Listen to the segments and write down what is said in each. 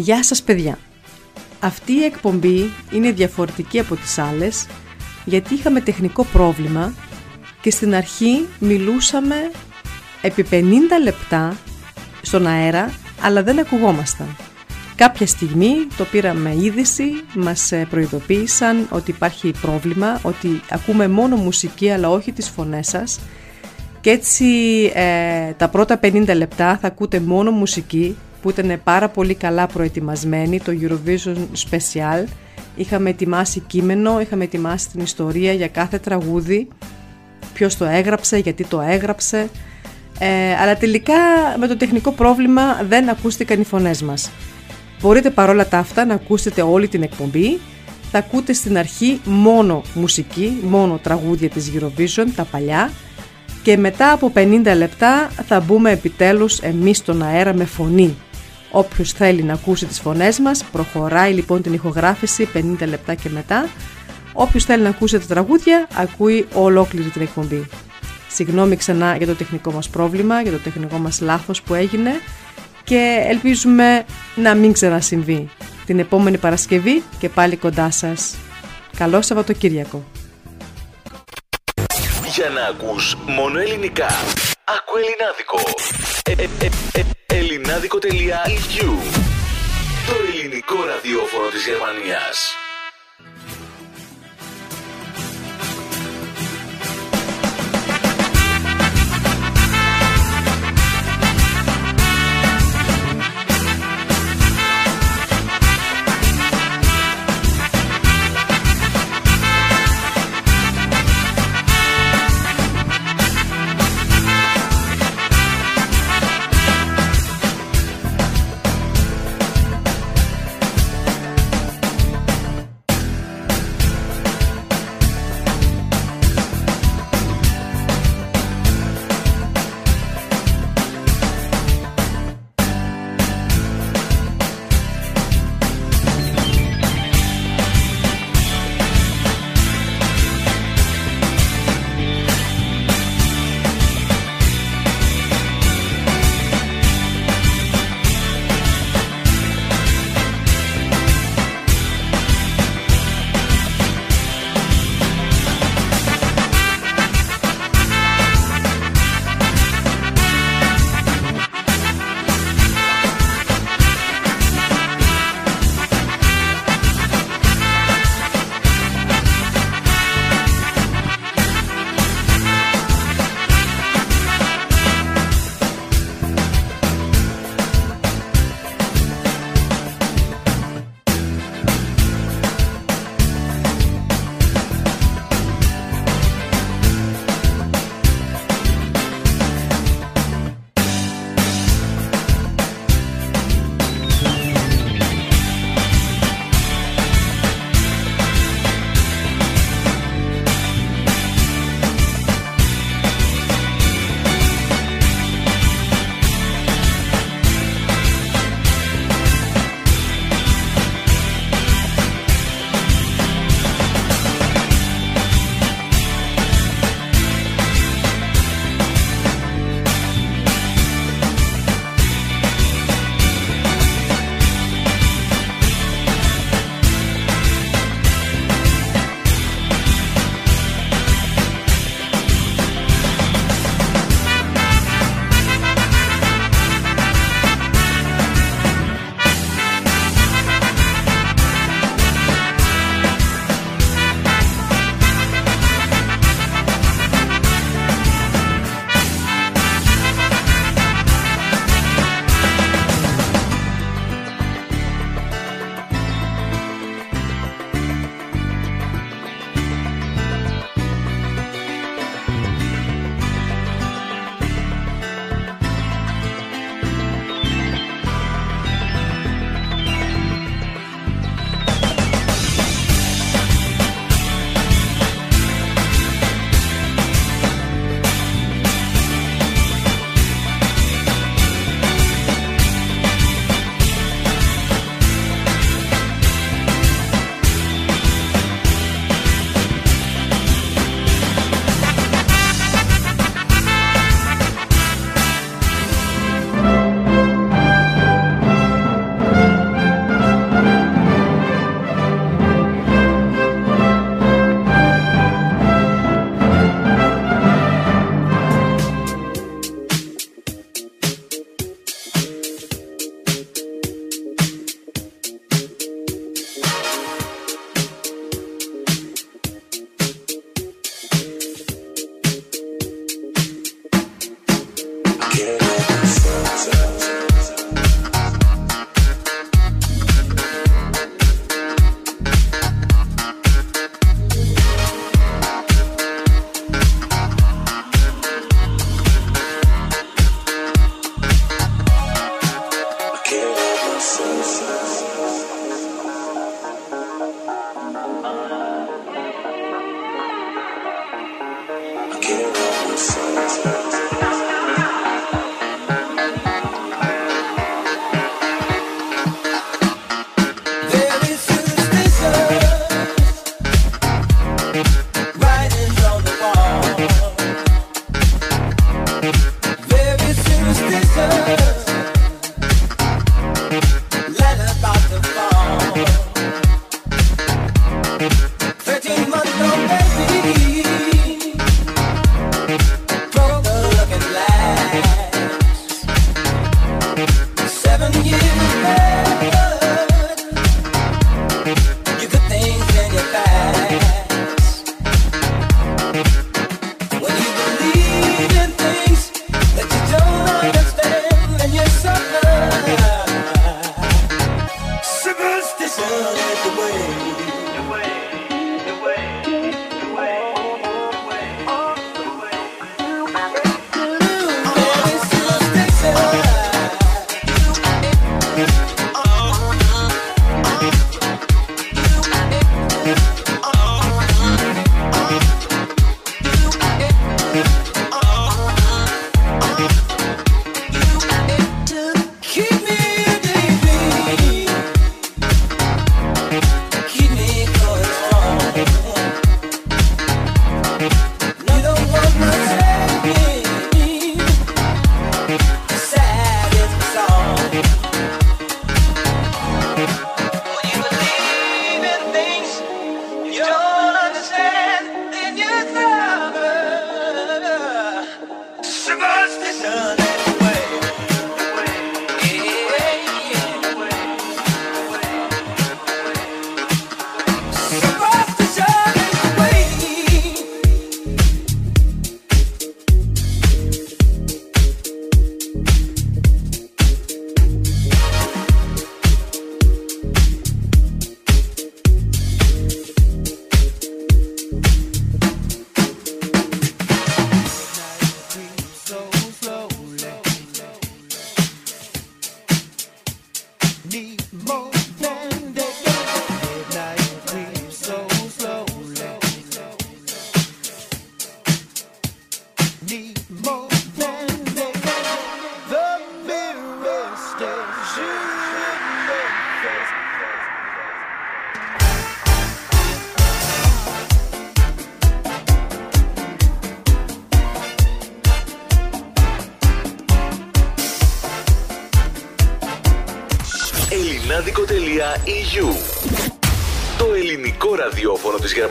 Γεια σας παιδιά! Αυτή η εκπομπή είναι διαφορετική από τις άλλες γιατί είχαμε τεχνικό πρόβλημα και στην αρχή μιλούσαμε επί 50 λεπτά στον αέρα αλλά δεν ακουγόμασταν. Κάποια στιγμή το πήραμε είδηση, μας προειδοποίησαν ότι υπάρχει πρόβλημα, ότι ακούμε μόνο μουσική αλλά όχι τις φωνές σας και έτσι ε, τα πρώτα 50 λεπτά θα ακούτε μόνο μουσική που ήταν πάρα πολύ καλά προετοιμασμένη, το Eurovision Special. Είχαμε ετοιμάσει κείμενο, είχαμε ετοιμάσει την ιστορία για κάθε τραγούδι, ποιος το έγραψε, γιατί το έγραψε. Ε, αλλά τελικά με το τεχνικό πρόβλημα δεν ακούστηκαν οι φωνές μας. Μπορείτε παρόλα τα αυτά να ακούσετε όλη την εκπομπή. Θα ακούτε στην αρχή μόνο μουσική, μόνο τραγούδια της Eurovision, τα παλιά. Και μετά από 50 λεπτά θα μπούμε επιτέλους εμείς στον αέρα με φωνή. Όποιος θέλει να ακούσει τις φωνές μας, προχωράει λοιπόν την ηχογράφηση 50 λεπτά και μετά. Όποιος θέλει να ακούσει τα τραγούδια, ακούει ολόκληρη την εκπομπή. Συγγνώμη ξανά για το τεχνικό μας πρόβλημα, για το τεχνικό μας λάθος που έγινε και ελπίζουμε να μην ξανασυμβεί. Την επόμενη Παρασκευή και πάλι κοντά σας. Καλό Σαββατοκύριακο. Για να ακούς μόνο ελληνικά. Άκου ελληνάδικο. Ε, ε, ε, ε ελληνάδικο.eu Το ελληνικό ραδιόφωνο της Γερμανίας.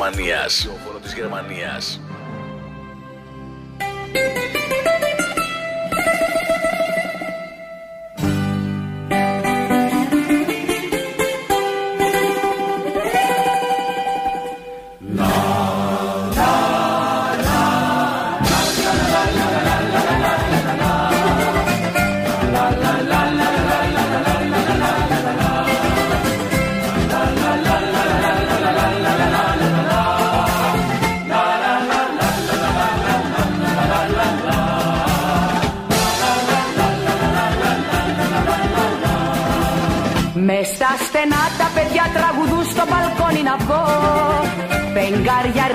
Γερμανίας.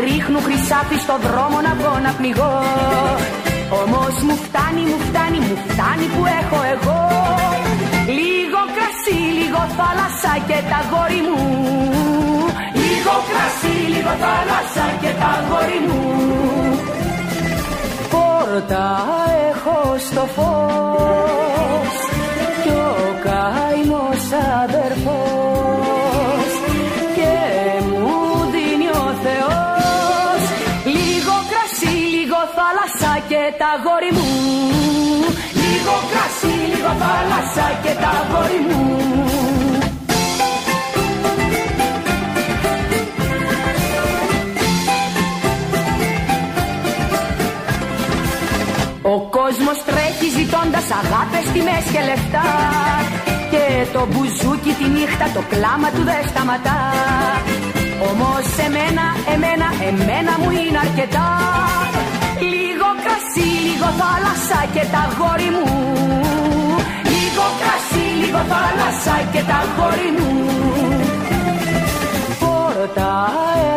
Ρίχνουν χρυσάφι στο δρόμο να βγω να πνιγώ. Όμως μου φτάνει, μου φτάνει, μου φτάνει που έχω εγώ. Λίγο κρασί, λίγο θάλασσα και τα γόρι μου. Λίγο κρασί, λίγο θάλασσα και τα γόρι μου. Πόρτα έχω στο φως. κι ο καημός αδερφός και μου δίνει ο Θεός. Λίγο κρασί, λίγο θάλασσα και τα γόρι μου. Λίγο κρασί, λίγο θάλασσα και τα γόρι μου. Ο κόσμος τρέχει ζητώντας αγάπες, τιμές και λεφτά. Και το μπουζούκι τη νύχτα το κλάμα του δεν σταματά. Όμως εμένα, εμένα, εμένα μου είναι αρκετά. Λίγο κρασί, λίγο θάλασσα και τα γόρι μου. Λίγο κρασί, λίγο θάλασσα και τα γόρι μου. Πόρτα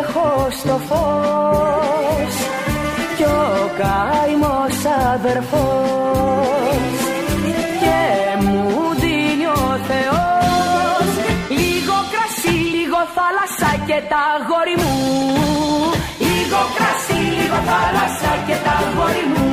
έχω στο φως κι ο καημός αδερφός θάλασσα και τα γόρι μου. Λίγο κρασί, λίγο θάλασσα και τα γόρι μου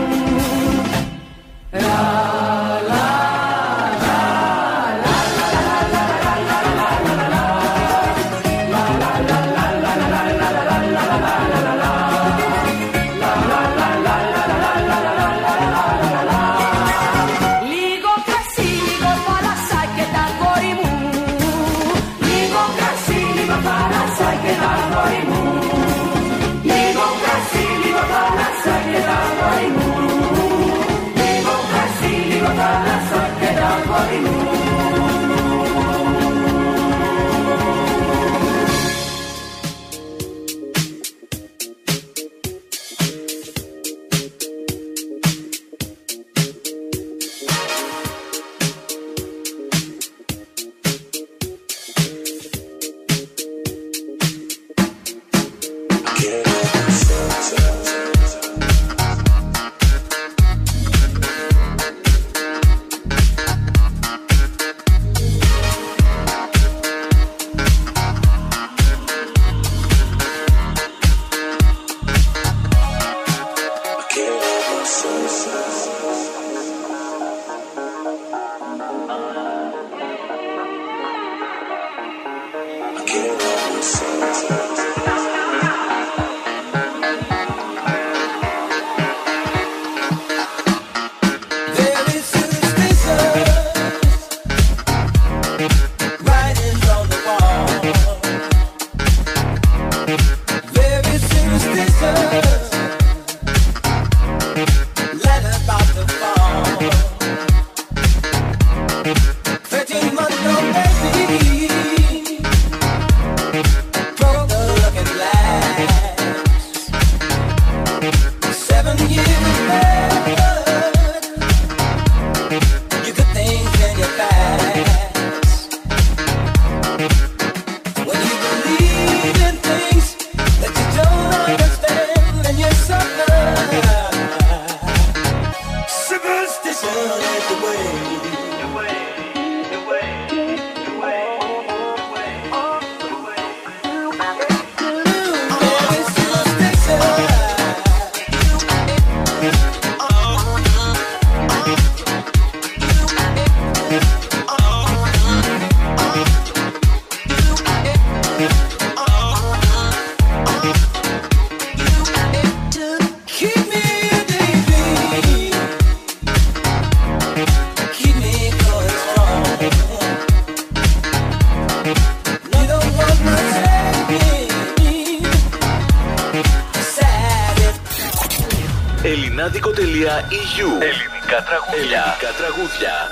y EU. Elínica Traguglia. Elínica Traguglia.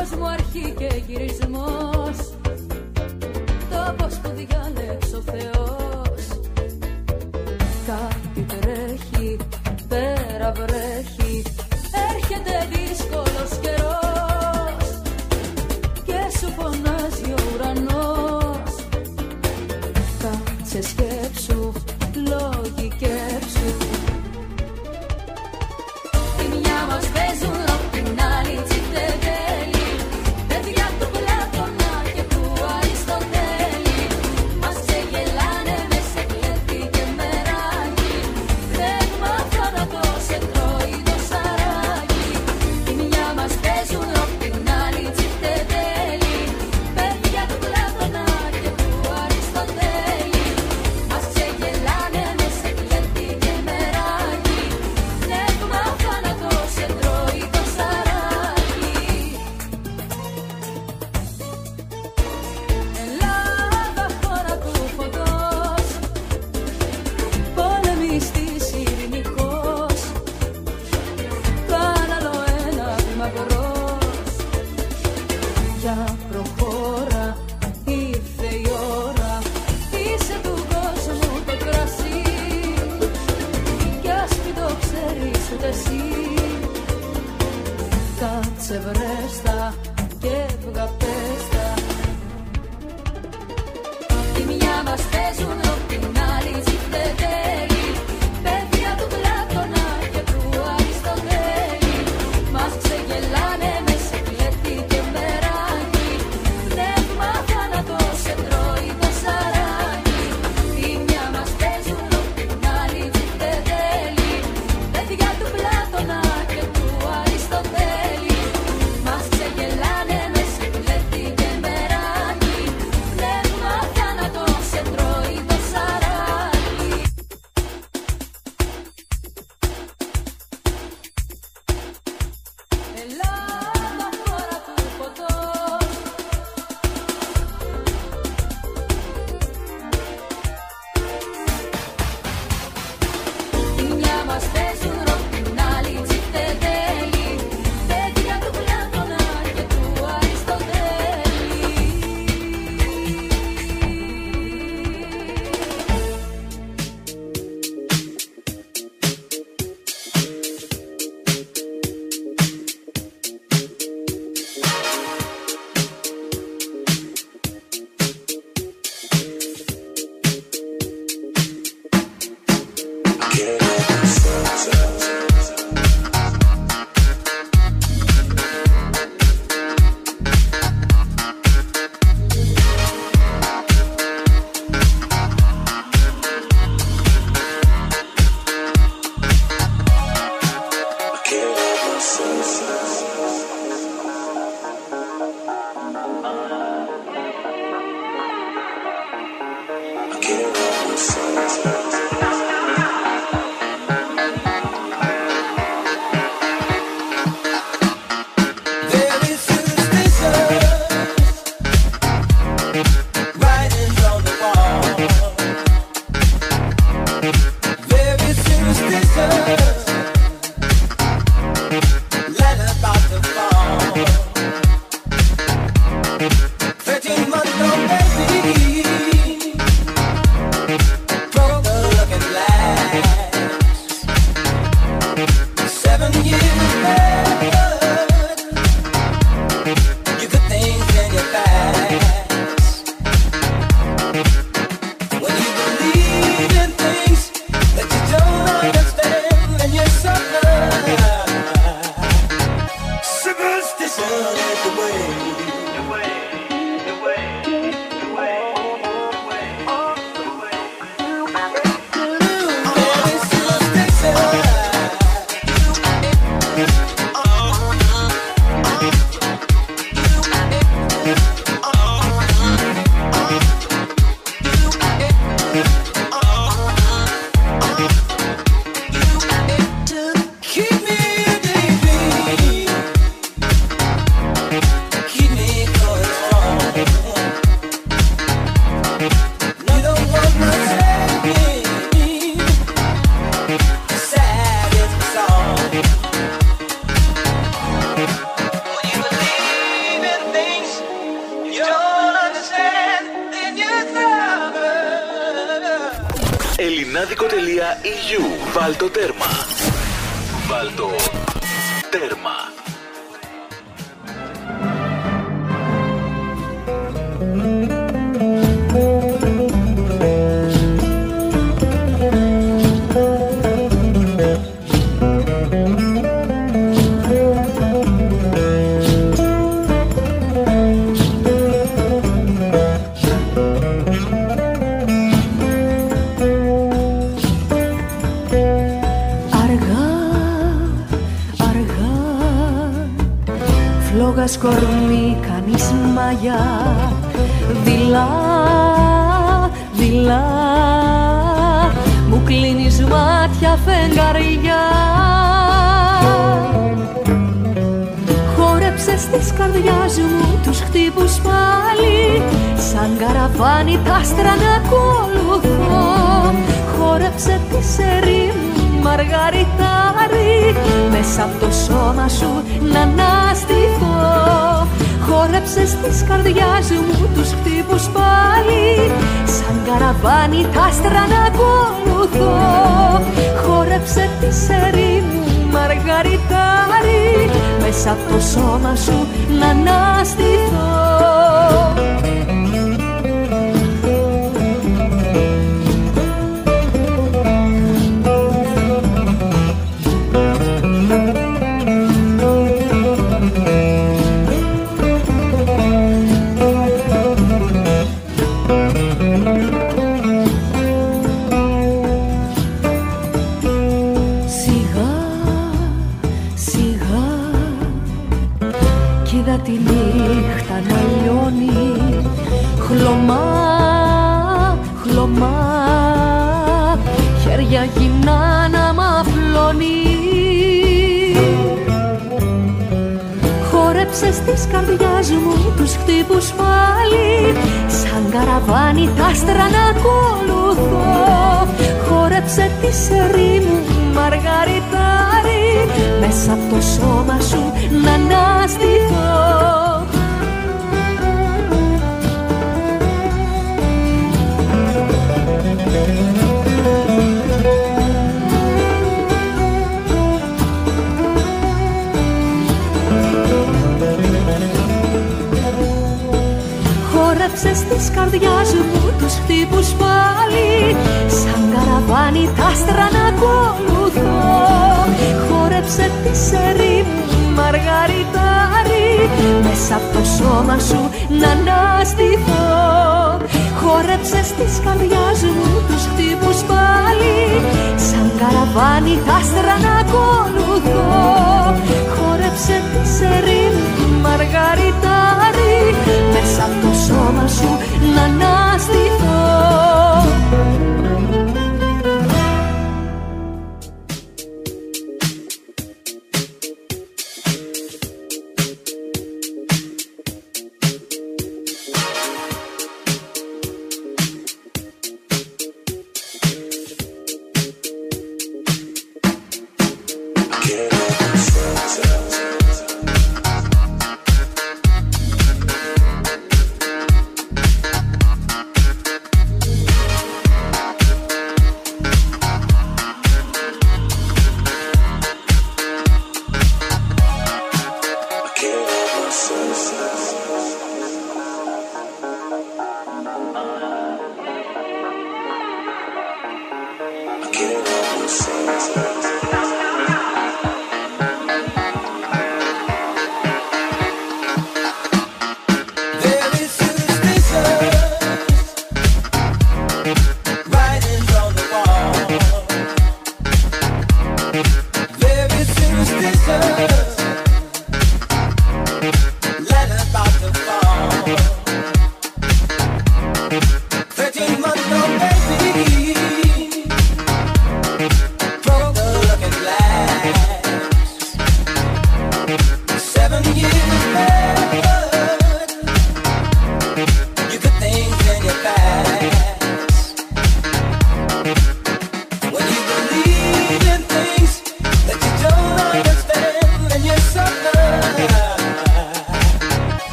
κόσμο αρχή και γυρισμός. Τόπος που διάλεξε ο Θεός. Κάτι τρέχει, πέρα βρέχει. Έρχεται δύσκολος καιρός. Και σου φωνάζει ο ουρανός. Κάτσε σκέψη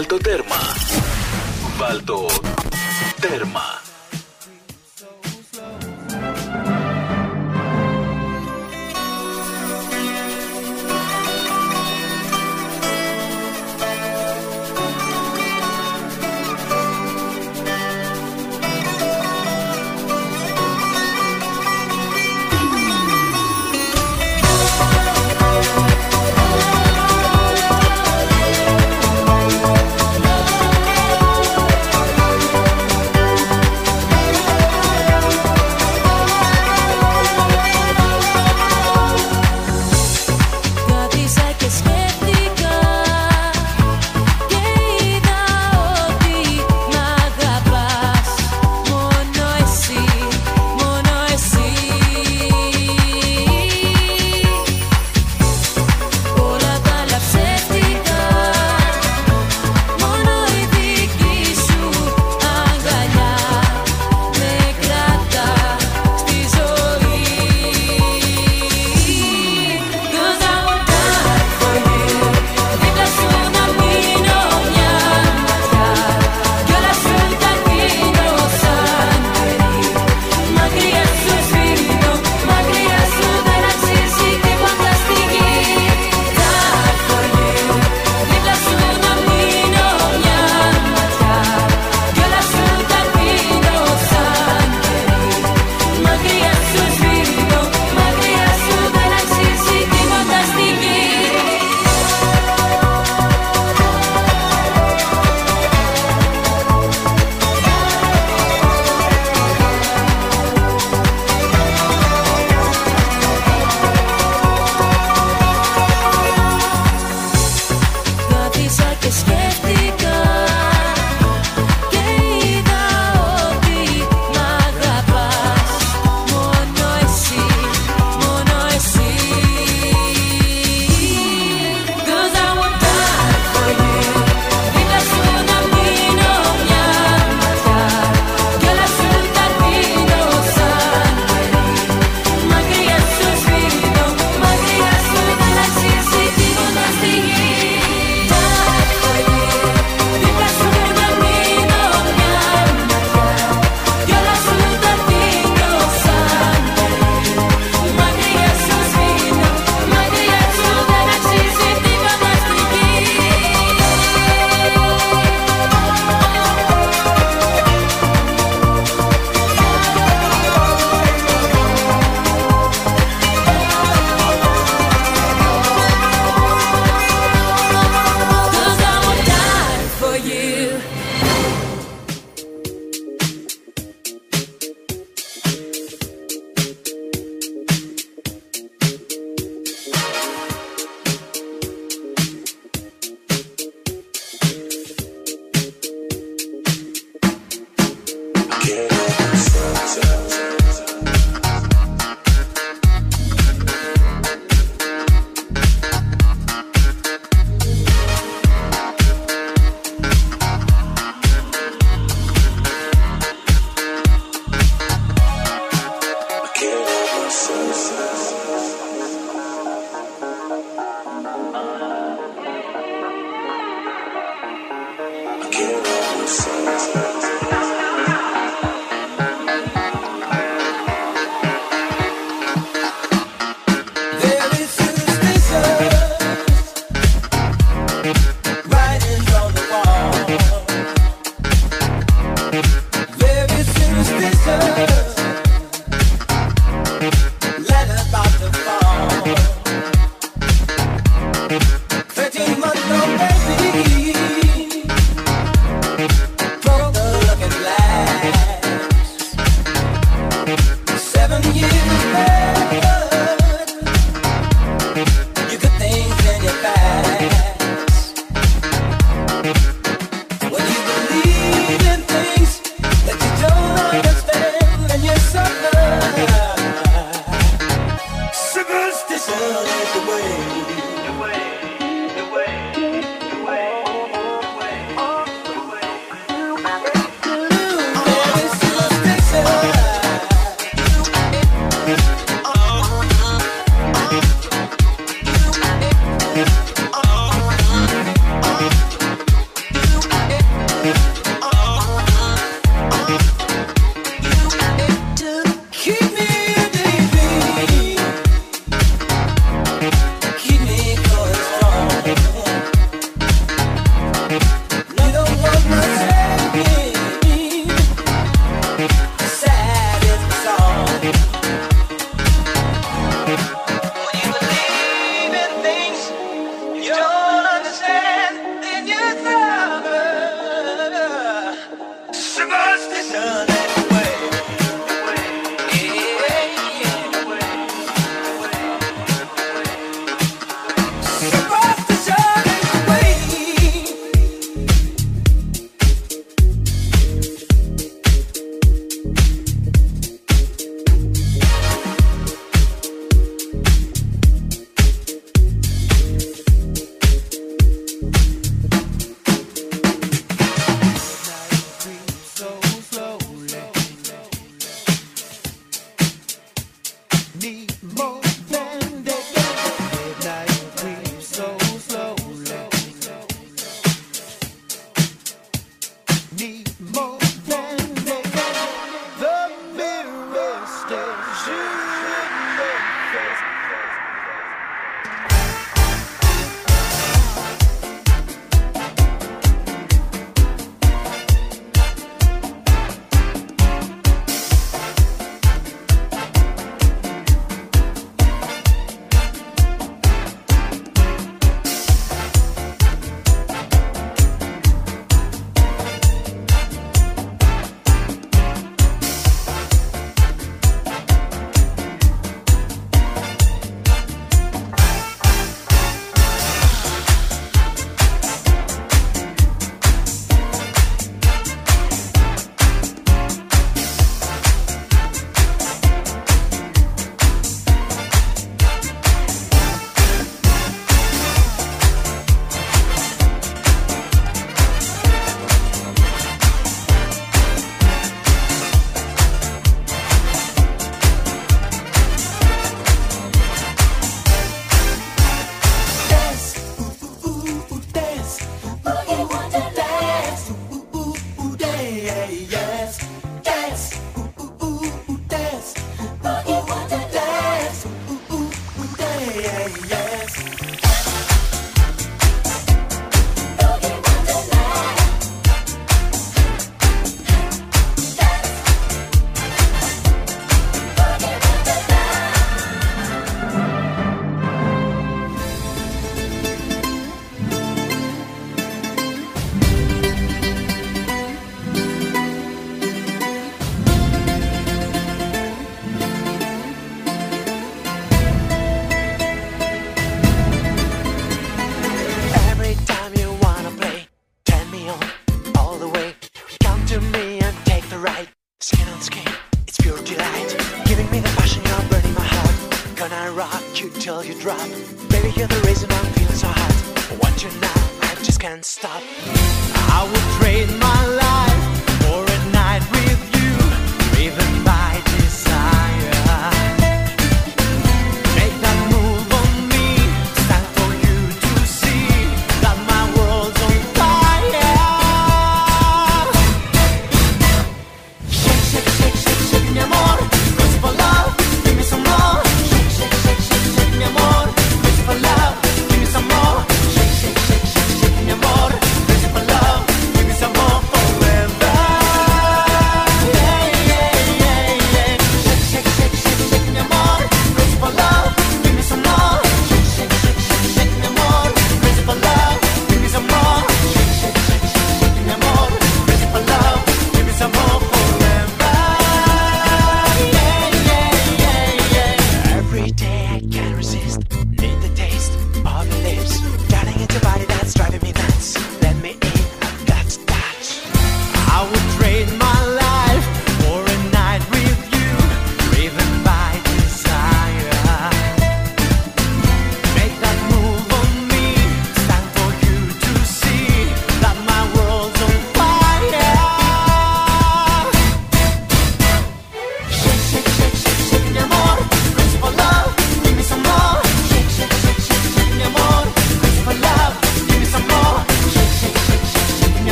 ελληνάδικο.eu Βάλτο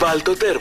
Βάλτο τέρμα.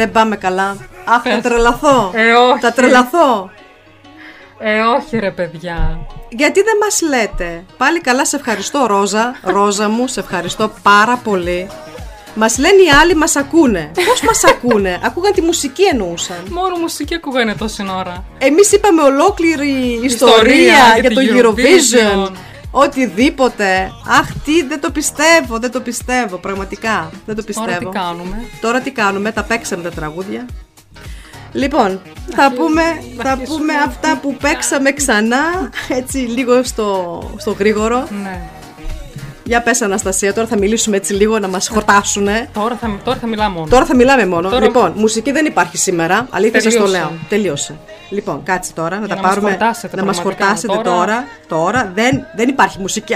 Δεν πάμε καλά. Αχ, θα Πες. τρελαθώ. Ε, όχι. Θα τρελαθώ. Ε, όχι ρε παιδιά. Γιατί δεν μας λέτε; Πάλι καλά, σε ευχαριστώ Ρόζα. Ρόζα μου, σε ευχαριστώ πάρα πολύ. Μας λένε οι άλλοι μας ακούνε. Πώς μας ακούνε; Ακούγαν τη μουσική εννοούσαν. Μόνο μουσική ακούγανε τόση ώρα. Εμείς είπαμε ολόκληρη ιστορία, Ιστορία για, για το την Eurovision. Eurovision. Οτιδήποτε. Αχ, τι, δεν το πιστεύω, δεν το πιστεύω. Πραγματικά, δεν το πιστεύω. Τώρα τι κάνουμε; Τώρα τι κάνουμε, τα παίξαμε τα τραγούδια. Λοιπόν, θα πούμε, θα αρχίσουμε πούμε αυτά που παίξαμε ξανά, έτσι λίγο στο, στο γρήγορο. Ναι. Για πες Αναστασία, τώρα θα μιλήσουμε έτσι λίγο να μας χορτάσουνε. Τώρα θα, τώρα θα μιλάμε μόνο. Τώρα θα μιλάμε μόνο. Τώρα- Λοιπόν, μουσική δεν υπάρχει σήμερα. Αλήθεια σας το Τελείωσε. λέω. Τελείωσε. Λοιπόν, κάτσε τώρα να Για τα να μας πάρουμε. χορτάσετε να μας πραγματικά. χορτάσετε τώρα. Τώρα- Τώρα, δεν, δεν υπάρχει μουσική.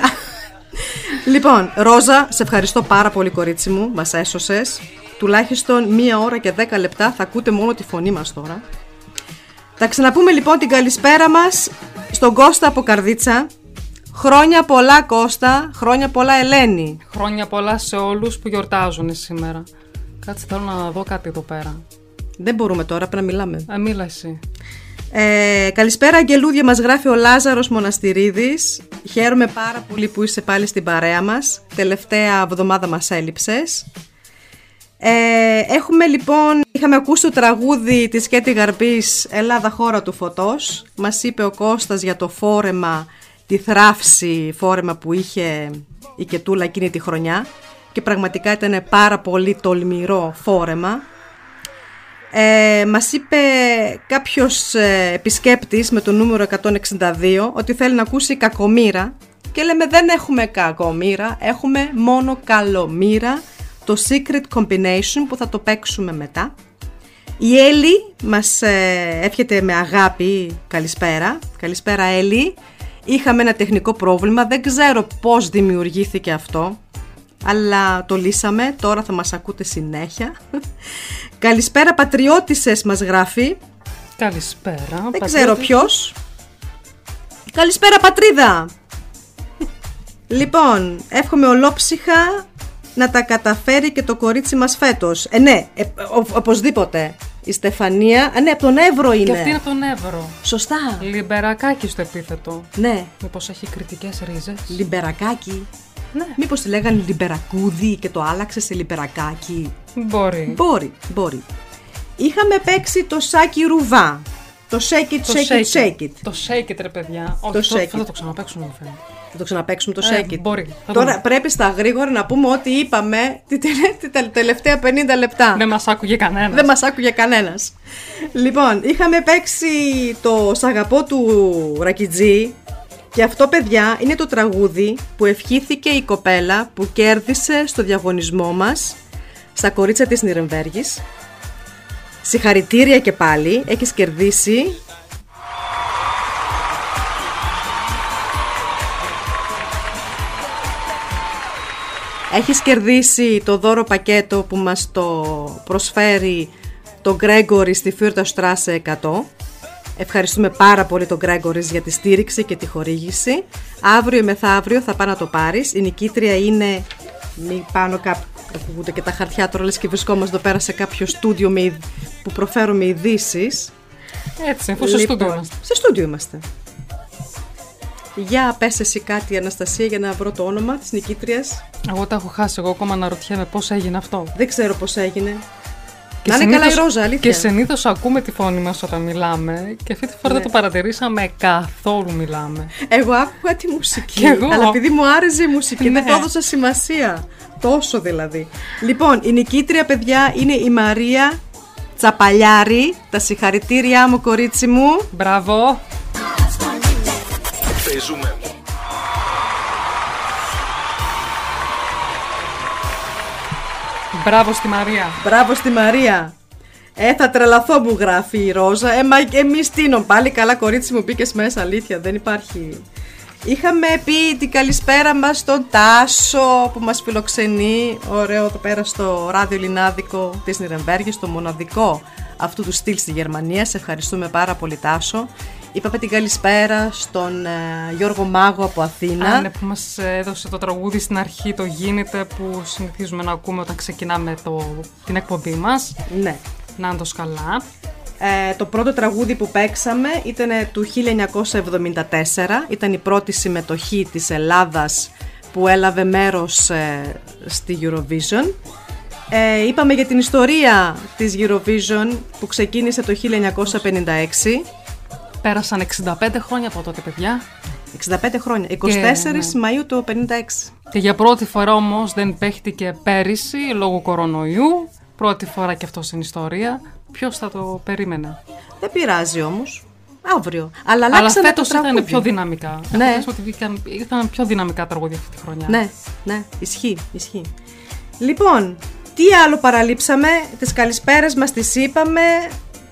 λοιπόν, Ρόζα, σε ευχαριστώ πάρα πολύ, κορίτσι μου. Μας έσωσες. Τουλάχιστον μία ώρα και δέκα λεπτά θα ακούτε μόνο τη φωνή μας τώρα. Θα ξαναπούμε λοιπόν την καλησπέρα μας στον Κώστα από Καρδίτσα. Χρόνια πολλά Κώστα, χρόνια πολλά Ελένη. Χρόνια πολλά σε όλους που γιορτάζουν σήμερα. Κάτσε θέλω να δω κάτι εδώ πέρα. Δεν μπορούμε τώρα, πρέπει να μιλάμε. Ε, μίλα εσύ. Ε, καλησπέρα Αγγελούδια, μας γράφει ο Λάζαρος Μοναστηρίδης. Χαίρομαι πάρα πολύ που είσαι πάλι στην παρέα μας. Τελευταία εβδομάδα μας έλειψες. Ε, έχουμε λοιπόν, είχαμε ακούσει το τραγούδι της Κέτη Γαρμπής «Ελλάδα χώρα του φωτός». Μας είπε ο Κώστας για το φόρεμα, τη θράψη φόρεμα που είχε η Κετούλα εκείνη τη χρονιά και πραγματικά ήταν πάρα πολύ τολμηρό φόρεμα. Ε, μας είπε κάποιος ε, επισκέπτης με το νούμερο 162 ότι θέλει να ακούσει κακομήρα και λέμε δεν έχουμε κακομήρα, έχουμε μόνο καλομήρα, το Secret Combination που θα το παίξουμε μετά. Η Έλλη μας ε, εύχεται με αγάπη καλησπέρα. Καλησπέρα Έλλη. Είχαμε ένα τεχνικό πρόβλημα, δεν ξέρω πώς δημιουργήθηκε αυτό αλλά το λύσαμε, τώρα θα μας ακούτε συνέχεια. Καλησπέρα πατριώτησες μας γράφει, Καλησπέρα. δεν ξέρω ποιος. Καλησπέρα πατρίδα. λοιπόν, εύχομαι ολόψυχα να τα καταφέρει και το κορίτσι μας φέτος. Ε, ναι, ε, ο- οπωσδήποτε. Η Στεφανία, α, ναι, από τον Εύρο είναι. Και αυτή είναι από τον Εύρο. Σωστά. Λιμπερακάκι στο επίθετο. Ναι, Μήπως έχει κρητικές ρίζες. Λιμπερακάκι. Ναι. Μήπως τη λέγανε Λιμπερακούδι και το άλλαξε σε Λιμπερακάκι; Μπορεί. Μπορεί, μπορεί. Είχαμε παίξει το Σάκη Ρουβά. Το shake it, Το shake it, shake it. Το shake it, ρε παιδιά. Όχι, Το το, shake θα it. το ξαναπαίξουμε, μου φαίνεται. Θα το ξαναπαίξουμε το Ε, shake it. μπορεί. Θα Τώρα δούμε. πρέπει στα γρήγορα να πούμε ότι είπαμε τη τελε- τη τε- τελευταία 50 λεπτά. Δεν μας άκουγε κανένας. Δεν μας άκουγε κανένας. Λοιπόν, είχαμε παίξει το «Σ' του Ρακιτζή και αυτό, παιδιά, είναι το τραγούδι που ευχήθηκε η κοπέλα που κέρδισε στο διαγωνισμό μας στα κορίτσια της Νιρεμβέργης. Συγχαρητήρια και πάλι, έχεις κερδίσει Έχεις κερδίσει το δώρο πακέτο που μας το προσφέρει το Γκρέγκορι στη Φύρτα Στράσε 100. Ευχαριστούμε πάρα πολύ τον Γκρέγκορι για τη στήριξη και τη χορήγηση. Αύριο ή μεθαύριο θα πάει να το πάρεις. Η νικήτρια είναι μη πάνω κάπου. Ακούγονται και τα χαρτιά τώρα λες και βρισκόμαστε εδώ πέρα σε κάποιο στούντιο με, ειδ- που προφέρουμε ειδήσεις. Έτσι, αφού στο στούντιο είμαστε. Λοιπόν, Σε στούντιο είμαστε. Για πες εσύ κάτι Αναστασία για να βρω το όνομα της νικήτριας. Εγώ τα έχω χάσει. Εγώ ακόμα αναρωτιέμαι πώς έγινε αυτό. Δεν ξέρω πώς έγινε. Να είναι καλά η Ρόζα, αλήθεια. Και συνήθως ακούμε τη φωνή μας όταν μιλάμε και αυτή τη φορά Ναι. δεν το παρατηρήσαμε καθόλου μιλάμε. Εγώ άκουγα τη μουσική. Κι εγώ. Αλλά επειδή μου άρεσε η μουσική, δεν Ναι. το έδωσα σημασία. Τόσο δηλαδή. Λοιπόν, η νικήτρια, παιδιά, είναι η Μαρία Τσαπαλιάρη. Τα συγχαρητήριά μου, κορίτσι μου. Μπράβο! Παίζουμε. Μπράβο στη Μαρία. Μπράβο στη Μαρία. Ε, θα τρελαθώ μου γράφει η Ρόζα. Ε, μα εμείς τίνο πάλι. Καλά, κορίτσι μου, μπήκες μέσα. Αλήθεια, δεν υπάρχει. Είχαμε πει την καλησπέρα μας στον Τάσο που μας φιλοξενεί. Ωραίο εδώ πέρα στο ράδιο Λινάδικο της Νιρεμβέργης, το μοναδικό αυτού του στυλ στη Γερμανία. Σε ευχαριστούμε πάρα πολύ Τάσο. Είπαμε την καλησπέρα στον ε, Γιώργο Μάγο από Αθήνα. Α, ναι, που μας έδωσε το τραγούδι στην αρχή, το γίνεται που συνηθίζουμε να ακούμε όταν ξεκινάμε το, την εκπομπή μας. ναι. Να είναι το σκαλά. Ε, το πρώτο τραγούδι που παίξαμε ήταν του 1974. Ήταν η πρώτη συμμετοχή της Ελλάδας που έλαβε μέρος ε, στη Eurovision. Ε, είπαμε για την ιστορία της Eurovision που ξεκίνησε το 1956. Πέρασαν 65 χρόνια από τότε, παιδιά. 65 χρόνια. 24 ναι. Μαΐου του 56. Και για πρώτη φορά όμως δεν παίχτηκε πέρυσι λόγω κορονοϊού. Πρώτη φορά και αυτό στην ιστορία. Ποιος θα το περίμενε; Δεν πειράζει όμως. Αύριο. Αλλά Αλλά αλλάξαμε φέτος το ήταν τραγούδι. πιο δυναμικά. Ναι. Έχω δει ότι βγήκαν- ήταν πιο δυναμικά τραγούδια αυτή τη χρονιά. Ναι, ναι, ισχύει, ισχύει. Λοιπόν, τι άλλο παραλείψαμε, τις καλησπέρες μας τις είπαμε,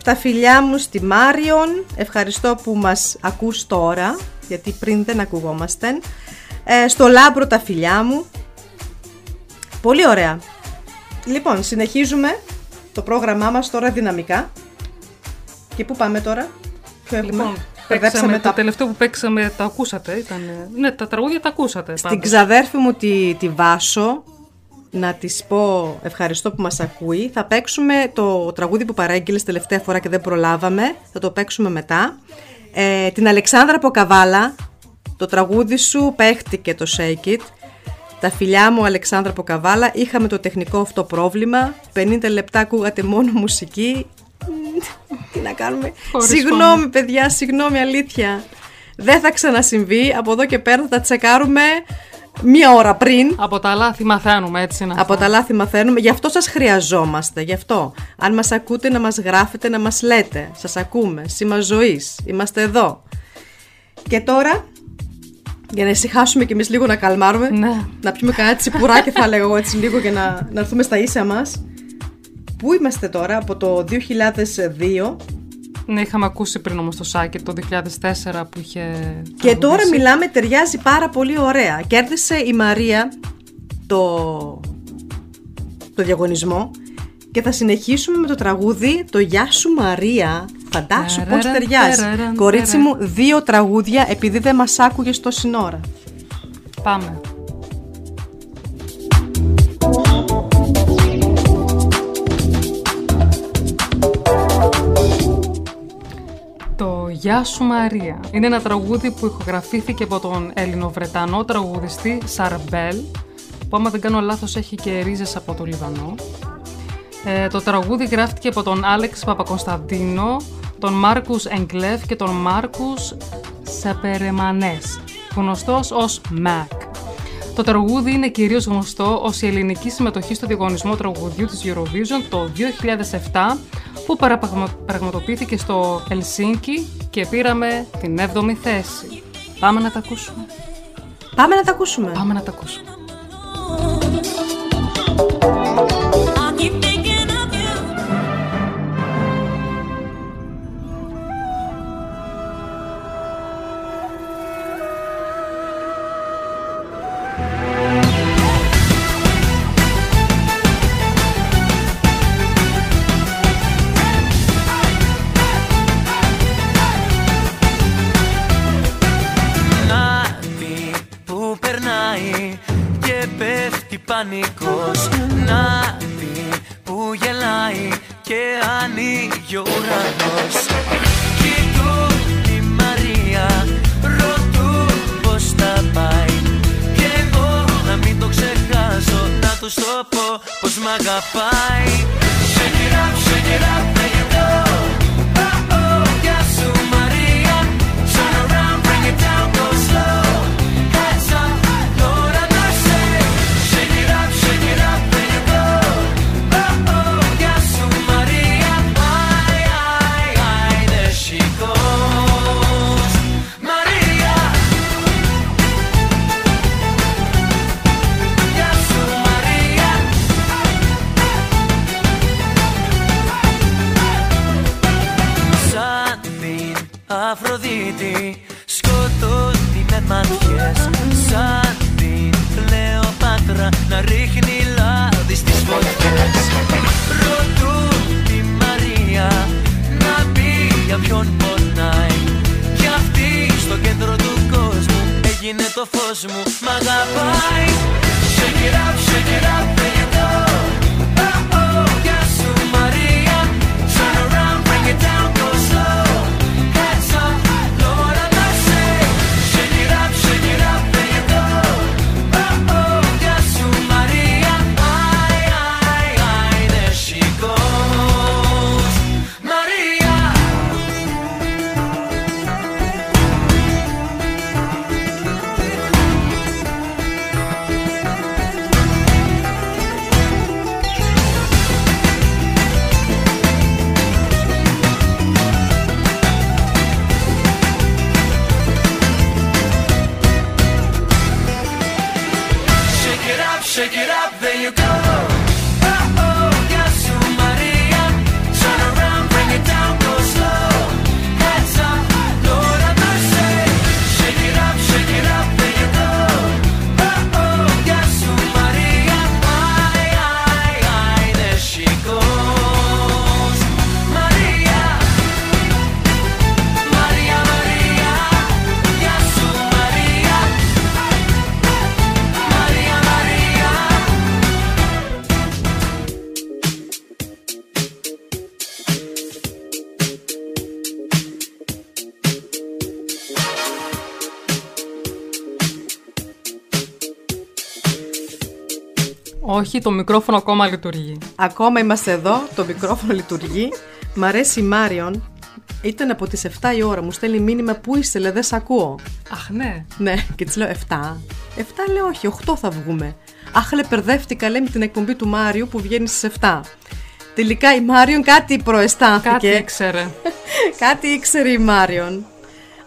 τα φιλιά μου στη Μάριον, ευχαριστώ που μας ακούς τώρα, γιατί πριν δεν ακουγόμαστε. Ε, στο Λάμπρο τα φιλιά μου. Πολύ ωραία. Λοιπόν, συνεχίζουμε το πρόγραμμά μας τώρα δυναμικά. Και πού πάμε τώρα, ποιο έχουμε, Λοιπόν, Μπερδέψαμε παίξαμε, τα το τελευταίο που παίξαμε, τα ακούσατε. Ήταν, ναι, τα τραγούδια τα ακούσατε. Στην πάντως. ξαδέρφη μου τη, τη Βάσο να της πω ευχαριστώ που μας ακούει. Θα παίξουμε το τραγούδι που παρέγγειλες τελευταία φορά και δεν προλάβαμε. Θα το παίξουμε μετά. Ε, την Αλεξάνδρα Ποκαβάλα. Το τραγούδι σου παίχτηκε το Shake It. Τα φιλιά μου Αλεξάνδρα Ποκαβάλα. Είχαμε το τεχνικό αυτό πρόβλημα. 50 λεπτά ακούγατε μόνο μουσική. Τι να κάνουμε; Χωρίς συγγνώμη φωνή. παιδιά, συγγνώμη αλήθεια. Δεν θα ξανασυμβεί. Από εδώ και πέρα θα τα τσεκάρουμε μία ώρα πριν. Από τα λάθη μαθαίνουμε, έτσι είναι. Από αυτό. τα λάθη μαθαίνουμε. Γι' αυτό σας χρειαζόμαστε. Γι' αυτό. Αν μας ακούτε να μας γράφετε, να μας λέτε. Σας ακούμε. Σήμα ζωής. Είμαστε εδώ. Και τώρα, για να ησυχάσουμε κι εμείς λίγο να καλμάρουμε. Ναι. Να πιούμε κανένα τσιπουράκι θα λέγω εγώ έτσι λίγο για να, να έρθουμε στα ίσα μας. Πού είμαστε τώρα, από το 2002 Ναι, είχαμε ακούσει πριν όμως το Σάκη το 2004 που είχε. Και τώρα τραγουδήσει. μιλάμε, ταιριάζει πάρα πολύ ωραία. Κέρδισε η Μαρία το, το διαγωνισμό και θα συνεχίσουμε με το τραγούδι το «Γεια σου Μαρία». Φαντάσου πώς Ταραραν, ταιριάζει. ταραραν, Κορίτσι μου, ταραραν. δύο τραγούδια επειδή δεν μας άκουγες τόση ώρα. Πάμε. «Γεια σου Μαρία» είναι ένα τραγούδι που ηχογραφήθηκε από τον Ελληνοβρετανό τραγουδιστή Σαρμπέλ που άμα δεν κάνω λάθος έχει και ρίζες από το Λιβανό. Ε, το τραγούδι γράφτηκε από τον Άλεξ Παπακοσταντίνο, τον Μάρκους Εγκλεφ και τον Μάρκους Σαπερεμανές, γνωστός ως Mac. Το τραγούδι είναι κυρίως γνωστό ως η ελληνική συμμετοχή στο διαγωνισμό τραγουδιού της Eurovision το 2007 που παραπραγμα- πραγματοποιήθηκε στο Ελσίνκι και πήραμε την 7η θέση. Πάμε να τα ακούσουμε. Πάμε να τα ακούσουμε. Πάμε να τα ακούσουμε. Up, Όχι, το μικρόφωνο ακόμα λειτουργεί. Ακόμα είμαστε εδώ, το μικρόφωνο λειτουργεί. Μ' αρέσει η Μάριον. Ήταν από τις 7 η ώρα, μου στέλνει μήνυμα που είστε, λέει, δεν σ' ακούω. Αχ, ναι. Ναι, και της λέω 7. 7 λέω όχι, 8 θα βγούμε. Αχ, λέει, μπερδεύτηκα, λέει, με την εκπομπή του Μάριου που βγαίνει στις 7. Τελικά η Μάριον κάτι προαισθάνθηκε. Κάτι ήξερε. κάτι ήξερε η Μάριον.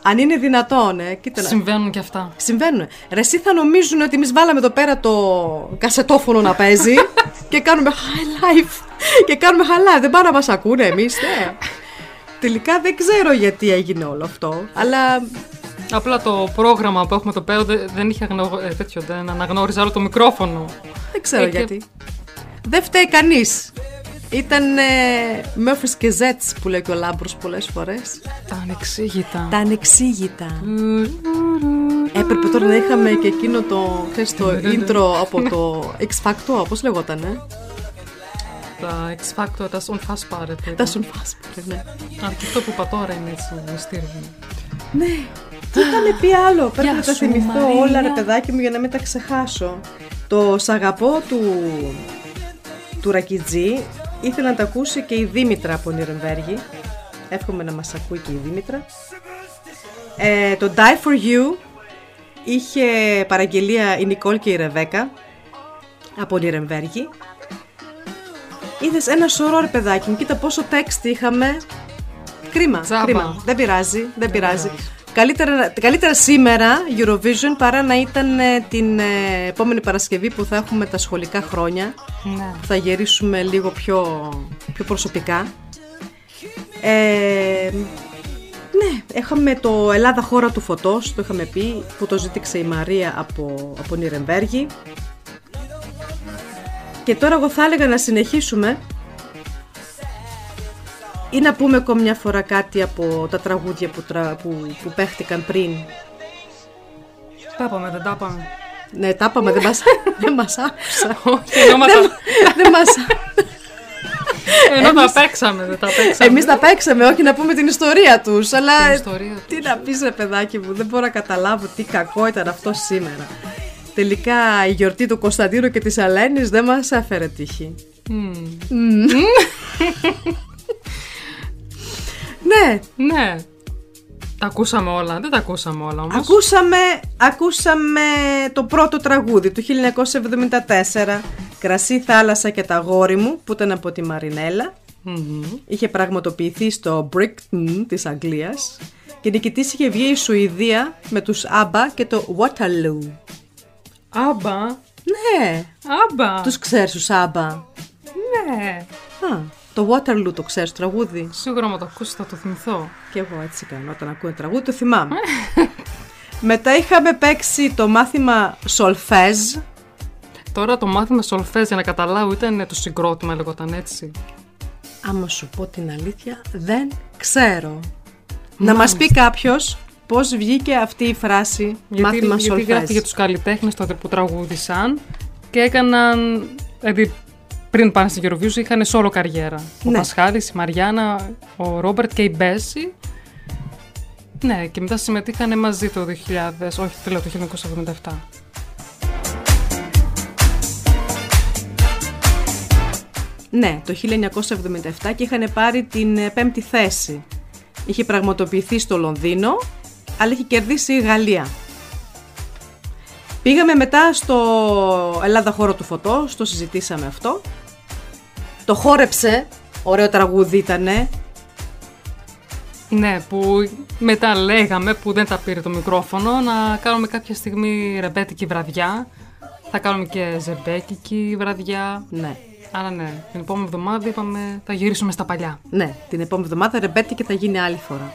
Αν είναι δυνατόν, ε, κοίτα να- Συμβαίνουν και αυτά. Συμβαίνουν. Ρε, εσύ θα νομίζουν ότι εμείς βάλαμε εδώ πέρα το κασετόφωνο να παίζει και κάνουμε high life. Και κάνουμε high life. Δεν πάνε να μας ακούνε εμείς, ναι. Τελικά δεν ξέρω γιατί έγινε όλο αυτό. Αλλά Απλά το πρόγραμμα που έχουμε εδώ πέρα δεν, δεν είχε αγνω... ε, τέτοιο, δεν αναγνώριζε άλλο το μικρόφωνο. δεν ξέρω Ε, και- γιατί. Δεν φταίει κανείς. Ήταν ε, Murphys και Zets που λέει και ο Λάμπρος πολλές φορές. Τα ανεξήγητα. Τα ανεξήγητα. Έπρεπε τώρα να είχαμε και εκείνο το, ξέρεις, το intro από το X Factor, πώς λεγότανε. Τα X Factor, das Unfassbare. Τα σου φάσπρε, ναι. Αλλά και αυτό που είπα τώρα είναι έτσι μυστήριο. Ναι. Τι είχαμε πει άλλο, πρέπει Γεια να τα σου, θυμηθώ Μαρία. όλα ρε παιδάκι μου για να μην τα ξεχάσω. Το «Σ' αγαπώ» του, του Ρακιτζή ήθελε να τα ακούσει και η Δήμητρα από Νιρεμβέργη. Εύχομαι να μας ακούει και η Δήμητρα. Ε, το «Die for You» είχε παραγγελία η Νικόλ και η Ρεβέκα από Νιρεμβέργη. Είδες ένα σωρό ρε παιδάκι μου, κοίτα πόσο text είχαμε. Κρίμα, Τζάμπα. κρίμα. Δεν πειράζει, δεν πειράζει. πειράζει. Καλύτερα, καλύτερα σήμερα Eurovision παρά να ήταν ε, την ε, επόμενη Παρασκευή που θα έχουμε τα σχολικά χρόνια. Ναι. που Θα γυρίσουμε λίγο πιο, πιο προσωπικά. Ε, ναι, είχαμε το Ελλάδα χώρα του φωτός, το είχαμε πει, που το ζήτηξε η Μαρία από, από Νιρεμβέργη. Και τώρα εγώ θα έλεγα να συνεχίσουμε ή να πούμε ακόμη μια φορά κάτι από τα τραγούδια που, τρα, που, που παίχτηκαν πριν; Τα είπαμε, δεν τα είπαμε. Ναι, τα είπαμε, δεν μας, δεν μας άκουσα. Όχι, ενώ μας τα- δεν μας ενώ τα παίξαμε, δεν τα παίξαμε. Εμείς τα παίξαμε, όχι να πούμε την ιστορία τους, αλλά Την ιστορία τους. τι να πεις ρε παιδάκι μου, δεν μπορώ να καταλάβω τι κακό ήταν αυτό σήμερα. Τελικά η γιορτή του Κωνσταντίνου και της Αλένης δεν μας έφερε τύχη. Μμμ. Ναι, Ναι. Τα ακούσαμε όλα. Δεν τα ακούσαμε όλα όμως. Ακούσαμε, ακούσαμε το πρώτο τραγούδι του 1974 «Κρασί, θάλασσα και τα γόρι μου» που ήταν από τη Μαρινέλα. Μμμ. Είχε πραγματοποιηθεί στο Brighton της Αγγλίας και νικητής είχε βγει η Σουηδία με τους ABBA και το Waterloo. Άμπα. Ναι, Άμπα. τους ξέρεις τους ABBA; Ναι. Α, το Waterloo το ξέρεις το τραγούδι; Σίγουρα μου το ακούσεις θα το θυμηθώ. Και εγώ έτσι κάνω όταν ακούω ένα τραγούδι το θυμάμαι. Μετά είχαμε παίξει το μάθημα Solfège Τώρα το μάθημα σολφές για να καταλάβω ήταν το συγκρότημα λεγόταν έτσι. Άμα σου πω την αλήθεια, δεν ξέρω. Να μας πει κάποιος πώς βγήκε αυτή η φράση Γιατί, μάθημα γιατί γράφει για σολφές. τους καλλιτέχνες τότε που τραγούδησαν και έκαναν, δηλαδή πριν πάνε στην Eurovision είχαν σόλο καριέρα. Ο Ναι. Πασχάλης, η Μαριάννα, ο Ρόμπερτ και η Μπέση. Ναι, και μετά συμμετείχαν μαζί το 2000, όχι το λέω το 1977. Ναι, το 1977 και είχαν πάρει την ε, πέμπτη θέση. Είχε πραγματοποιηθεί στο Λονδίνο, αλλά είχε κερδίσει η Γαλλία. Πήγαμε μετά στο Ελλάδα χώρο του φωτό, το συζητήσαμε αυτό. Το χόρεψε, ωραίο τραγούδι ήτανε. Ναι, που μετά λέγαμε που δεν τα πήρε το μικρόφωνο να κάνουμε κάποια στιγμή ρεμπέτικη βραδιά. Θα κάνουμε και ζεμπέκικη βραδιά. Ναι. Άρα ναι, την επόμενη εβδομάδα είπαμε θα γυρίσουμε στα παλιά. Ναι, την επόμενη εβδομάδα ρεμπέτει και θα γίνει άλλη φορά.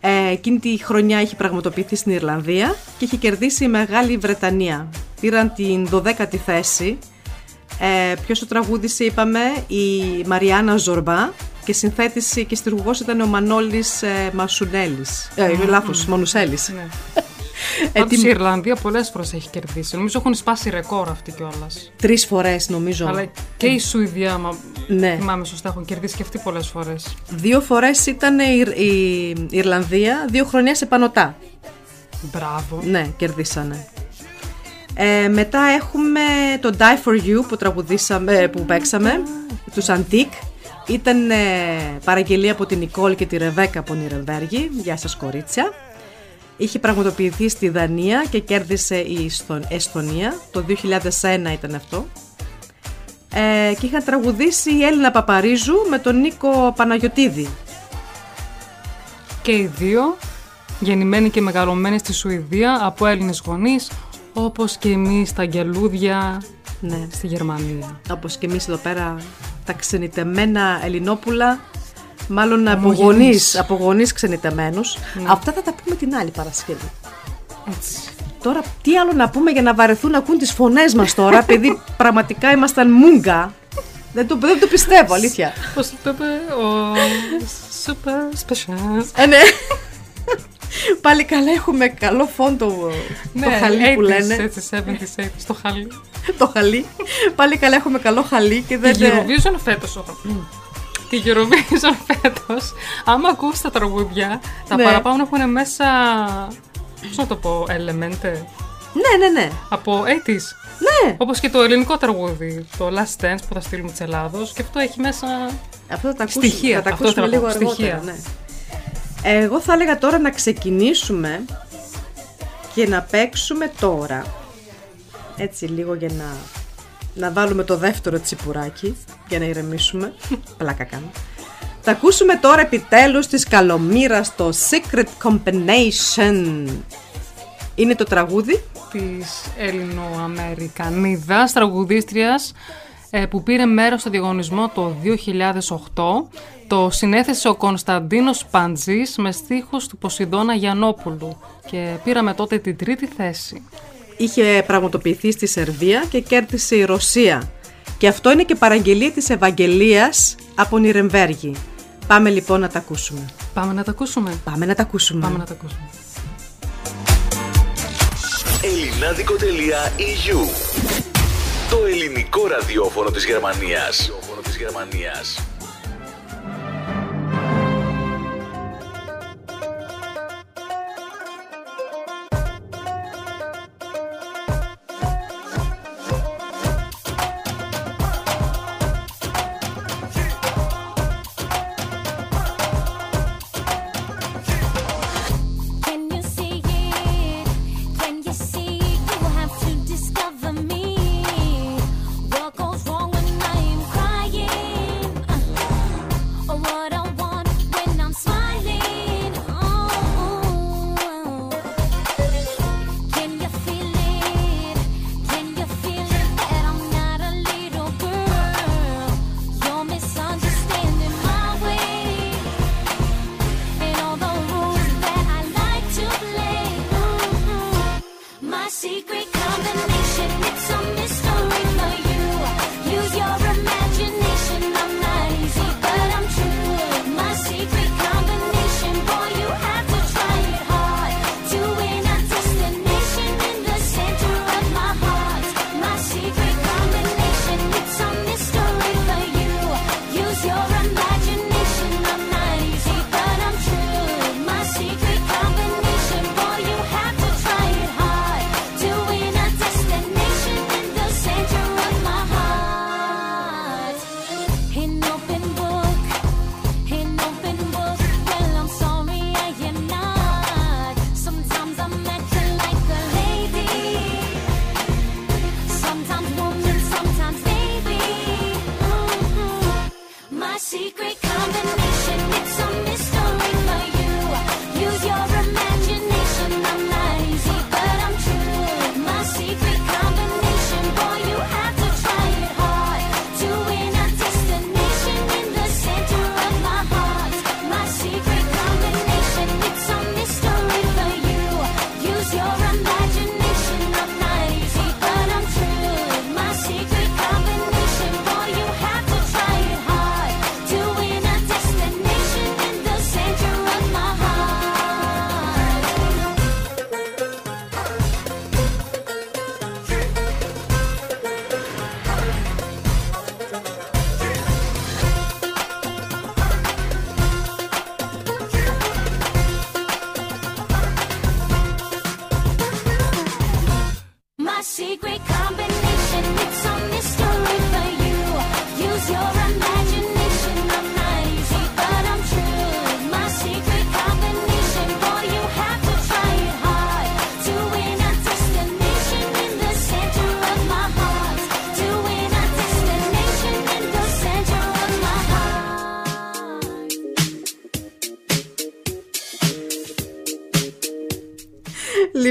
Ε, εκείνη τη χρονιά είχε πραγματοποιηθεί στην Ιρλανδία και είχε κερδίσει η Μεγάλη Βρετανία. Πήραν την 12η θέση. Ε, ποιος το τραγούδισε είπαμε η Μαριάννα Ζορμπά και συνθέτηση και στιργουργός ήταν ο Μανώλης ε, Μασουνέλης. Ε, λάθος, Μανουσέλης. Ναι. Ε, Πάντως τι- η Ιρλανδία πολλές φορές έχει κερδίσει. Νομίζω έχουν σπάσει ρεκόρ αυτή κιόλας. Τρεις φορές νομίζω. Αλλά και η Σουηδία, μα Ναι. θυμάμαι σωστά, έχουν κερδίσει και αυτοί πολλές φορές. Δύο φορές ήταν η, Ιρ- η Ιρλανδία, δύο χρονιά σε πανωτά. Μπράβο. Ναι, κερδίσανε. Ε, μετά έχουμε το Die For You που τραγουδήσαμε, που παίξαμε, τους Antique. Ήταν ε, παραγγελία από την Νικόλ και τη Ρεβέκα από Νιρεμβέργη. Γεια σας κορίτσια. Είχε πραγματοποιηθεί στη Δανία και κέρδισε η Εσθο- Εσθονία. Το 2001 ήταν αυτό. Ε, και είχαν τραγουδήσει η Έλληνα Παπαρίζου με τον Νίκο Παναγιωτίδη. Και οι δύο, γεννημένοι και μεγαλωμένοι στη Σουηδία από Έλληνες γονείς, όπως και εμείς στα αγγελούδια Ναι. στη Γερμανία. όπως και εμείς εδώ πέρα τα ξενιτεμένα Ελληνόπουλα μάλλον από Ομογενείς. γονείς, από γονείς ξενιτεμένους αυτά θα τα πούμε την άλλη Παρασκευή Έτσι. τώρα τι άλλο να πούμε για να βαρεθούν να ακούν τις φωνές μας τώρα επειδή πραγματικά ήμασταν μούγκα δεν το, δεν το πιστεύω αλήθεια Πώς το είπε ο Super Special. ε, ναι. Πάλι καλά έχουμε καλό φόντο το χαλί που 80s, λένε Ναι, Έτσι, 70s, 80s, το χαλί. το χαλί πάλι καλά έχουμε καλό χαλί και δεν Τη Eurovision φέτος, όπα. Τη Eurovision φέτος, άμα ακούσει τα τραγούδια, τα Ναι. παραπάνω έχουν μέσα, πώς να το πω, elemente, ναι ναι ναι από 80s. ναι Όπως και το ελληνικό τραγούδι, το Last Dance που θα στείλουμε της Ελλάδος και αυτό έχει μέσα... Αυτό θα τα ακούσουμε, Στοιχεία, θα τα αυτό ακούσουμε θέλω να λίγο πω, αργότερα. στοιχεία. Ναι. Εγώ θα έλεγα τώρα να ξεκινήσουμε και να παίξουμε τώρα. Έτσι λίγο για να, να βάλουμε το δεύτερο τσιπουράκι για να ηρεμήσουμε. Πλάκα κάνω. Θα ακούσουμε τώρα επιτέλους της Καλομήρας το Secret Combination. Είναι το τραγούδι. της Ελληνοαμερικανίδας τραγουδίστριας ε, που πήρε μέρος στο διαγωνισμό το 2008. Το συνέθεσε ο Κωνσταντίνος Παντζής με στίχους του Ποσειδώνα Γιαννόπουλου και πήραμε τότε την τρίτη θέση. είχε πραγματοποιηθεί στη Σερβία και κέρδισε η Ρωσία. Και αυτό είναι και παραγγελία της Ευαγγελίας από Νιρεμβέργη. Πάμε λοιπόν να τα ακούσουμε. Πάμε να τα ακούσουμε. Πάμε να τα ακούσουμε. Πάμε να τα ακούσουμε. ελληνάδικο.eu Το ελληνικό ραδιόφωνο της Γερμανίας.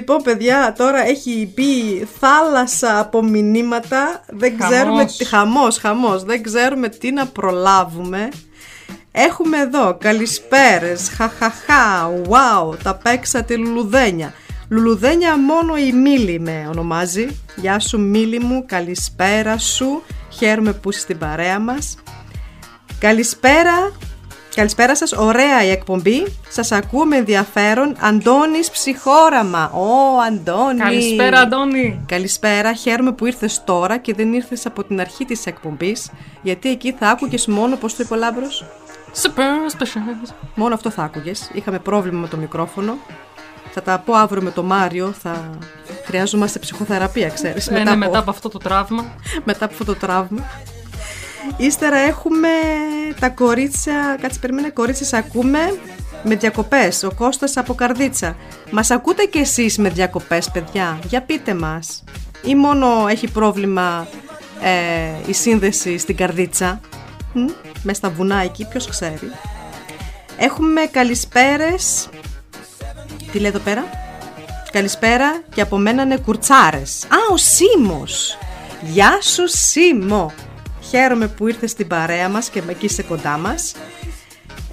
Λοιπόν, παιδιά, τώρα έχει μπει θάλασσα από μηνύματα. Δεν Χαμός. ξέρουμε. τι- Χαμός, χαμός. Δεν ξέρουμε τι να προλάβουμε. Έχουμε εδώ καλησπέρες, χαχαχά, wow, τα παίξατε λουλουδένια. Λουλουδένια μόνο η Μίλη με ονομάζει. Γεια σου Μίλη μου, καλησπέρα σου. Χαίρομαι που είσαι στην παρέα μας. Καλησπέρα, καλησπέρα σας, ωραία η εκπομπή. Σας ακούω με ενδιαφέρον. Αντώνης Ψυχόραμα. Ω, Αντώνη. Καλησπέρα, Αντώνη. Καλησπέρα, χαίρομαι που ήρθες τώρα και δεν ήρθες από την αρχή της εκπομπής, γιατί εκεί θα άκουγες μόνο, πώς το είπε ο Λάμπρος, Super special. μόνο αυτό θα άκουγες. Είχαμε πρόβλημα με το μικρόφωνο. Θα τα πω αύριο με τον Μάριο, θα χρειάζομαστε ψυχοθεραπεία, ξέρεις, Ε, ναι, μετά από αυτό το τραύμα. μετά από αυτό το τραύμα. Ύστερα έχουμε τα κορίτσια, κάτσε περίμενε, κορίτσια ακούμε με διακοπές, ο Κώστας από Καρδίτσα. Μας ακούτε κι εσείς με διακοπές, παιδιά, για πείτε μας. Ή μόνο έχει πρόβλημα ε, η σύνδεση στην Καρδίτσα, μ, μες στα βουνά εκεί, ποιος ξέρει. Έχουμε καλησπέρες, τι λέει εδώ πέρα, Καλησπέρα και από μένα είναι κουρτσάρες. Α, ο Σίμος. Γεια σου Σίμο. Χαίρομαι που ήρθες στην παρέα μας και εκεί είσαι κοντά μας.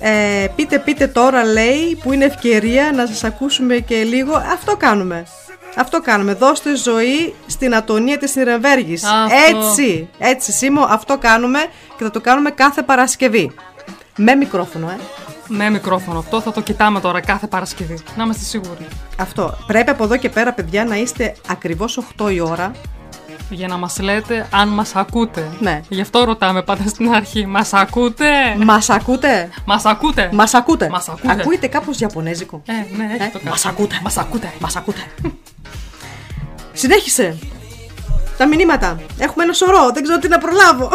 Ε, πείτε πείτε τώρα λέει που είναι ευκαιρία να σας ακούσουμε και λίγο. Αυτό κάνουμε. Αυτό κάνουμε. Δώστε ζωή στην ατονία της Ιρεμβέργης. Αυτό. Έτσι, έτσι Σίμω, αυτό κάνουμε και θα το κάνουμε κάθε Παρασκευή. Με μικρόφωνο, ε. Με μικρόφωνο. Αυτό θα το κοιτάμε τώρα κάθε Παρασκευή. Να είμαστε σίγουροι. Αυτό. Πρέπει από εδώ και πέρα, παιδιά, να είστε ακριβώς 8 η ώρα Για να μας λέτε αν μας ακούτε. Ναι. Γι' αυτό ρωτάμε πάντα στην αρχή. Μας ακούτε; Μας ακούτε! Μας ακούτε. Μας ακούτε! Μας ακούτε. Ακούγεται κάπως Ιαπωνέζικο; Ε, ναι, έχει Ε, το κάτι. μας ακούτε. Μας ακούτε. Μας ακούτε. Συνέχισε. Τα μηνύματα. Έχουμε ένα σωρό. Δεν ξέρω τι να προλάβω.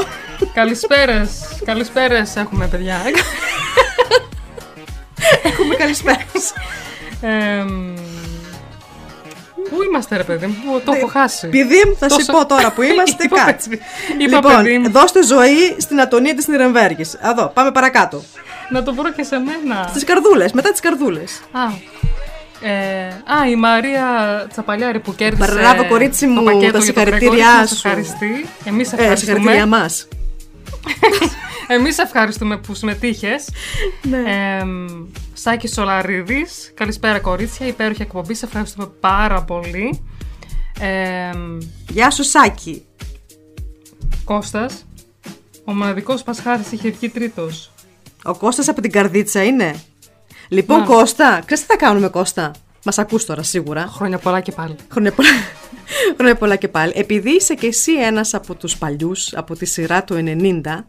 Καλησπέρες. Καλησπέρες έχουμε, παιδιά. Έχουμε καλησπέρα. Εμ, Πού είμαστε, ρε παιδί μου, το έχω χάσει; Επειδή θα σου Τόσο- πω τώρα που είμαστε, Είπα, κάτσε. παιδί- είπα, παιδί μου. Λοιπόν, δώστε ζωή στην ατονία της Νιρεμβέργης. Εδώ, πάμε παρακάτω. Να το βρω και σε μένα. Στις καρδούλες, μετά τις καρδούλες. Α, ε, α, η Μαρία Τσαπαλιάρη που κέρδισε. Μπράβο, κορίτσι το μου, πακέτο τα για το συγχαρητήριά Γρηγόρη, να σε σου. ευχαριστεί. Εμείς Ε, συγχαρητήρια ευχαριστούμε. μας. Εμείς ευχαριστούμε που συμμετείχες. Ναι. Ε, Σάκη Σολαρίδης. Καλησπέρα, κορίτσια. Υπέροχη εκπομπή. Σε ευχαριστούμε πάρα πολύ. Ε, Γεια σου Σάκη. Κώστας, ο μοναδικός Πασχάρης είχε βγει τρίτος. Ο Κώστας από την καρδίτσα είναι. Λοιπόν, Να. Κώστα, ξέρεις τι θα κάνουμε, Κώστα; Μας ακούς τώρα σίγουρα. Χρόνια πολλά και πάλι. Χρόνια πολλά. Χρόνια πολλά και πάλι. Επειδή είσαι και εσύ ένας από τους παλιούς, από τη σειρά του 90,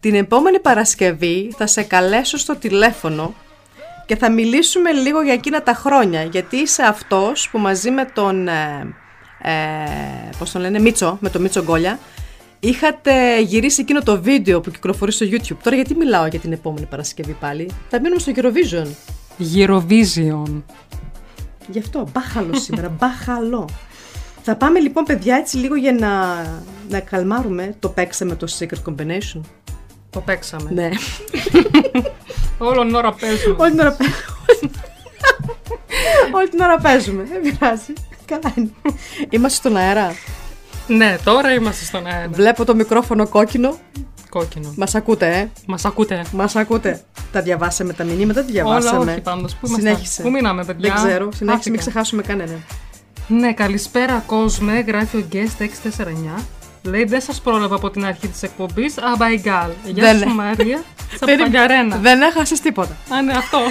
την επόμενη Παρασκευή θα σε καλέσω στο τηλέφωνο και θα μιλήσουμε λίγο για εκείνα τα χρόνια. Γιατί είσαι αυτός που μαζί με τον, ε, ε, πώς τον λένε, Μίτσο, με τον Μίτσο Γκόλια, είχατε γυρίσει εκείνο το βίντεο που κυκλοφορεί στο YouTube. Τώρα γιατί μιλάω για την επόμενη Παρασκευή πάλι; Θα μείνουμε στο Eurovision. Eurovision. Γι' αυτό, μπάχαλο σήμερα, μπάχαλο. Θα πάμε λοιπόν παιδιά έτσι λίγο για να, να καλμάρουμε το παίξαμε το Secret Combination. Το παίξαμε. Ναι. Όλη την ώρα παίζουμε. Όλη την ώρα παίζουμε. Όλη την ώρα παίζουμε. Δεν πειράζει. Καλά είναι. Είμαστε στον αέρα. ναι, τώρα είμαστε στον αέρα. Βλέπω το μικρόφωνο κόκκινο. Κόκκινο. Μας ακούτε, ε; Μας ακούτε. Μας ακούτε. Τα διαβάσαμε τα μηνύματα, τα διαβάσαμε. Όλα όχι πάντως. Πού ήμασταν; Συνέχισε. Πού μείναμε, παιδιά; Δεν ξέρω. Συνέχισε, Χάθηκα. μην ξεχάσουμε κανέναν. Ναι, καλησπέρα κόσμε, γράφει ο Guest 649. Λέει δεν σας πρόλαβα από την αρχή της εκπομπής, α, by God. Γεια Δεν- σου Μαρία, Περίμενε. Σαπαγκαρένα. Δεν έχασες τίποτα. Α, ναι, αυτό.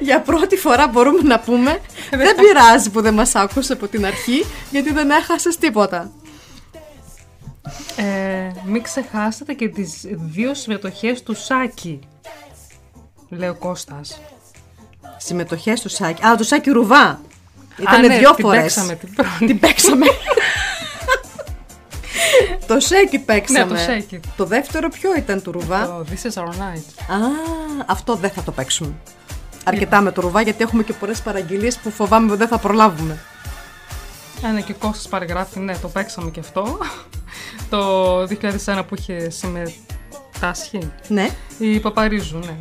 Για πρώτη φορά μπορούμε να πούμε δεν πειράζει που δεν μας άκουσες από την αρχή γιατί δεν έχασες τίποτα. ε, μην ξεχάσετε και τις δύο συμμετοχές του Σάκη, λέει ο Κώστας. Συμμετοχές του Σάκη. Α, του Σάκη Ρουβά. Ήταν ναι, δυο την φορές. παίξαμε την πρώτη. Την παίξαμε. το Σέκι παίξαμε. Ναι, το Σέκι. Το δεύτερο ποιο ήταν του Ρουβά; Το This is our night. Α, αυτό δεν θα το παίξουμε. Αρκετά με το Ρουβά γιατί έχουμε και πολλές παραγγελίες που φοβάμαι ότι δεν θα προλάβουμε. Α, ναι, και ο Κώστας παραγράφει, ναι, το παίξαμε και αυτό. το 2001 που είχε συμμετάσχει. Ναι. Η Παπαρίζου, ναι.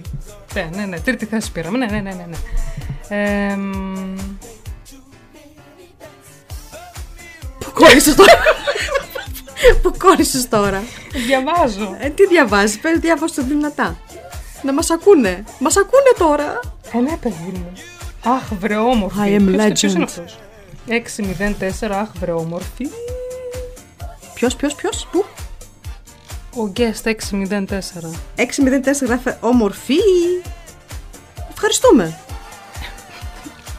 Ναι, ναι, ναι. Τρίτη θέση πήραμε. Ναι, ναι, ναι, ναι. ναι. Ε, μ, Πού κόλλησες τώρα. Πού κόλλησες τώρα. διαβάζω. Ε, τι διαβάζεις, πες διάβασε το δυνατά. Να μας ακούνε. Μας ακούνε τώρα. Ε, ναι, παιδί μου. Αχ, βρε όμορφη. I am Ποιος- ποιος legend. είναι αυτός; 604, αχ, βρε όμορφη. Ποιος, ποιος, ποιος, πού; Ο guest 604. 604 γράφει όμορφη. Ευχαριστούμε.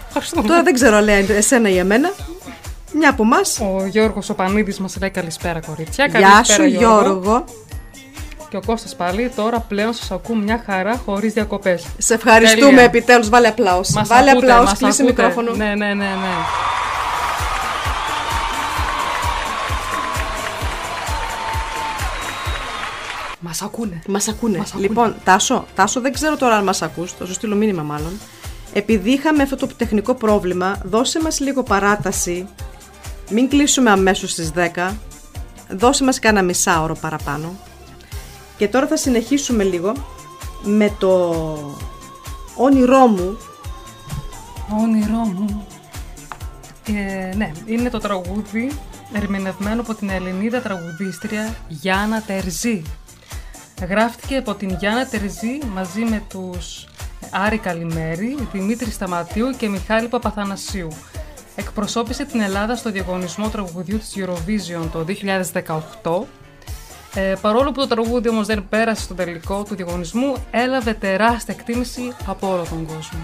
Ευχαριστούμε. Τώρα δεν ξέρω αν λέει εσένα ή εμένα. Μια από εμά. Ο Γιώργος ο Πανίδης μας λέει καλησπέρα κορίτσια. Γεια Καλησπέρα, σου Γιώργο. Και ο Κώστας πάλι τώρα πλέον σας ακούω μια χαρά χωρίς διακοπές. Σε ευχαριστούμε Τέλεια. επιτέλους. Βάλε απλάους. Μας Βάλε ακούτε, απλάους, μας κλείσε ακούτε. μικρόφωνο. Ναι, ναι, ναι, ναι. Μας ακούνε. Μας ακούνε. Μας ακούνε. Λοιπόν, Τάσο, Τάσο, δεν ξέρω τώρα αν μας ακούς, θα σου στείλω μήνυμα μάλλον. Επειδή είχαμε αυτό το τεχνικό πρόβλημα, δώσε μας λίγο παράταση. Μην κλείσουμε αμέσως στις 10. Δώσε μας κάνα μισάωρο παραπάνω. Και τώρα θα συνεχίσουμε λίγο με το όνειρό μου. Όνειρό μου. Ε, ναι, είναι το τραγούδι ερμηνευμένο από την Ελληνίδα τραγουδίστρια Γιάννα Τερζή. Γράφτηκε από την Γιάννα Τερζή μαζί με τους Άρη Καλημέρη, Δημήτρη Σταματίου και Μιχάλη Παπαθανασίου. Εκπροσώπησε την Ελλάδα στο διαγωνισμό τραγουδιού της Eurovision το 2018 ε, παρόλο που το τραγούδι όμως δεν πέρασε στο τελικό του διαγωνισμού, έλαβε τεράστια εκτίμηση από όλο τον κόσμο.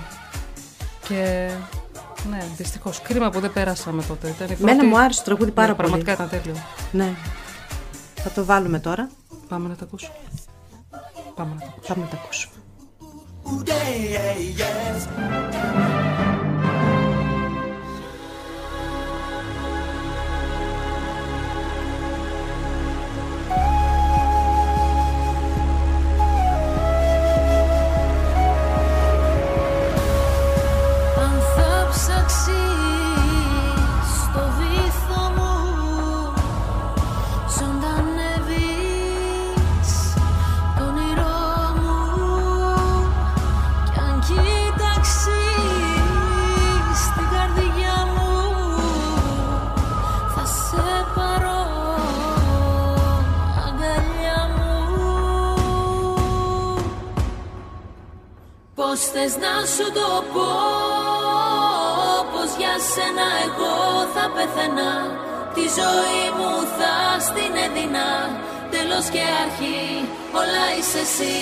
Και ναι, δυστυχώς. Κρίμα που δεν πέρασαμε τότε. Ήταν η Μένα πρώτη- μου άρεσε το τραγούδι πάρα Ναι, πολύ. Πραγματικά ήταν τέλειο. Ναι. Θα το βάλουμε τώρα. Πάμε να τα ακούσουμε. Πάμε να τα ακούσουμε. Πάμε να τα ακούσουμε. Θες να σου το πω Πως για σένα εγώ πεθαίνα. Τη ζωή μου θα στην έδινα. Τέλος και αρχή όλα είσαι εσύ.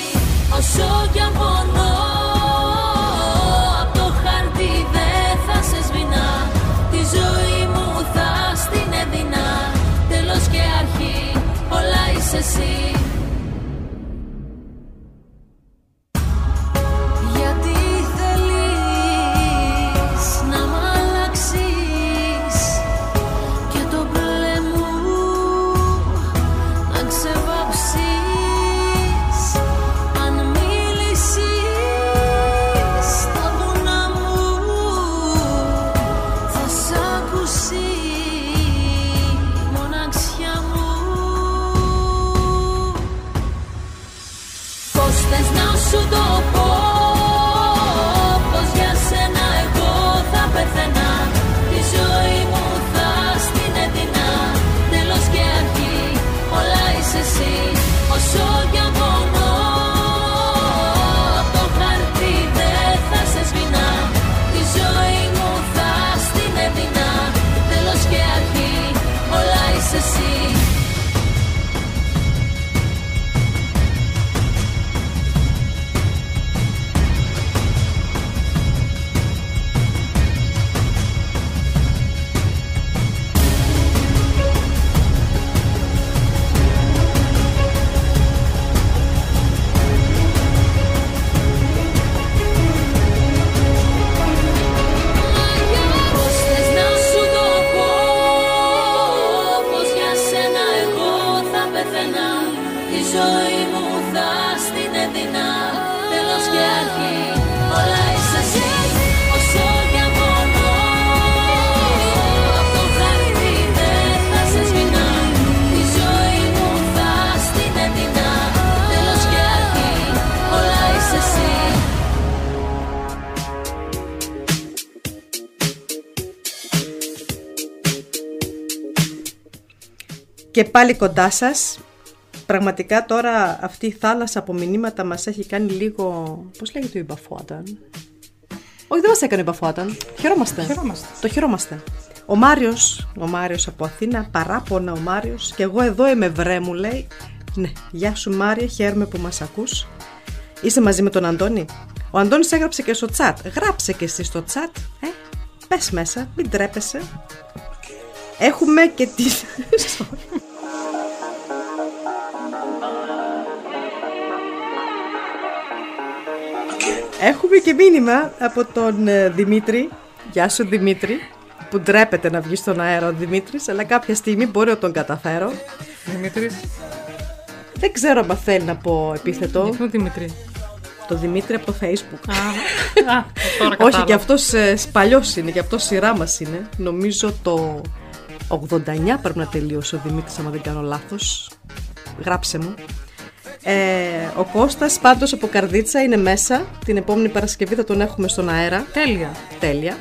Όσο κι αν πονώ Απ' το χαρτί δεν θα σε σβηνά Τη ζωή μου θα στην έδινα. Τέλος και αρχή όλα είσαι εσύ Και πάλι κοντά σας. Πραγματικά τώρα αυτή η θάλασσα από μηνύματα μας έχει κάνει λίγο... Πώς λέγεται ο Ιμπαφόταν. Όχι, δεν μας έκανε ο Ιμπαφόταν. Χαιρόμαστε. Χαιρόμαστε. Το χαιρόμαστε. Ο Μάριος, ο Μάριος από Αθήνα, παράπονα ο Μάριος και εγώ εδώ είμαι βρέ μου λέει. Ναι, γεια σου Μάρια, χαίρομαι που μας ακούς. Είσαι μαζί με τον Αντώνη; Ο Αντώνης έγραψε και στο chat. Γράψε και εσύ στο chat. Ε, πες μέσα, μην τρέπεσαι. Έχουμε και τη... Έχουμε και μήνυμα από τον ε, Δημήτρη. Γεια σου Δημήτρη. Που ντρέπεται να βγει στον αέρα ο Δημήτρης, αλλά κάποια στιγμή μπορεί να τον καταφέρω. Δημήτρης. Δεν ξέρω αν θέλει να πω επίθετο. Γιατί ο Δημήτρη. Το Δημήτρη από το Facebook. Α, α, τώρα Όχι, κατάλαβα. και αυτός ε, παλιός είναι, και αυτός σειρά μας είναι. Νομίζω το 89 πρέπει να τελείωσε ο Δημήτρης, άμα δεν κάνω λάθος. Γράψε μου. Ε, ο Κώστας πάντως από Καρδίτσα είναι μέσα. Την επόμενη Παρασκευή θα τον έχουμε στον αέρα. Τέλεια. Τέλεια.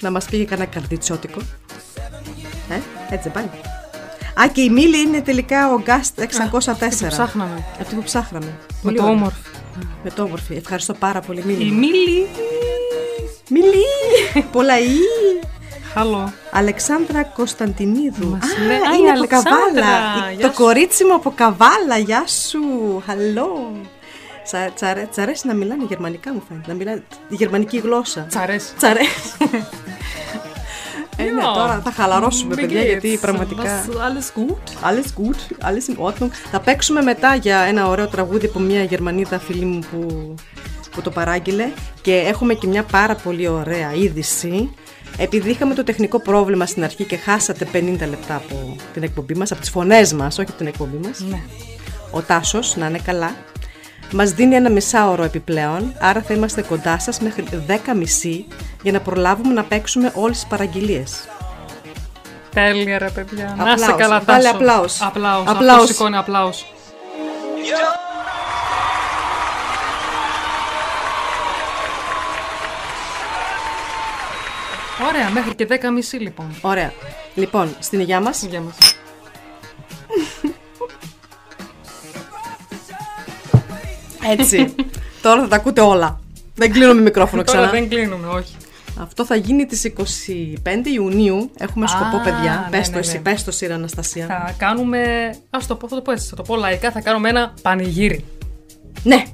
Να μας πήγε κανένα καρδιτσότικο. Ε, έτσι δεν πάει. Α, και η Μίλη είναι τελικά ο Γκάστ 604. Αυτή που ψάχναμε. Αυτή που ψάχναμε. Με Πολύ το ωραία. όμορφο. Με το όμορφη. Ευχαριστώ πάρα πολύ, Μίλη. Η Μίλη. Μίλη! Πολλαή! Χαλό. Αλεξάνδρα Κωνσταντινίδου. Μας Α, λέει- Α, είναι η από Αλεξάνδρα. Καβάλα. Γεια Το σου. κορίτσι μου από Καβάλα. Γεια σου. Χαλό. Τσα- τσαρέ- Τ' αρέσει να μιλάνε γερμανικά μου φαίνεται. Να μιλάνε τη γερμανική γλώσσα. Τσαρές. Τ' αρέσει. ε, ναι, Ja. τώρα θα χαλαρώσουμε, Wie παιδιά, geht's? γιατί πραγματικά. Was, alles gut? Alles gut, alles in Ordnung. Θα παίξουμε μετά για ένα ωραίο τραγούδι από μια Γερμανίδα φίλη μου που, που το παράγγειλε και έχουμε και μια πάρα πολύ ωραία είδηση. Επειδή είχαμε το τεχνικό πρόβλημα στην αρχή και χάσατε 50 λεπτά από την εκπομπή μας, από τις φωνές μας, όχι από την εκπομπή μας, Ναι. ο Τάσος, να είναι καλά, μας δίνει ένα μισάωρο επιπλέον, άρα θα είμαστε κοντά σας μέχρι 10.30 για να προλάβουμε να παίξουμε όλες τις παραγγελίες. Τέλεια ρε παιδιά. Να Απλάους. σε καλά Βάλε Τάσο. απλάους. Απλάους. Απλάους. Αυτό σηκώνει απλάους. Ωραία, μέχρι και 10.30 λοιπόν. Ωραία. Λοιπόν, στην υγειά μας. Γεια μας. Έτσι. Τώρα θα τα ακούτε όλα. Δεν κλείνουμε μικρόφωνο Τώρα ξανά. δεν κλείνουμε, όχι. Αυτό θα γίνει τις 25 Ιουνίου. Έχουμε σκοπό, Α, παιδιά. ναι, πες ναι, το εσύ, ναι. πες το Σύρα Αναστασία. Θα κάνουμε. Α το πω, θα το πω έτσι. Θα το πω λαϊκά. Θα κάνουμε ένα πανηγύρι. Ναι,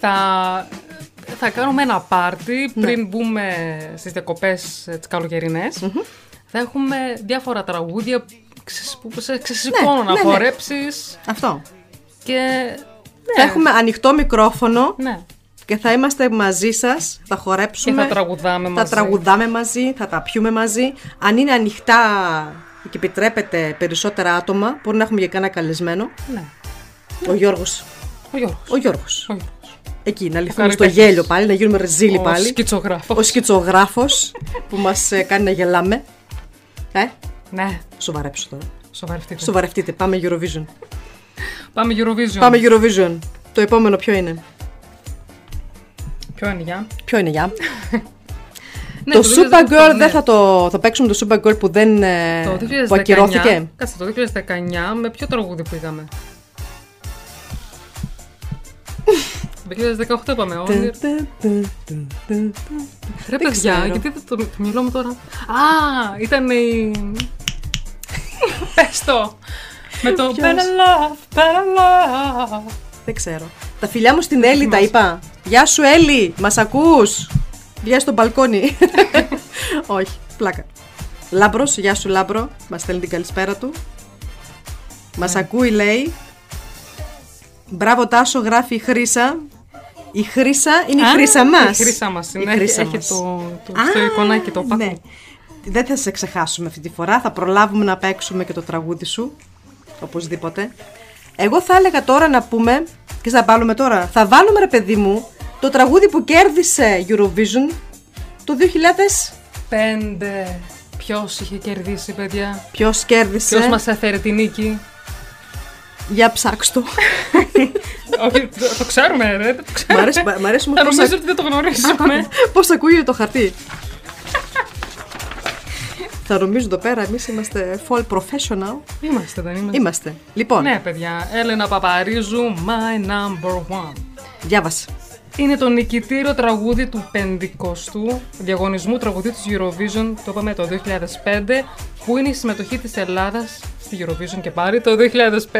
Θα, θα κάνουμε ένα πάρτι Ναι. πριν μπούμε στις διακοπές ε, τις καλοκαιρινές. Θα έχουμε διάφορα τραγούδια ξεσ- που σε ξεσηκώνουν Ναι, να ναι, ναι. χορέψεις αυτό. και... Θα έχουμε ανοιχτό μικρόφωνο Ναι. και θα είμαστε μαζί σας, θα χορέψουμε. Και θα τραγουδάμε Θα μαζί. τραγουδάμε μαζί, θα τα πιούμε μαζί. Αν είναι ανοιχτά και επιτρέπεται περισσότερα άτομα, μπορεί να έχουμε και κανένα καλεσμένο. Ναι. Ο Γιώργος. Ο Γιώργος. Ο Γιώργος. Ο Γιώργος. Εκεί, να λυθούμε στο καλλιτέχνης. γέλιο πάλι, να γίνουμε ρεζίλοι Ο πάλι. σκητσογράφος. Ο σκητσογράφος που μας ε, κάνει να γελάμε. Ε, Ναι, σοβαρέψω τώρα. σοβαρευτείτε. Σοβαρευτείτε, πάμε Eurovision. Πάμε Eurovision. Πάμε Eurovision. Το επόμενο ποιο είναι; Ποιο είναι, για; Ποιο είναι, για; Ναι, το 2018, Supergirl ναι. δεν θα το θα παίξουμε το Supergirl που δεν ε, Το 2019, που ακυρώθηκε. Κάτσε, το 2019 με ποιο τραγούδι πήγαμε. Το 2018 είπαμε, όνειρο. Ρε παιδιά, ξέρω. γιατί δεν το, το μυαλό μου τώρα. Α, ήταν η. Πες το! Με το Ποιος; Better love, better love. Δεν ξέρω. Τα φιλιά μου στην Έλλη τα είπα. Γεια σου Έλλη, μας ακούς. Βγες στο μπαλκόνι. Όχι, πλάκα. Λάμπρος, γεια σου Λάμπρο. Μας στέλνει την καλησπέρα του. Μας Ναι. ακούει λέει. Μπράβο Τάσο, γράφει η Χρύσα. Η Χρύσα είναι η Α, Χρύσα μας. Η Χρύσα μας Η είναι. Έχει, Χρύσα έχει μας. το, το, Α, στο εικονάκι το πάθο. ναι. Δεν θα σε ξεχάσουμε αυτή τη φορά. Θα προλάβουμε να παίξουμε και το τραγούδι σου. Οπωσδήποτε. Εγώ θα έλεγα τώρα να πούμε. Και θα βάλουμε τώρα. Θα βάλουμε ρε παιδί μου το τραγούδι που κέρδισε Eurovision το 2000. Πέντε. Ποιος είχε κερδίσει, παιδιά; Ποιος κέρδισε; Ποιος μας έφερε τη νίκη; Για ψάξ' το. Όχι, το, το ξέρουμε, ρε. Το μ' ξέρουμε. αρέσει, μ' αρέσει μου Θα πώς, νομίζω ακ- ότι δεν το γνωρίζουμε. πώς ακούγεται το χαρτί. θα νομίζω εδώ πέρα εμείς είμαστε full professional. είμαστε, δεν είμαστε. Είμαστε. Λοιπόν, Ναι, παιδιά. Έλενα Παπαρίζου, my number one. διάβασε. Είναι το νικητήριο τραγούδι του 50ου διαγωνισμού τραγουδίου της Eurovision, το είπαμε το 2005, που είναι η συμμετοχή της Ελλάδας στη Eurovision και πάλι το 2005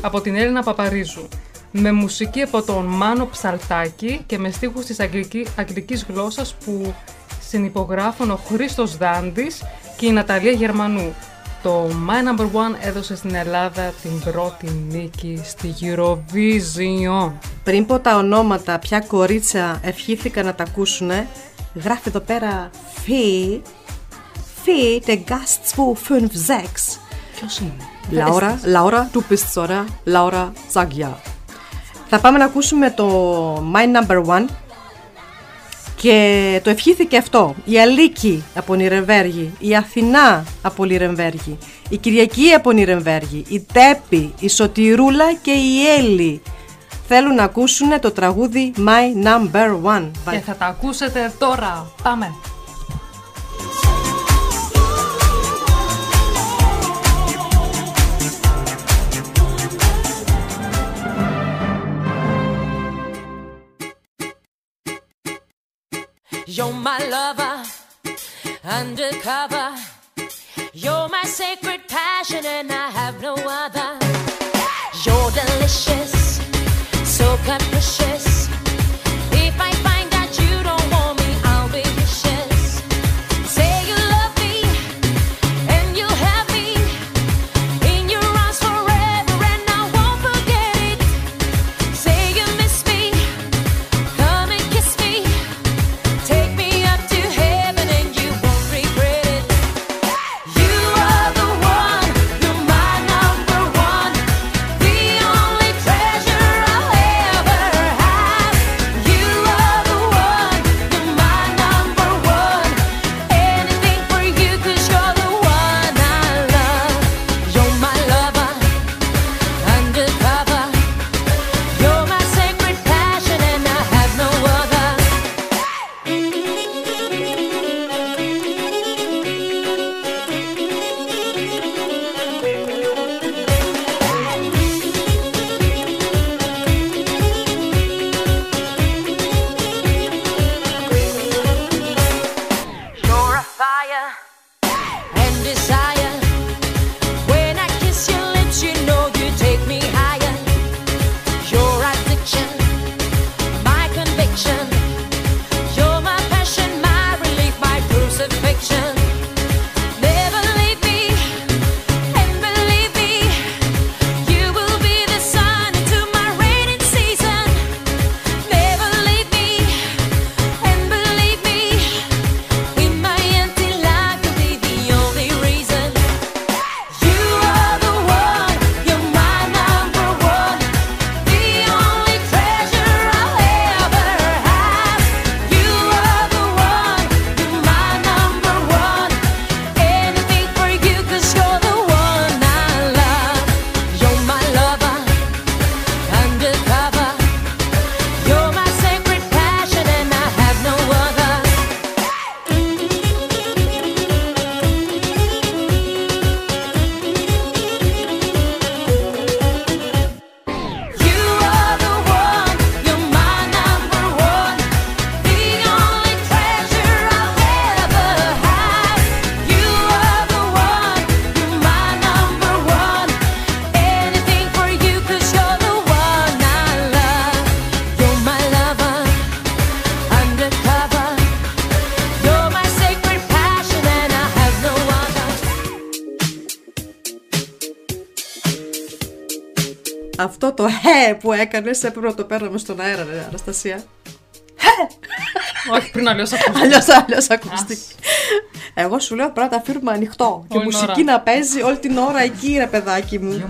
από την Έλληνα Παπαρίζου. Με μουσική από τον Μάνο Ψαλτάκη και με στίχους της αγγλική, αγγλικής γλώσσας που συνυπογράφουν ο Χρήστος Δάντης και η Ναταλία Γερμανού. Το My Number One έδωσε στην Ελλάδα την πρώτη νίκη στη Eurovision. Πριν πω τα ονόματα, ποια κορίτσα ευχήθηκαν να τα ακούσουνε, γράφει εδώ πέρα Φι, Φι, der Gast 256. Ποιος είναι; Laura, Laura, du bist Zora, Laura, sag ja. Θα πάμε να ακούσουμε το My Number One και το ευχήθηκε αυτό. Η Αλίκη από Νιρεμβέργη, η Αθηνά από Νιρεμβέργη, η Κυριακή από Νιρεμβέργη, η Τέπη, η Σωτηρούλα και η Έλλη. Θέλουν να ακούσουν το τραγούδι My Number One. Και θα τα ακούσετε τώρα. Πάμε. You're my lover, undercover. You're my sacred passion, and I have no other. You're delicious, so capricious. «Χε» που έκανες έπρεπε να το παίρναμε στον αέρα, ρε Αναστασία. Όχι, πριν αλλιώς ακούστηκε. Αλλιώς, αλλιώς ακούστηκε. Εγώ σου λέω πρέπει να τα αφήνουμε ανοιχτό. Και Όλη την μουσική ώρα. να παίζει όλη την ώρα εκεί, ρε παιδάκι μου.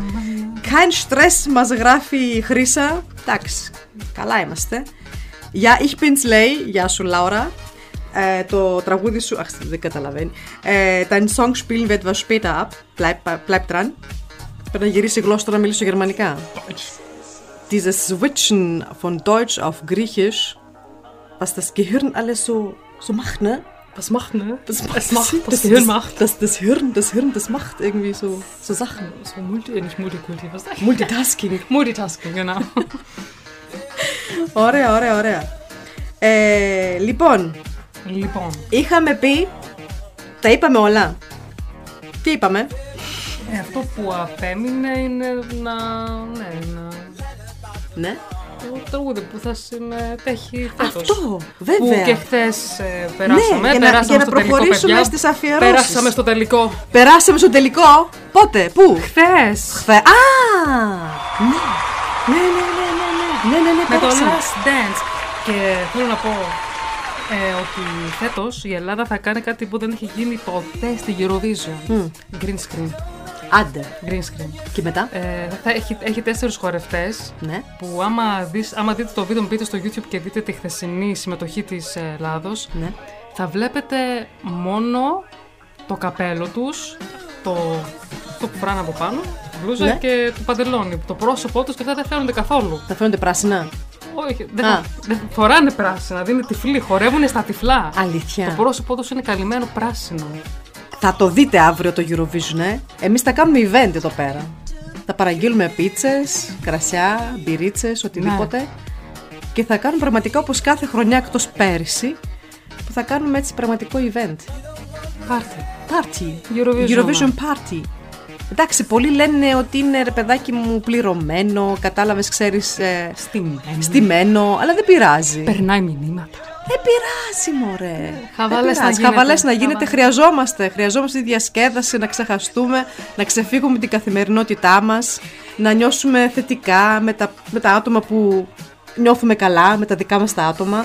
Kein Stress μας γράφει η Χρύσα. Εντάξει, καλά είμαστε. Για Ich bin's λέει, γεια σου Λάουρα. Ε, το τραγούδι σου, αχ, δεν καταλαβαίνει. Ε, dein Song spielen wir etwas später ab. Bleib, bleib dran. Πρέπει να γυρίσει η γλώσσα τώρα να μιλήσω γερμανικά. Dieses Switchen von Deutsch auf Griechisch, was das Gehirn alles so, so macht, ne? Was macht, ne? Das Es macht, das, das Gehirn das, macht. Das, das Hirn, das Hirn, das macht irgendwie so, so Sachen. So multi, äh, nicht Multikulti, was sag ich? Multitasking. Multitasking, genau. Ωραία, ωραία, ωραία. Ε, λοιπόν, λοιπόν, είχαμε πει, τα είπαμε όλα. Τι είπαμε, ε, αυτό που απέμεινε είναι να. Ναι, να. ναι. Το τραγούδι που θα συμμετέχει φέτος. Αυτό, βέβαια. Που και χθες περάσαμε. Ναι, για να- περάσαμε για να στο τελικό, προχωρήσουμε παιδιά. στις αφιερώσεις. Περάσαμε στο τελικό. Περάσαμε στο τελικό. Πότε, πού, Χθες. χθε. Α, ναι. Ναι, ναι, ναι, ναι, ναι, ναι, ναι, ναι, Με το περάσαμε. Last Dance. Και θέλω να πω ε, ότι φέτος η Ελλάδα θα κάνει κάτι που δεν έχει γίνει ποτέ στη Eurovision. Green screen. Άντε. Green screen. Και μετά; Ε, θα έχει, έχει τέσσερις χορευτές Ναι. που άμα, δεις, άμα δείτε το βίντεο, μπείτε στο YouTube και δείτε τη χθεσινή συμμετοχή της ε, Ελλάδος, Ναι. θα βλέπετε μόνο το καπέλο τους, το, αυτό που φοράνε από πάνω, τη μπλούζα Ναι. και το παντελόνι. Το πρόσωπό τους και αυτά δεν φαίνονται καθόλου. Θα φαίνονται πράσινα. Όχι, δεν, Α. δεν φοράνε πράσινα, δεν είναι τυφλοί, χορεύουν στα τυφλά. Αλήθεια. Το πρόσωπό τους είναι καλυμμένο πράσινο. Θα το δείτε αύριο το Eurovision, ε. Εμείς θα κάνουμε event εδώ πέρα. Θα παραγγείλουμε πίτσες, κρασιά, μπυρίτσες, οτιδήποτε. Ναι. Και θα κάνουμε πραγματικά όπως κάθε χρονιά εκτός πέρυσι, που θα κάνουμε έτσι πραγματικό event. Πάρτι. Party. Eurovision. Eurovision party. Εντάξει, πολλοί λένε ότι είναι ρε παιδάκι μου πληρωμένο, κατάλαβες, ξέρεις, ε, Στημένο. στημένο, αλλά δεν πειράζει. Περνάει μηνύματα. Δεν πειράζει, μωρέ. Χαβαλές Δεν να πειράζει. γίνεται. Χαβαλές να γίνεται. Χαβαλές. Χρειαζόμαστε. Χρειαζόμαστε τη διασκέδαση, να ξεχαστούμε, να ξεφύγουμε την καθημερινότητά μας, να νιώσουμε θετικά με τα, με τα άτομα που νιώθουμε καλά, με τα δικά μας τα άτομα.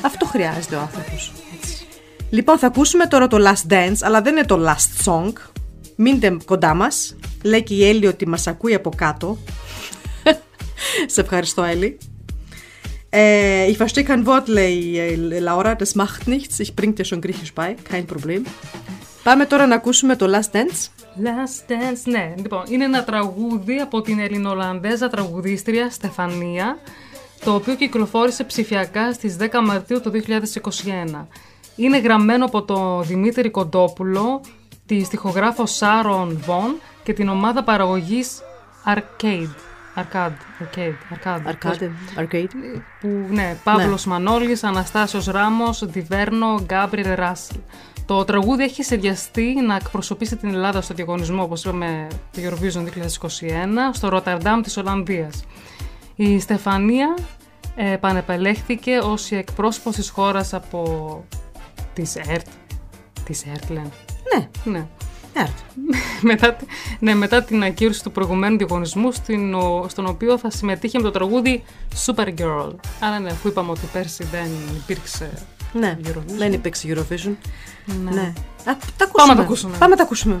Αυτό χρειάζεται ο άνθρωπος. Λοιπόν, θα ακούσουμε τώρα το Last Dance, αλλά δεν είναι το Last Song. Μείνετε κοντά μας. Λέει και η Έλλη ότι μας ακούει από κάτω. Σε ευχαριστώ, Έλλη. Äh, ich verstehe kein Wort, λέει ε, Laura. Das macht nichts. Ich bring dir schon Griechisch bei. Kein Problem. Πάμε τώρα να ακούσουμε το Last Dance. Last Dance, ναι. Λοιπόν, είναι ένα τραγούδι από την Ελληνοολλανδέζα τραγουδίστρια Στεφανία, το οποίο κυκλοφόρησε ψηφιακά στις 10 Μαρτίου του 2021. Είναι γραμμένο από τον Δημήτρη Κοντόπουλο, τη στιχογράφο Σάρον Βον και την ομάδα παραγωγής Arcade. Arcade, Arcade, Arcade. Arcade. Arcade. Που, ναι, Παύλος Μανώλης, Αναστάσιος Ράμος, Διβέρνο, Γκάμπριελ Ράσλ. Το τραγούδι έχει σχεδιαστεί να εκπροσωπήσει την Ελλάδα στο διαγωνισμό, όπως είπαμε, το Eurovision 2021, στο Ρότερνταμ της Ολλανδίας. Η Στεφανία ε, επανεπελέχθηκε ως η εκπρόσωπος της χώρας από της ΕΡΤ. Της ΕΡΤ λένε. Ναι, Ναι. έρθ. μετά, τη- ναι, μετά την ακύρωση του προηγουμένου διαγωνισμού, στην, ο- στον οποίο θα συμμετείχε με το τραγούδι Supergirl. Άρα ναι, αφού είπαμε ότι πέρσι δεν υπήρξε Ναι, Eurovision. δεν υπήρξε Eurovision. Ναι. Ναι. Α, τα ακούσουμε. Πάμε να τα ακούσουμε. Πάμε να τα ακούσουμε.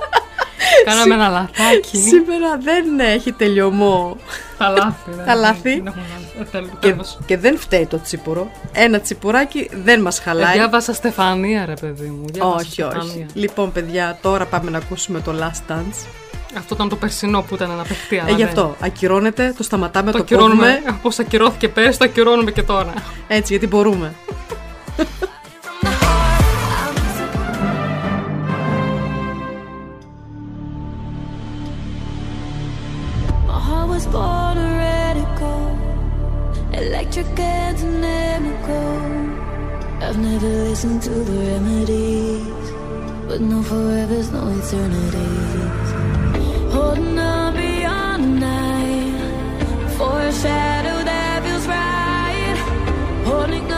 Κάναμε ένα λαθάκι. Σήμερα δεν έχει τελειωμό. Τα λάθη. δεν- Τα λάθη. δεν έχουμε λάθη. Ε, τέλος, Και, τέλος. και δεν φταίει το τσίπουρο. Ένα τσιπουράκι δεν μας Ε, χαλάει. Διάβασα Στεφανία, ρε παιδί μου. Διάβασα όχι, όχι. Στεφανία. Λοιπόν, παιδιά, τώρα πάμε να ακούσουμε το Last Dance. Αυτό ήταν το περσινό που ήταν να παιχτεί. αλλά Ε, γι' δεν. αυτό. Ακυρώνεται, το σταματάμε, Το το, ακυρώνουμε. κόβουμε. Όπως ακυρώθηκε πέρσι, το ακυρώνουμε και τώρα. Έτσι, γιατί μπορούμε. was born a radical, electric and dynamical. I've never listened to the remedies, but no forevers, no eternities. Holding on beyond the night for a shadow that feels right. Holding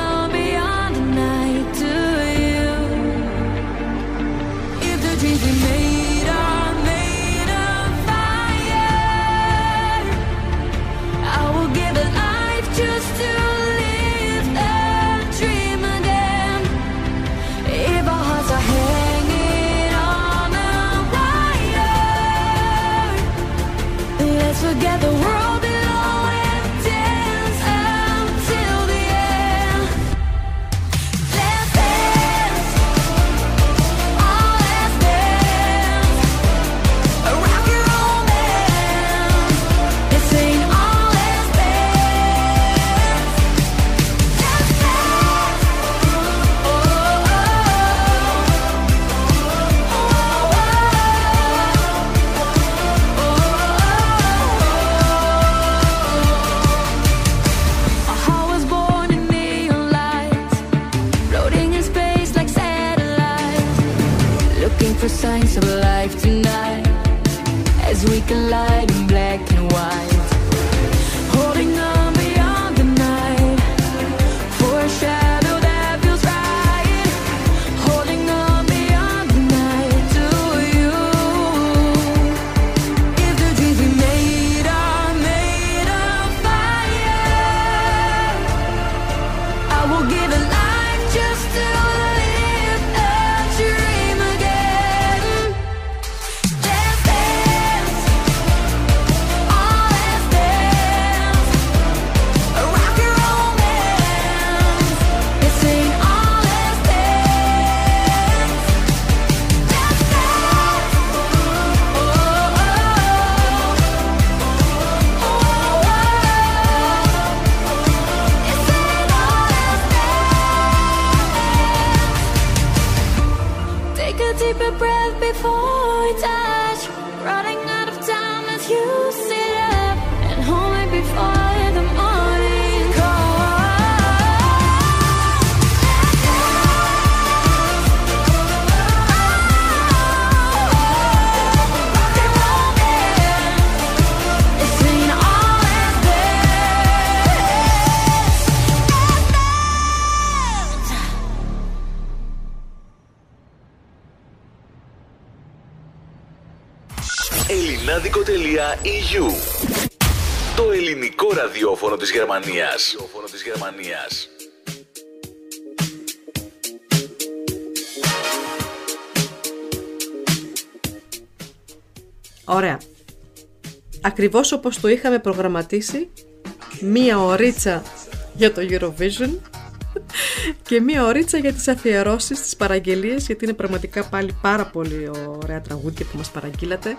Γερμανίας. Ραδιόφωνο της Γερμανίας. Ωραία. Ακριβώς όπως το είχαμε προγραμματίσει, μία ωρίτσα για το Eurovision και μία ωρίτσα για τις αφιερώσεις, τις παραγγελίες, γιατί είναι πραγματικά πάλι πάρα πολύ ωραία τραγούδια που μας παραγγείλατε.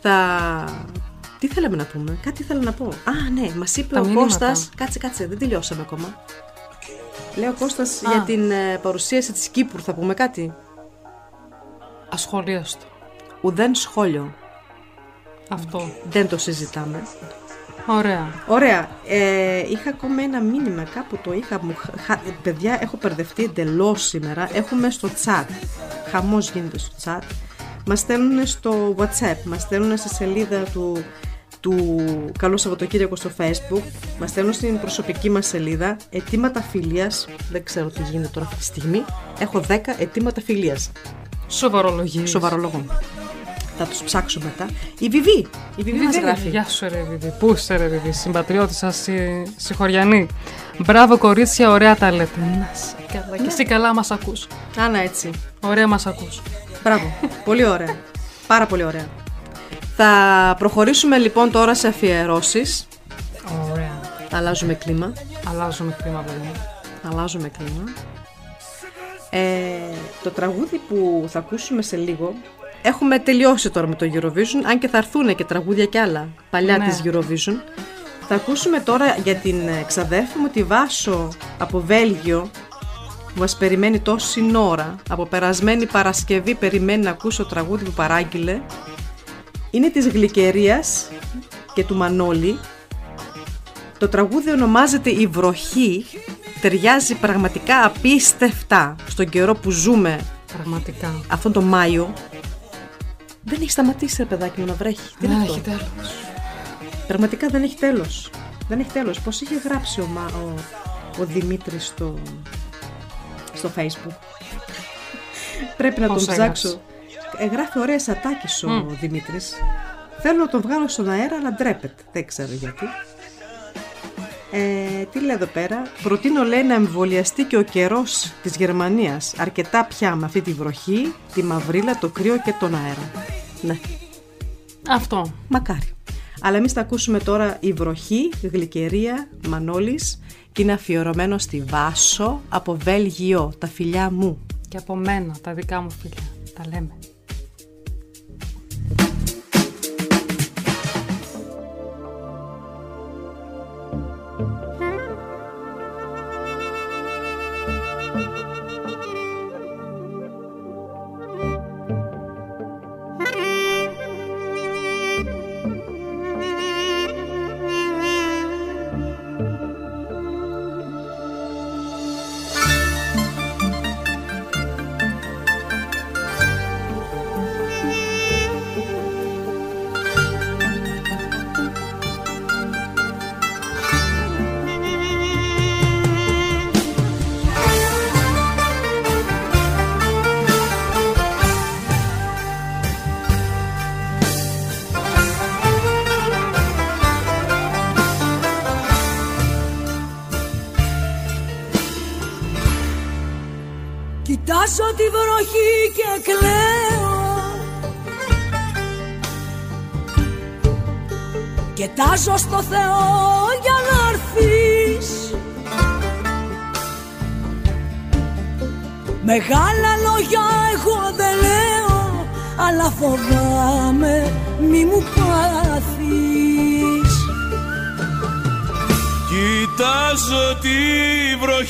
Θα... Τι θέλαμε να πούμε, κάτι ήθελα να πω. Α, ναι, μας είπε Τα ο μηνύματα. Κώστας, κάτσε, κάτσε, δεν τελειώσαμε ακόμα. Λέει ο Κώστας Α. για την ε, παρουσίαση της Κύπρου, θα πούμε κάτι; Ασχολίαστο. Ουδέν σχόλιο, Αυτό. δεν το συζητάμε. Ωραία. Ωραία. Ε, είχα ακόμα ένα μήνυμα κάπου το είχα. Μου, χα- παιδιά, έχω μπερδευτεί εντελώς σήμερα. Έχουμε στο chat. Χαμός γίνεται στο chat. Μας στέλνουν στο WhatsApp, μας στέλνουν στη σελίδα του, του Καλό Σαββατοκύριακο στο Facebook, μας στέλνουν στην προσωπική μας σελίδα αιτήματα φιλίας. Δεν ξέρω τι γίνεται τώρα αυτή τη στιγμή. Έχω 10 αιτήματα φιλίας. Σοβαρολογή. Σοβαρολογώ. Θα τους ψάξω μετά. Η Βιβί. Η Βιβί μας γράφει. Γεια σου, ρε Βιβί. Πού είσαι, ρε Βιβί. Συμπατριώτη σας, συγχωριανή. Μπράβο, κορίτσια, ωραία τα λέτε. Να σε καλά. Και εσύ καλά μας ακούς. Άνα έτσι. Ωραία μας ακούς. Μπράβο. πολύ ωραία. Πάρα πολύ ωραία. Θα προχωρήσουμε λοιπόν τώρα σε αφιερώσεις. Ωραία. Αλλάζουμε κλίμα. Αλλάζουμε κλίμα, παιδιά. Αλλάζουμε κλίμα. Ε, το τραγούδι που θα ακούσουμε σε λίγο Έχουμε τελειώσει τώρα με το Eurovision, αν και θα έρθουν και τραγούδια κι άλλα παλιά Ναι. της Eurovision. Θα ακούσουμε τώρα για την ε, ξαδέρφη μου τη Βάσο από Βέλγιο, που μας περιμένει τόση ώρα, από περασμένη Παρασκευή περιμένει να ακούσω τραγούδι που παράγγειλε, είναι της Γλυκερίας και του Μανώλη. Το τραγούδι ονομάζεται «Η βροχή», ταιριάζει πραγματικά απίστευτα στον καιρό που ζούμε Πραγματικά. αυτόν τον Μάιο. Δεν έχει σταματήσει ρε παιδάκι μου να βρέχει. Τι είναι Δεν αυτό; έχει τέλος. Πραγματικά δεν έχει τέλος. Δεν έχει τέλος. Πώς είχε γράψει ο, Μα- ο, ο Δημήτρης στο, στο facebook; Πρέπει να Πώς τον έγραψε; ψάξω. Ε, γράφει ωραίες ατάκες ο Μμ. Δημήτρης. Θέλω να τον βγάλω στον αέρα, αλλά ντρέπεται. Δεν ξέρω γιατί. Ε, τι λέει εδώ πέρα; Προτείνω λέει να εμβολιαστεί και ο καιρός της Γερμανίας. Αρκετά πια με αυτή τη βροχή, τη μαυρίλα, το κρύο και τον αέρα. Ναι. Αυτό. Μακάρι. Αλλά εμείς θα ακούσουμε τώρα η βροχή, γλυκερία, Μανώλης και είναι αφιερωμένο στη Βάσο από Βέλγιο, τα φιλιά μου. Και από μένα, τα δικά μου φίλια. Τα λέμε.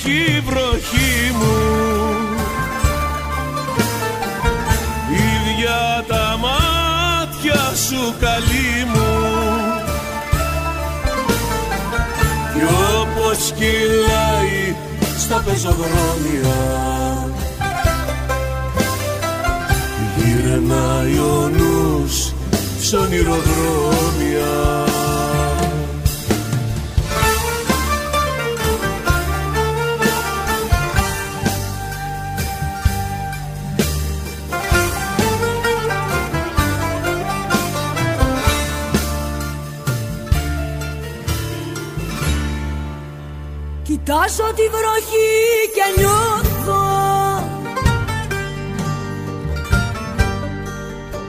Βροχή, βροχή μου. Ίδια τα μάτια σου καλή μου. Κι όπως κυλάει στα πεζοδρόμια Γυρνάει ο νους σ' ονειροδρόμια Κοιτάζω τη βροχή και νιώθω.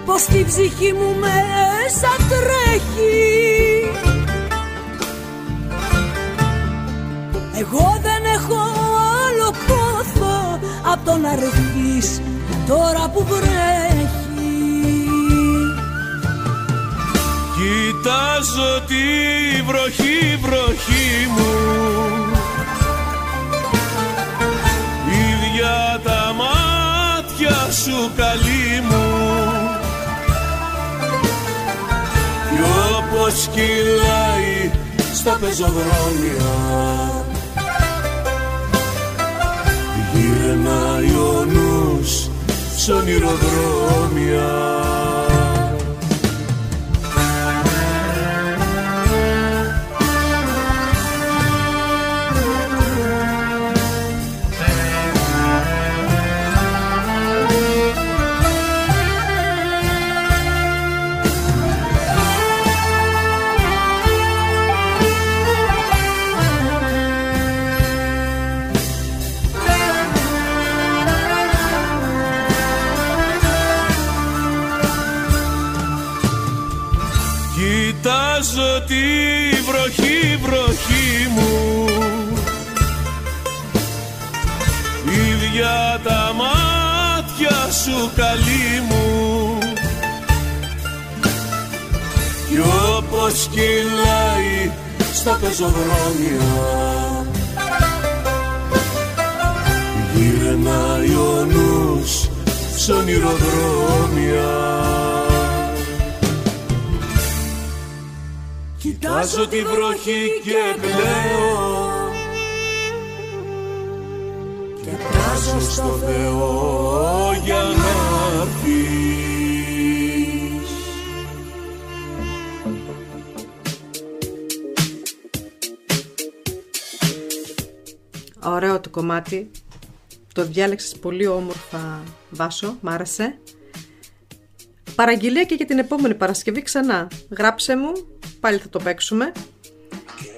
Πως την ψυχή μου μέσα τρέχει. Εγώ δεν έχω άλλο πόθο Απ' το να ρεθείς τώρα που βρέχει. Κοιτάζω τη βροχή, βροχή μου σου καλή μου. Κι όπως κυλάει στα πεζοδρόμια Γυρνάει ο νους σ' ονειροδρόμια στα πεζοδρόμια γυρνάει ο νους σ' ονειροδρόμια. Κοιτάζω τη βροχή και κλαίω. Και πράζω στο Θεό κομμάτι. Το διάλεξες πολύ όμορφα, Βάσο. Μ' άρεσε. Παραγγελία και για την επόμενη Παρασκευή ξανά. Γράψε μου, πάλι θα το παίξουμε.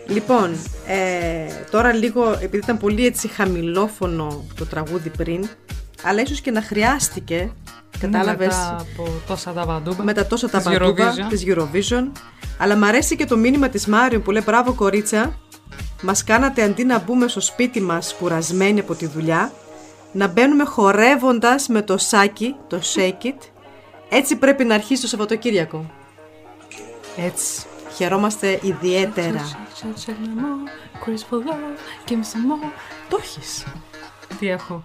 Λοιπόν, ε, τώρα λίγο, επειδή ήταν πολύ έτσι χαμηλόφωνο το τραγούδι πριν, αλλά ίσως και να χρειάστηκε, κατάλαβες, Μετά από τόσα τα βαντούμπα. με τα τόσα τα της παντούμπα Eurovision. της Eurovision. Αλλά μ' αρέσει και το μήνυμα της Μάριου που λέει μπράβο κορίτσα, μας κάνατε αντί να μπούμε στο σπίτι μας κουρασμένοι από τη δουλειά, να μπαίνουμε χορεύοντας με το σάκι, το shake it. Έτσι πρέπει να αρχίσει το Σαββατοκύριακο. Έτσι. Χαιρόμαστε ιδιαίτερα. Το έχεις. Τι έχω.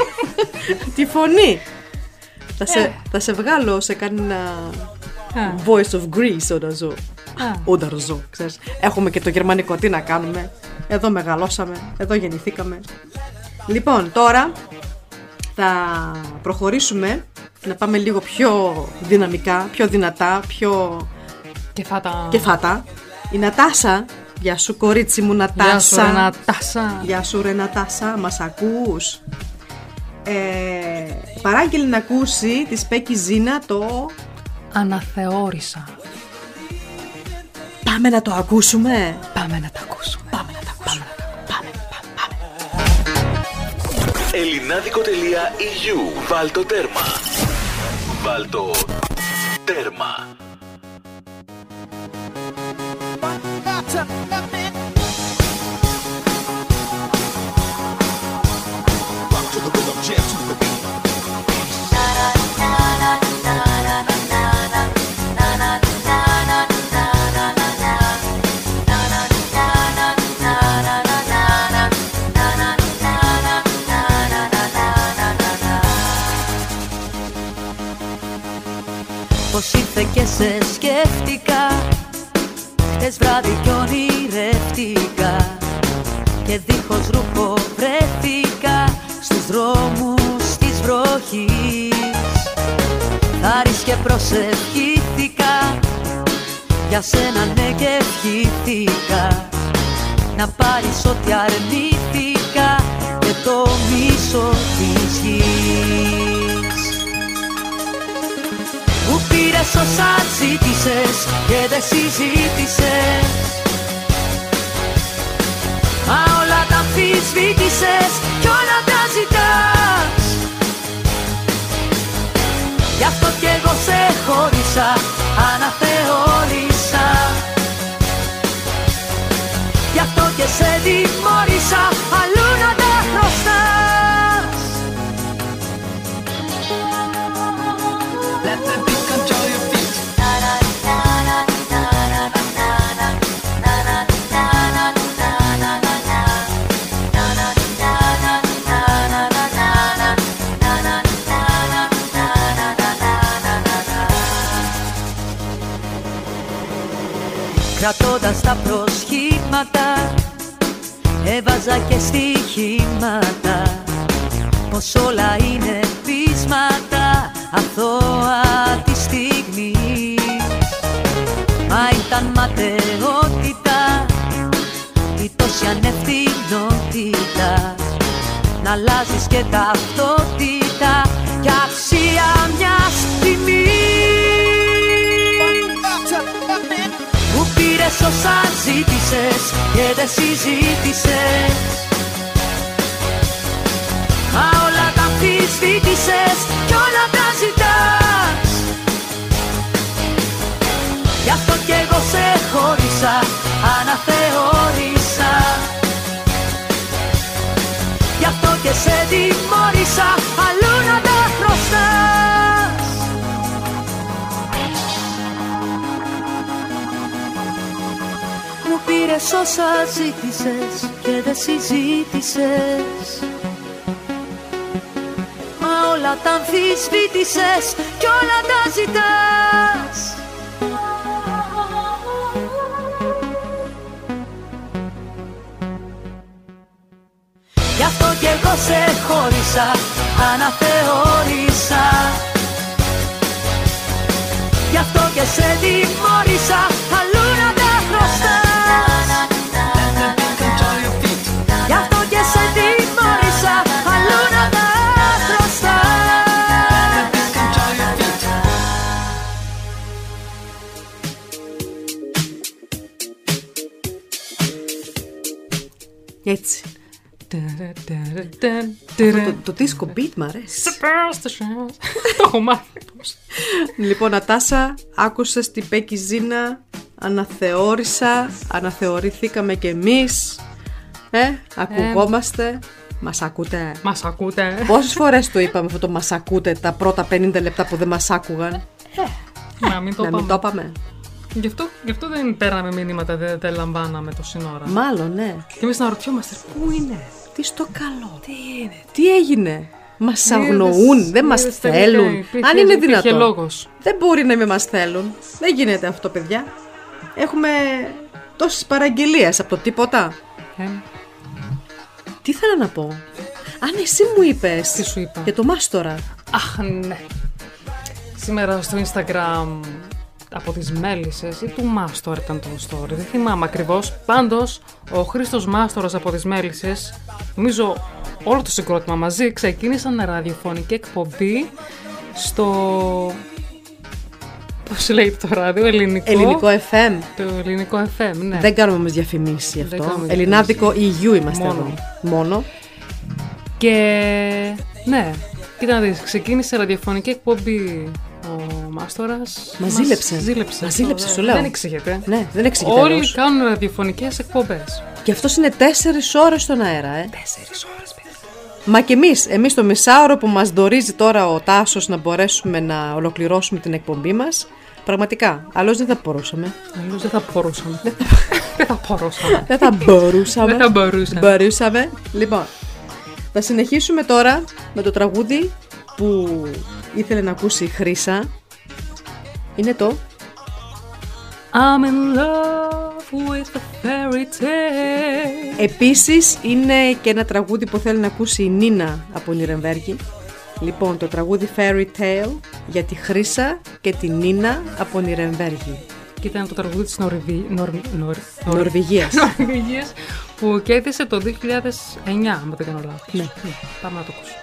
Τη φωνή. Θα σε, θα σε βγάλω σε κανένα Α. voice of Greece όταν ζω. Α. Όταν ζω, ξέρεις. Έχουμε και το γερμανικό, τι να κάνουμε. Εδώ μεγαλώσαμε, εδώ γεννηθήκαμε. Λοιπόν, τώρα θα προχωρήσουμε να πάμε λίγο πιο δυναμικά, πιο δυνατά, πιο Και φάτα. κεφάτα. Η Νατάσα, γεια σου κορίτσι μου Νατάσα. Γεια σου, ρε Νατάσα. Γεια σου ρε Νατάσα, μας ακούς. Ε, παράγγειλε να ακούσει τη Σπέκη Ζήνα το Αναθεώρησα. Πάμε να το ακούσουμε. Πάμε να τα ακούσουμε. Πάμε να το ακούσουμε. Πάμε, πάμε, πάμε. Ελληνάδικο.eu Βάλ το τέρμα. Βάλ το τέρμα. Ήρθε και σε σκέφτηκα. Χτες βράδυ κι ονειρεύτηκα. Και δίχως ρούχο βρέθηκα Στους δρόμους της βροχής. Χάρης και προσευχήθηκα. Για σένα ναι και ευχήθηκα. Να πάρεις ό,τι αρνήθηκα Και το μίσο της γης μου πήρες όσα ζήτησες και δεν συζήτησες. Μα όλα τα αμφισβήτησες κι όλα τα ζητάς. Γι' αυτό κι εγώ σε χώρισα, αναθεώρησα. Γι' αυτό και σε τιμώρησα, αλλού να τα Κρατώντας τα προσχήματα Έβαζα και στοιχήματα. Πως όλα είναι πείσματα Αθώα τη στιγμή. Μα ήταν ματαιότητα Η τόση ανευθυνότητα. Να αλλάζεις και ταυτότητα Κι αξία μιας τιμής πήρες όσα ζήτησες και δεν συζήτησες. Μα όλα τα αμφισβήτησες κι όλα τα ζητάς. Γι' αυτό κι εγώ σε χώρισα, αναθεώρησα. Γι' αυτό και σε τιμώρησα, αλλού να τα χρωστάς πήρες όσα ζήτησες και δεν συζήτησες. Όλα τα αμφισβήτησες κι όλα τα ζητάς. Γι' αυτό κι εγώ σε χώρισα, αναθεώρησα. Γι' αυτό και σε τιμώρησα, αλλού να τα χρωστάς Γι' αυτό και σε τιμώρησα, αλλού να τα χρωστάς Έτσι. Το, Το, το disco beat μ' αρέσει. Το έχω μάθει. Λοιπόν, Νατάσα, άκουσες την Πέκη Ζήνα, αναθεώρησα, αναθεωρηθήκαμε κι εμείς. Ε, ακουγόμαστε. Μας ακούτε; Μας ακούτε. Πόσες φορές το είπαμε αυτό το μας ακούτε τα πρώτα 50 λεπτά που δεν μας άκουγαν; Να μην το Να μην το πάμε. είπαμε. Γι' αυτό, γι' αυτό δεν παίρναμε μηνύματα, δεν τα λαμβάναμε το σύνορα. Μάλλον, ναι. Και εμείς να ρωτιόμαστε, πού είναι; Τι στο καλό; Τι είναι; Τι έγινε; Μας Είδες- αγνοούν, δεν μας είδες τελικά θέλουν. υπήρχε- Αν είναι υπήρχε δυνατόν. λόγος. Δεν μπορεί να μην μας θέλουν. Δεν γίνεται αυτό, παιδιά. Έχουμε τόσες παραγγελίες από το τίποτα. Ε, Τι ήθελα να πω; Αν εσύ μου είπες Τι σου είπα; για το μάστορα. Αχ, ναι. Σήμερα στο Instagram από τις Μέλισσες ή του Μάστορα ήταν το story, δεν θυμάμαι ακριβώς. Πάντως, ο Χρήστος Μάστορας από τις Μέλισσες, νομίζω όλο το συγκρότημα μαζί, ξεκίνησαν ραδιοφωνική εκπομπή στο... Πώς λέει το ράδιο, ελληνικό; Ελληνικό FM. Το ελληνικό FM, ναι. Δεν κάνουμε όμως διαφημίσεις γι' Δεν αυτό. κάνουμε Ελληνάδικο EU είμαστε Μόνο. εδώ. Μόνο. Και ναι, κοίτα να δεις, ξεκίνησε ραδιοφωνική εκπομπή ο Μάστορας. Μας ζήλεψε. ζήλεψε. Μας ζήλεψε, σου λέω. Δεν εξηγεται. Ναι, δεν εξηγείται Όλοι αλλιώς. κάνουν ραδιοφωνικές εκπομπές. Και αυτός είναι τέσσερις ώρες στον αέρα, ε. Τέσσερις ώρες, παιδιά. Μα και εμείς, εμείς το μισάωρο που μας δορίζει τώρα ο Τάσος να μπορέσουμε να ολοκληρώσουμε την εκπομπή μας, πραγματικά, αλλιώς δεν θα μπορούσαμε. Αλλιώς δεν θα μπορούσαμε. Δεν θα μπορούσαμε. Δεν θα μπορούσαμε. Δεν θα μπορούσαμε. Μπορούσαμε. Λοιπόν, θα συνεχίσουμε τώρα με το τραγούδι που ήθελε να ακούσει η Χρύσα. Είναι το I'm in love with the fairy tale. Επίσης είναι και ένα τραγούδι που θέλει να ακούσει η Νίνα από Νιρεμβέργη. Λοιπόν, το τραγούδι Fairy Tale για τη Χρύσα και τη Νίνα από Νιρεμβέργη. Και ήταν το τραγούδι της Νορβη... Νορ... Νορ... Νορ... Νορβηγίας. Νορβηγίας που κέρδισε το 2009, αν δεν κάνω λάθος. Ναι. Πάμε να το ακούσουμε.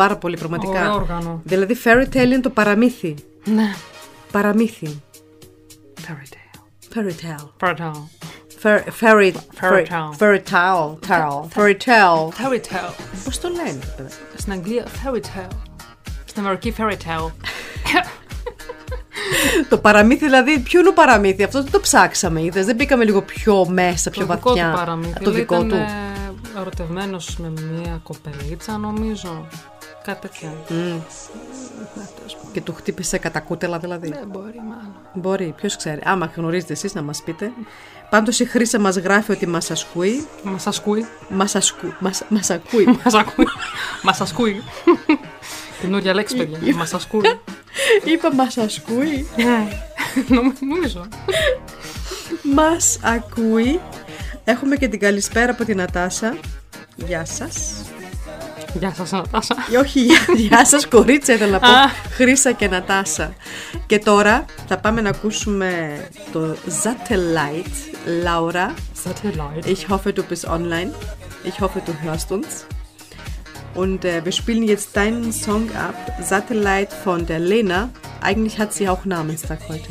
Πάρα πολύ πραγματικά. Ωραίο όργανο. Δηλαδή fairy tale είναι το παραμύθι. Ναι. Παραμύθι. Fairy tale. Fairy tale. Fairy tale. Fair- Fairy Fairy tale. Fairy tale. Tale. Fairy tale. Fairy tale. Πώς το λένε, παιδε. Στην Αγγλία, fairy tale. Στην Αμερική, fairy tale. Το παραμύθι, δηλαδή, ποιο είναι το παραμύθι, αυτό δεν το ψάξαμε, είδες, δεν μπήκαμε λίγο πιο μέσα, πιο το δικό βαθιά. του παραμύθι. Το δικό ήταν του. ε, ερωτευμένος με μια κοπελίτσα, νομίζω. Κάτι τέτοια. Και του χτύπησε κατά κούτελα, δηλαδή; Δεν μπορεί, μάλλον. Μπορεί, ποιος ξέρει. Άμα γνωρίζετε εσείς να μας πείτε. Πάντως η Χρύσα μας γράφει ότι μας ασκούει. Μας ασκούει. Μας, ασκού, μας, μας ακούει. Μας ακούει. Μας ασκούει. Καινούργια λέξη, παιδιά. Μας ασκούει. Είπα μας ασκούει. Ναι. Νομ- Νομίζω. Μας ακούει. Έχουμε και την καλησπέρα από την Νατάσα. Γεια σας. Γεια σας, Νατάσα. Ε, Όχι, γεια, γεια σας κορίτσια ήθελα να πω. Α. Χρύσα και Νατάσα. Και τώρα θα πάμε να ακούσουμε το Satellite. Laura, Satellite. ich hoffe, du bist online. Ich hoffe, du hörst uns. Und äh, wir spielen jetzt deinen Song ab, Satellite von der Lena. Eigentlich hat sie auch Namenstag heute.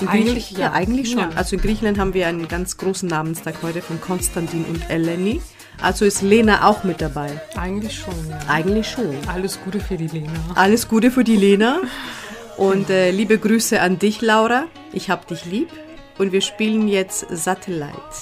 In Eigentlich Griech- ja. eigentlich schon. Ja. Also in Griechenland haben wir einen ganz großen Namenstag heute von Konstantin und Eleni. Also ist Lena auch mit dabei. Eigentlich schon, ja. Eigentlich schon. Alles Gute für die Lena. Alles Gute für die Lena. Und äh, liebe Grüße an dich, Laura. Ich hab dich lieb. Und wir spielen jetzt Satellite.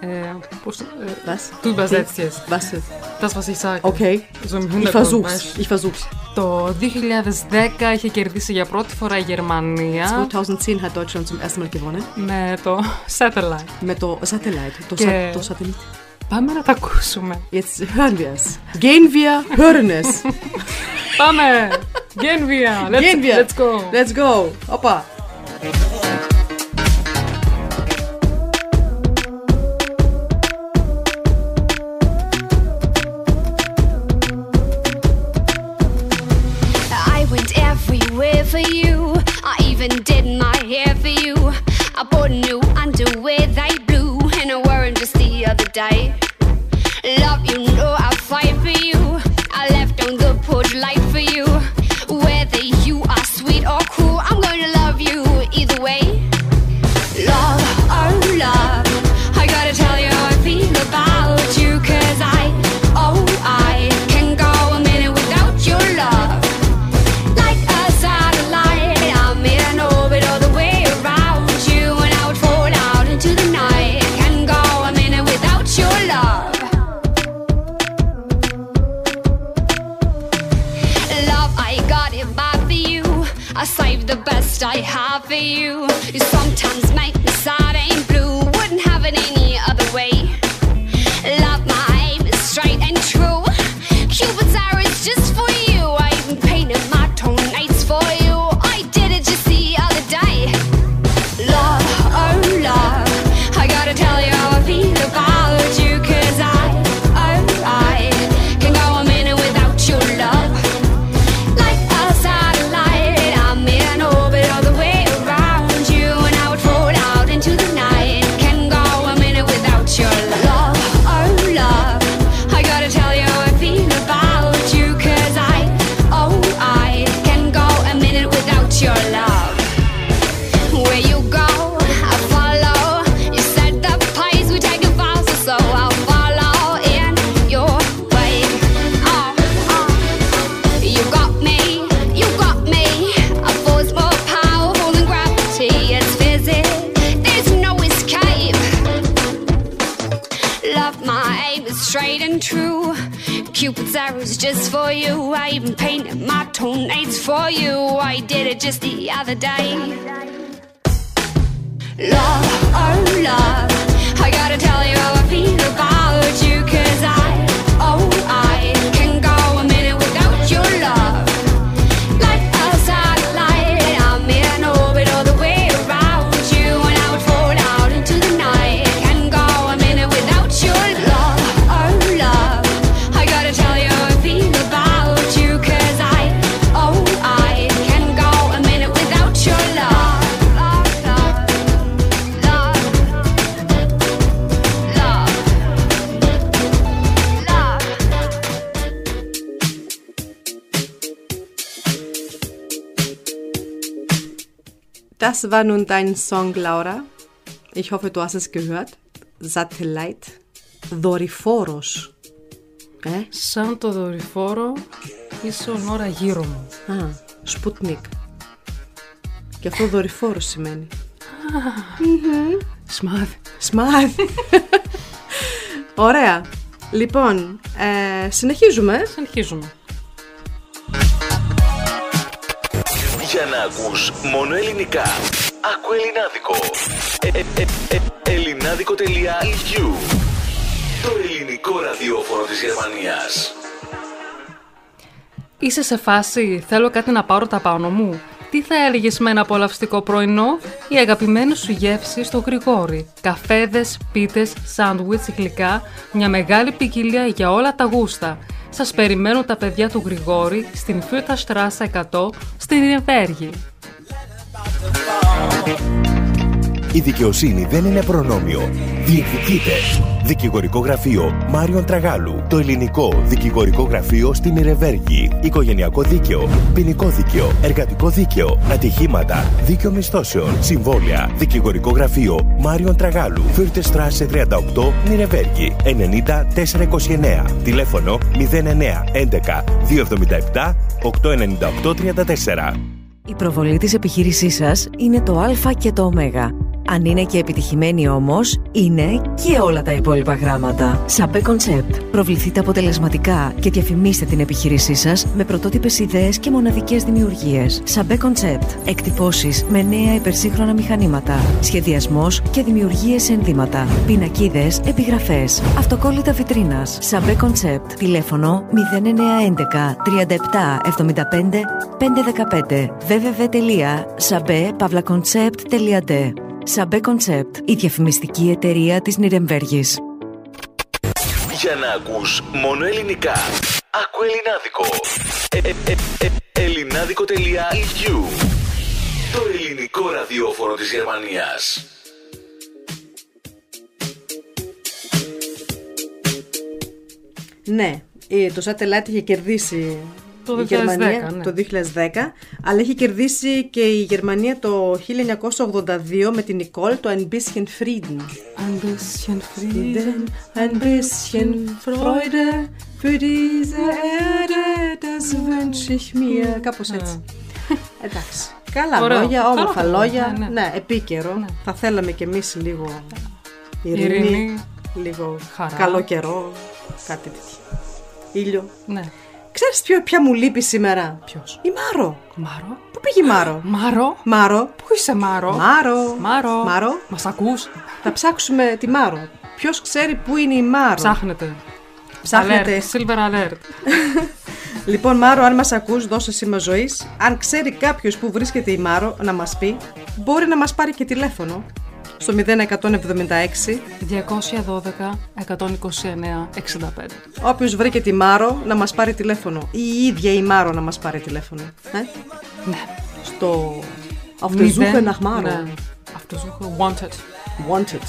Äh, πώς, äh, Was? Du übersetzt jetzt. Was? Das, was ich sage. Okay. So im Ich Hintergrund, versuch's. weißt. Ich versuch's. Το 2010 είχε κερδίσει για πρώτη φορά η Γερμανία 2010 hat Deutschland zum ersten Mal gewonnen. με το Satellite. Με το Satellite. Το, Και- sa- το Satellit. Πάμε να τα ακούσουμε. Jetzt hören wir es. Gehen wir, hören es. Πάμε! Gehen wir! Let's, Gehen wir. Let's go! Let's go. Hoppa. I went everywhere for you. I even did my hair for you. I bought new underwear, they blue, and I wore 'em just the other day. Love, you the best I have for you. You sometimes make the day. Das war nun dein Song, Laura. Ich hoffe, du hast es gehört. Satellite. Δορυφόρος. Ε, Σαν το δορυφόρο είσαι ώρα γύρω μου. α, Sputnik. Και αυτό δορυφόρος σημαίνει. Σμάδι. Smart. Ωραία. Λοιπόν, ε, συνεχίζουμε. Συνεχίζουμε. Για να ακούς μόνο ελληνικά. Άκου ελληνάδικο. Ε, ε, ε, ε, ελληνάδικο.eu Το ελληνικό ραδιόφωνο της Γερμανίας. Είσαι σε φάση, θέλω κάτι να πάρω τα πάνω μου. Τι θα έλεγε με ένα απολαυστικό πρωινό, η αγαπημένη σου γεύση στο Γρηγόρι. Καφέδες, πίτες, σάντουιτς, γλυκά, μια μεγάλη ποικιλία για όλα τα γούστα. Σας περιμένουν τα παιδιά του Γρηγόρη στην Φύρτα Στράσα 100 στην Ιρεβέργη. Η δικαιοσύνη δεν είναι προνόμιο. Διεκδικείτε. Δικηγορικό γραφείο Μάριον Τραγάλου. Το ελληνικό δικηγορικό γραφείο στην Ιρεβέργη. Οικογενειακό δίκαιο. Ποινικό δίκαιο. Εργατικό δίκαιο. Ατυχήματα. Δίκαιο μισθώσεων. Συμβόλαια. Δικηγορικό γραφείο Μάριον Τραγάλου. Φύρτε Στράσε 38 Νιρεβέργη. 90 429. Τηλέφωνο 09 11 277 898 34. Η προβολή της επιχείρησής σας είναι το α και το ω. Αν είναι και επιτυχημένη όμως, είναι και όλα τα υπόλοιπα γράμματα. Σαπέ Concept. Προβληθείτε αποτελεσματικά και διαφημίστε την επιχείρησή σας με πρωτότυπες ιδέες και μοναδικές δημιουργίες. Σαπέ Concept. Εκτυπώσεις με νέα υπερσύγχρονα μηχανήματα. Σχεδιασμός και δημιουργίες ενδύματα. Πινακίδες, επιγραφές. Αυτοκόλλητα βιτρίνας. Σαπέ Concept. Τηλέφωνο 0911 37 75 515 www.sabe-concept.de Σαμπέ Concept, η διαφημιστική εταιρεία της Νιρεμβέργης. Για να ακούς μόνο ελληνικά. Άκου ελληνάδικο. Ε, ε, ε, ε, ελληνάδικο.eu Το ελληνικό ραδιόφωνο της Γερμανίας. Ναι, ε, το Satellite είχε κερδίσει Το η 2010, Γερμανία ναι. το 2010, αλλά είχε κερδίσει και η Γερμανία το 1982 με την Νικόλ το Ein bisschen Frieden. Ein bisschen Frieden, ein bisschen Freude für diese Erde, das wünsche ich mir. Κάπως έτσι. Εντάξει. Καλά Ωραίο. λόγια, όμορφα Καλό λόγια. ναι, ναι. Ναι, επίκαιρο. Θα θέλαμε κι εμείς λίγο ειρήνη, Ειρήνη. λίγο Χαρά. καλό καιρό, κάτι τέτοιο. Ήλιο. Ναι. Ξέρεις ποιο, ποια μου λείπει σήμερα; Ποιος; Η Μάρο. Μάρο; Πού πήγε η Μάρο; Μάρο; Μάρο. Πού είσαι Μάρο; Μάρο. Μάρο. Μάρο. Μας ακούς; Θα ψάξουμε τη Μάρο. Ποιος ξέρει πού είναι η Μάρο; Ψάχνετε. Ψάχνετε. Alert. Silver alert. Λοιπόν, Μάρο, αν μας ακούς, δώσε σήμα ζωής. Αν ξέρει κάποιος που βρίσκεται η Μάρο, να μας πει, μπορεί να μας πάρει και τηλέφωνο. Στο 0176. 212 129 65. Όποιος βρήκε τη Μάρο, να μας πάρει τηλέφωνο. Ή η ίδια η Μάρο να μας πάρει τηλέφωνο. Ε; Ναι. Στο... Auf der Suche nach Maro. Ναι. Auf der Suche wanted. Wanted.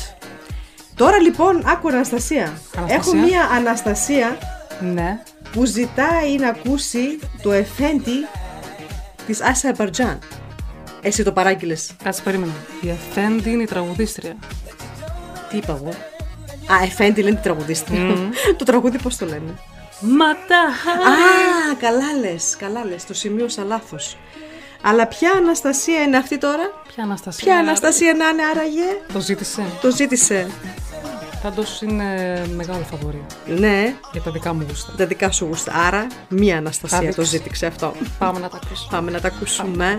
Τώρα λοιπόν, άκου Αναστασία. Αναστασία; Έχω μία Αναστασία Ναι. που ζητάει να ακούσει το εφέντη της Αζερμπαϊτζάν. Εσύ το παράγγειλες. Κάτσε περίμενα. Η Εφέντη είναι η τραγουδίστρια. Τι είπα εγώ; Α, εφέντη λένε τη τραγουδίστρια. το τραγούδι πώς το λένε; Ματά. Α, καλά λες, καλά λες. Το σημείωσα λάθος. Αλλά ποια Αναστασία είναι αυτή τώρα; Ποια Αναστασία. Ποια Αναστασία να είναι άραγε; Το ζήτησε. Το ζήτησε. Πάντως είναι μεγάλο φαβορή Ναι, για τα δικά μου γούστα. τα δικά σου γούστα. Άρα, μία Αναστασία Άδειξε. το ζήτηξε αυτό. Πάμε να τα ακούσουμε. Πάμε να τα ακούσουμε.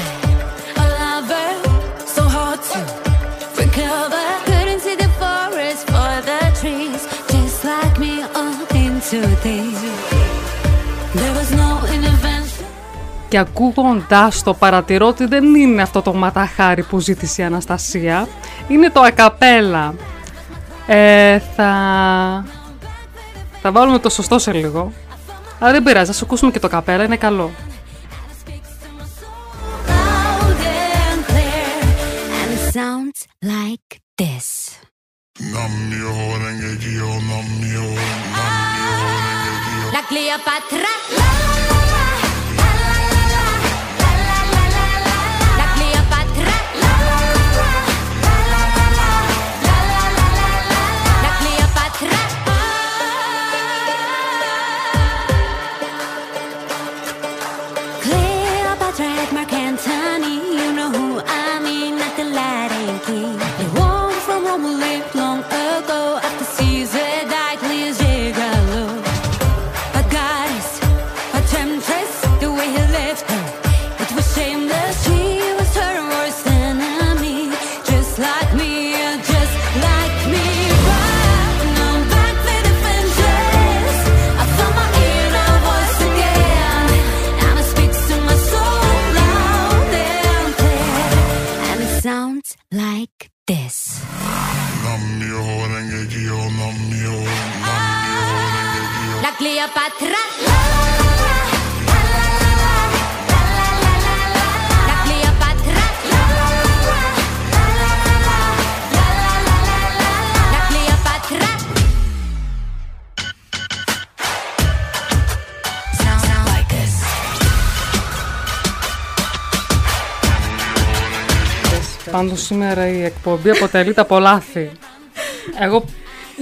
Και ακούγοντάς το παρατηρώ ότι δεν είναι αυτό το ματαχάρι που ζήτησε η Αναστασία. Είναι το ακαπέλα. Ε, θα... Θα βάλουμε το σωστό σε λίγο. Αλλά δεν πειράζει, θα σου ακούσουμε και το καπέλα, είναι καλό. loud and clear, and it sounds like this. La Cleopatra. La Κλεοπάτρα σήμερα η εκπομπή αποτελείται από λάθη. Εγώ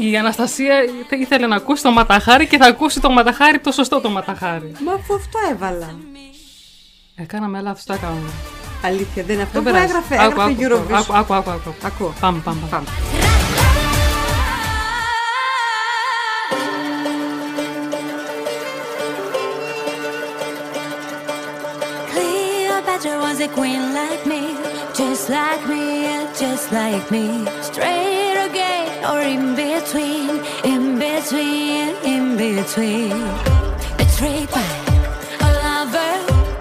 η Αναστασία ήθε- ήθελε να ακούσει το ματαχάρι και θα ακούσει το ματαχάρι το σωστό το ματαχάρι. Μα αφού αυτό έβαλα. Έκαναμε λάθος, το έκαναμε. Αλήθεια, δεν είναι αυτό Δεν που πειράζει. έγραφε; Άκου, Έγραφε άκου, Eurovision. άκου, άκου, άκου, άκου. Ακούω. Πάμε, πάμε, πάμε. Cleopatra was a queen like me, like me, just like me. Straight or gay or in between, in between, in between. Betrayed by a lover,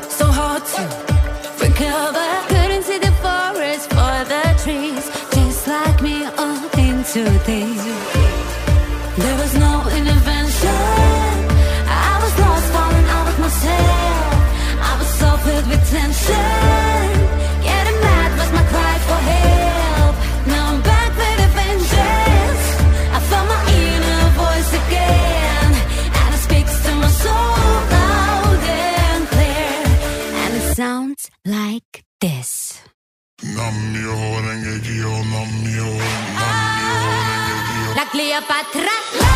so hard to recover. Couldn't see the forest for the trees, just like me, all into these. There was no intervention. I was lost, falling out of myself. I was so filled with tension. Like this. La Cleopatra. La.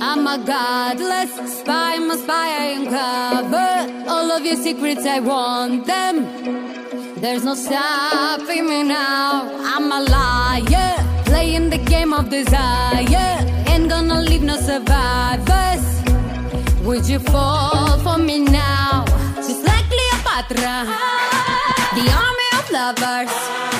I'm a godless spy, my spy, I uncover all of your secrets, I want them. There's no stopping me now. I'm a liar, playing the game of desire. Ain't gonna leave no survivors. Would you fall for me now? Just like Cleopatra, the army of lovers.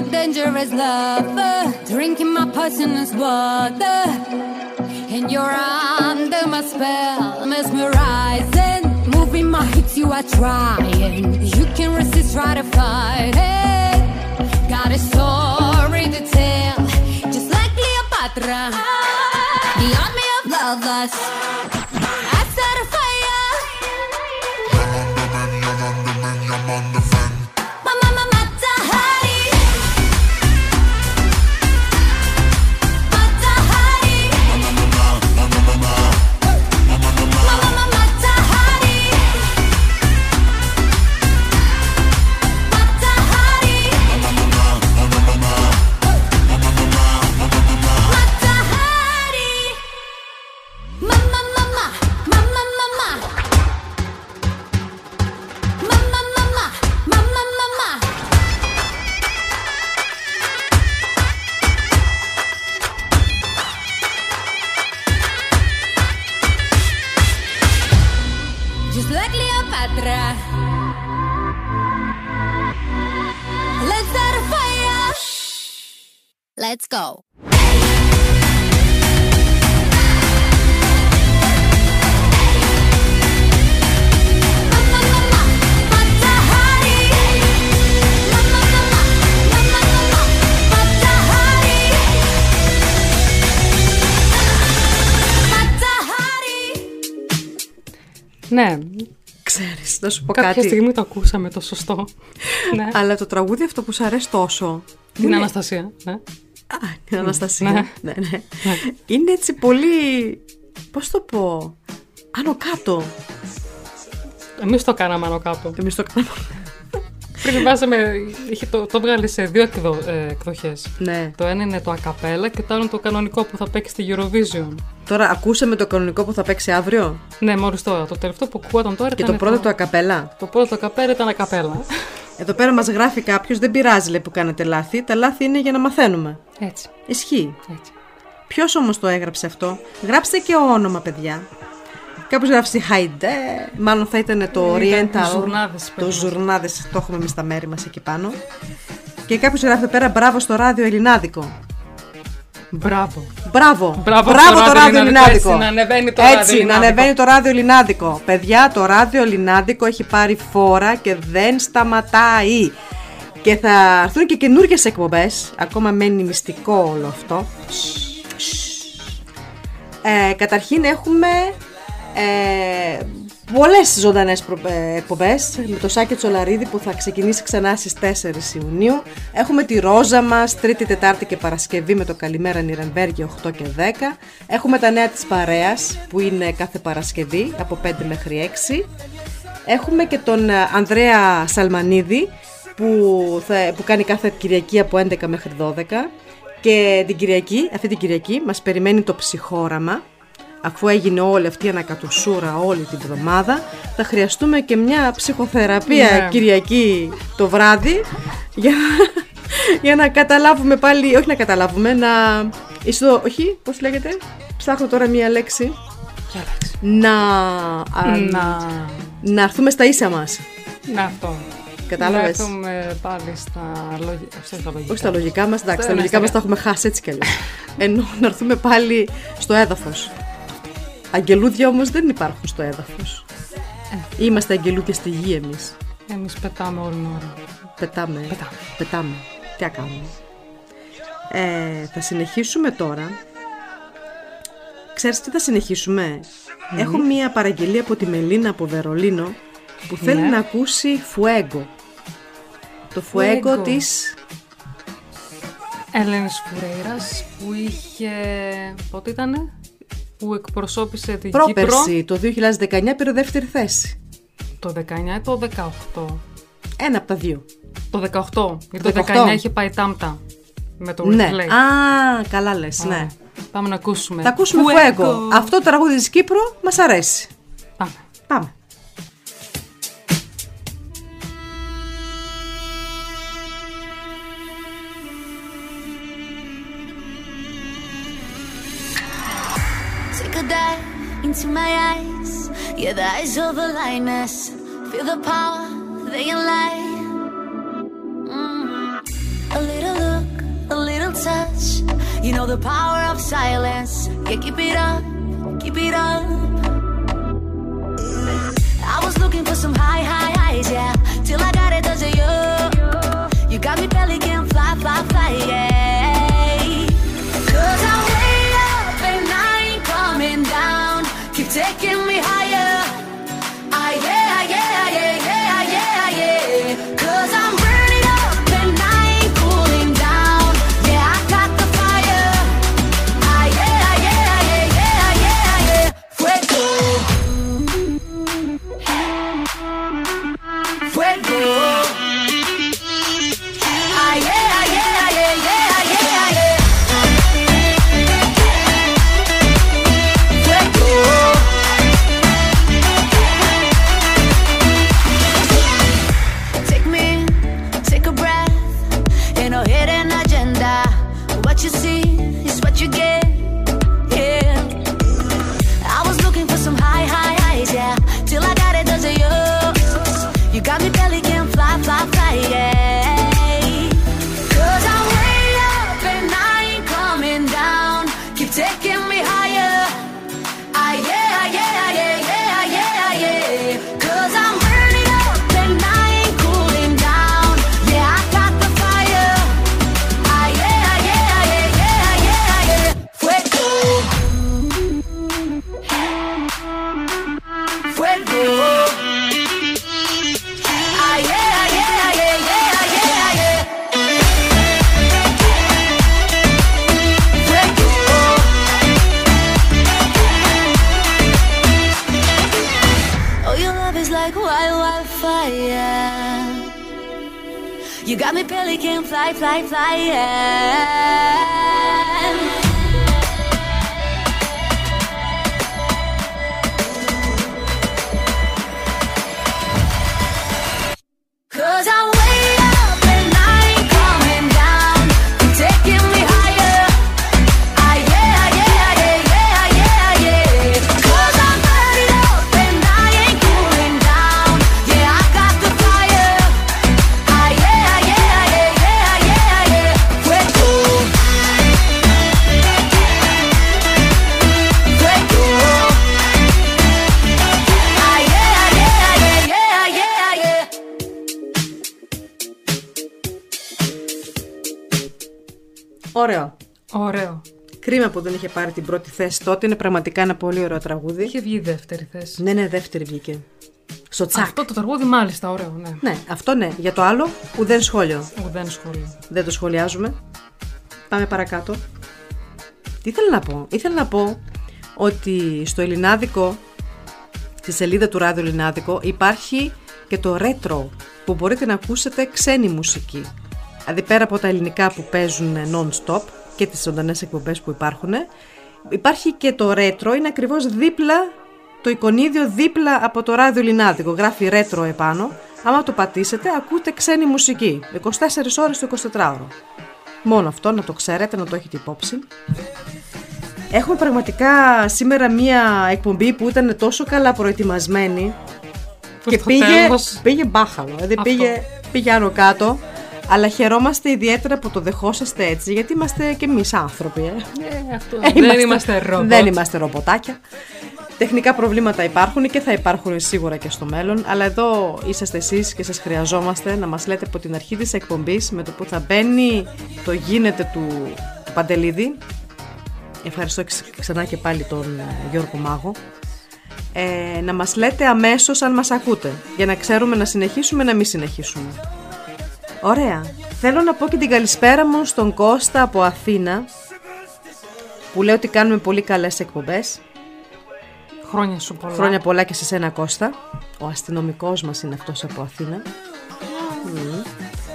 A dangerous lover, drinking my poisonous water. And you're under my spell, mesmerizing. Moving my hips, you are trying. You can resist, try to fight it. Got a story to tell, just like Cleopatra. The army of lovers. Ναι, Ξέρεις, να σου πω κάποια κάτι. στιγμή το ακούσαμε το σωστό. ναι. Αλλά το τραγούδι αυτό που σου αρέσει τόσο. Την είναι- Αναστασία. Ναι. Α, την Αναστασία. Ναι. ναι, ναι. Είναι έτσι πολύ. Πώς το πω. Άνω κάτω. Εμείς το κάναμε άνω κάτω. Εμείς το κάναμε. Πριν βάζαμε, είχε το, το βγάλει σε δύο εκδο, ε, εκδοχές. Ναι. Το ένα είναι το ακαπέλα και το άλλο είναι το κανονικό που θα παίξει στη Eurovision. Τώρα ακούσαμε το κανονικό που θα παίξει αύριο; Ναι, μόλις τώρα. Το τελευταίο που ακούγονταν τώρα Και ήταν το πρώτο το ακαπέλα; Το πρώτο το ακαπέλα ήταν ακαπέλα. Εδώ πέρα μας γράφει κάποιος, δεν πειράζει λέει που κάνετε λάθη. Τα λάθη είναι για να μαθαίνουμε. Έτσι. Ισχύει. Έτσι. Ποιος όμως το έγραψε αυτό; Γράψτε και όνομα, παιδιά. Κάποιος γράψει Χαϊντέ. Μάλλον θα ήταν το Ήταν Oriental. οι ζουρνάδες, Το παιδί μου. ζουρνάδες. Το έχουμε εμείς στα μέρη μας εκεί πάνω. Και κάποιος γράφει εδώ πέρα μπράβο στο ράδιο Ελληνάδικο. Μπράβο. Μπράβο. Μπράβο Μπράβο στο το ράδιο ράδιο Ελληνάδικο. Ελληνάδικο. Έτσι, να ανεβαίνει το Έτσι, ράδιο να Ελληνάδικο. ανεβαίνει το ράδιο Ελληνάδικο. Παιδιά, το ράδιο Ελληνάδικο έχει πάρει φόρα και δεν σταματάει. Και θα έρθουν και καινούργιες εκπομπές. Ακόμα μένει μυστικό όλο αυτό. Ε, καταρχήν έχουμε ε, πολλές ζωντανές προ, ε, εκπομπές με το Σάκη Τσολαρίδη που θα ξεκινήσει ξανά στις 4 Ιουνίου. Έχουμε τη Ρόζα μας Τρίτη, Τετάρτη και Παρασκευή με το Καλημέρα Νιρεμβέργη 8 και 10. Έχουμε τα νέα της παρέας που είναι κάθε Παρασκευή από 5 μέχρι 6. Έχουμε και τον ε, Ανδρέα Σαλμανίδη που, θα, που κάνει κάθε Κυριακή από 11 μέχρι 12 και την Κυριακή, αυτή την Κυριακή μας περιμένει το ψυχόραμα αφού έγινε όλη αυτή η ανακατοσούρα όλη την εβδομάδα θα χρειαστούμε και μια ψυχοθεραπεία Ναι. Κυριακή το βράδυ για, για να καταλάβουμε πάλι, όχι να καταλάβουμε, να... Ιστο, όχι, πώς λέγεται, ψάχνω τώρα μια λέξη. Ποια λέξη; Να... α, Να... να έρθουμε στα ίσα μας. Να αυτό. Κατάλαβες; Να έρθουμε πάλι στα λογικά. στα λογικά. Όχι στα λογικά μας, εντάξει, τα Ναι, λογικά στα- μας τα έχουμε χάσει έτσι κι αλλιώς. Ενώ να έρθουμε πάλι στο έδαφος. Αγγελούδια όμως δεν υπάρχουν στο έδαφος. Ε. Είμαστε αγγελούδια στη γη εμείς. Εμείς πετάμε όλη την ώρα. Πετάμε. Πετάμε. Πετάμε. Τι να κάνουμε. Ε, θα συνεχίσουμε τώρα. Ξέρεις τι θα συνεχίσουμε; Έχω μία παραγγελία από τη Μελίνα από Βερολίνο που θέλει Ναι. να ακούσει Φουέγκο. Το Φουέγκο Fuego. της Έλενης Φουρέιρας που είχε... Πότε ήτανε; Που εκπροσώπησε την πρόπερση το 2019 πήρε δεύτερη θέση. Κύπρο το 19 ή το 18. Ένα από τα δύο. Το 18. Γιατί το 18. 19 είχε πάει τάμπτα. Με το Ναι. replay. Α, καλά λες, ναι. Ωραία. Πάμε να ακούσουμε. Θα ακούσουμε Fuego. Fuego. Αυτό το τραγούδι της Κύπρου μας αρέσει. Πάμε. Πάμε. Into my eyes. Yeah, the eyes of a lioness. Feel the power, they can lie. Mm. A little look, a little touch. You know the power of silence. Yeah, keep it up, keep it up. I was looking for some high, high highs, yeah. Till I got it, does it? You can fly, fly, fly, yeah. Κρίμα που δεν είχε πάρει την πρώτη θέση τότε. Είναι πραγματικά ένα πολύ ωραίο τραγούδι. Είχε βγει η δεύτερη θέση. Ναι, ναι, δεύτερη βγήκε. Στο τσακ. Αυτό το τραγούδι μάλιστα, ωραίο, ναι. Ναι, αυτό ναι. Για το άλλο, ουδέν σχόλιο. Ουδέν σχόλιο. Δεν το σχολιάζουμε. Πάμε παρακάτω. Τι ήθελα να πω. Ήθελα να πω ότι στο ελληνάδικο, στη σελίδα του Ράδιο Ελληνάδικο, υπάρχει και το retro που μπορείτε να ακούσετε ξένη μουσική. Δηλαδή πέρα από τα ελληνικά που παίζουν non-stop και τις ζωντανές εκπομπές που υπάρχουν, υπάρχει και το retro, είναι ακριβώς δίπλα, το εικονίδιο δίπλα από το Ράδιο Ελληνάδικο. Γράφει retro επάνω. Άμα το πατήσετε, ακούτε ξένη μουσική. 24 ώρες το 24ωρο. Μόνο αυτό, να το ξέρετε, να το έχετε υπόψη. Έχουμε πραγματικά σήμερα μία εκπομπή που ήταν τόσο καλά προετοιμασμένη Που και στο πήγε, τέλος- πήγε μπάχαλο, δηλαδή Αυτό. πήγε, πήγε άνω κάτω. Αλλά χαιρόμαστε ιδιαίτερα που το δεχόσαστε έτσι, γιατί είμαστε και εμείς άνθρωποι. Ε. Ε, αυτό. Ε, δεν είμαστε ρομπότ. Δεν είμαστε ρομποτάκια. Τεχνικά προβλήματα υπάρχουν και θα υπάρχουν σίγουρα και στο μέλλον, αλλά εδώ είσαστε εσείς και σας χρειαζόμαστε να μας λέτε από την αρχή της εκπομπής με το που θα μπαίνει το γίνεται του, του Παντελίδη. Ευχαριστώ και ξανά και πάλι τον ε, Γιώργο Μάγο. Ε, να μας λέτε αμέσως αν μας ακούτε, για να ξέρουμε να συνεχίσουμε να μην συνεχίσουμε. Ωραία. Θέλω να πω και την καλησπέρα μου στον Κώστα από Αθήνα, που λέει ότι κάνουμε πολύ καλές εκπομπές. Χρόνια σου πολλά. Χρόνια πολλά και σε σένα Κώστα. Ο αστυνομικός μας είναι αυτός από Αθήνα. Μμμ.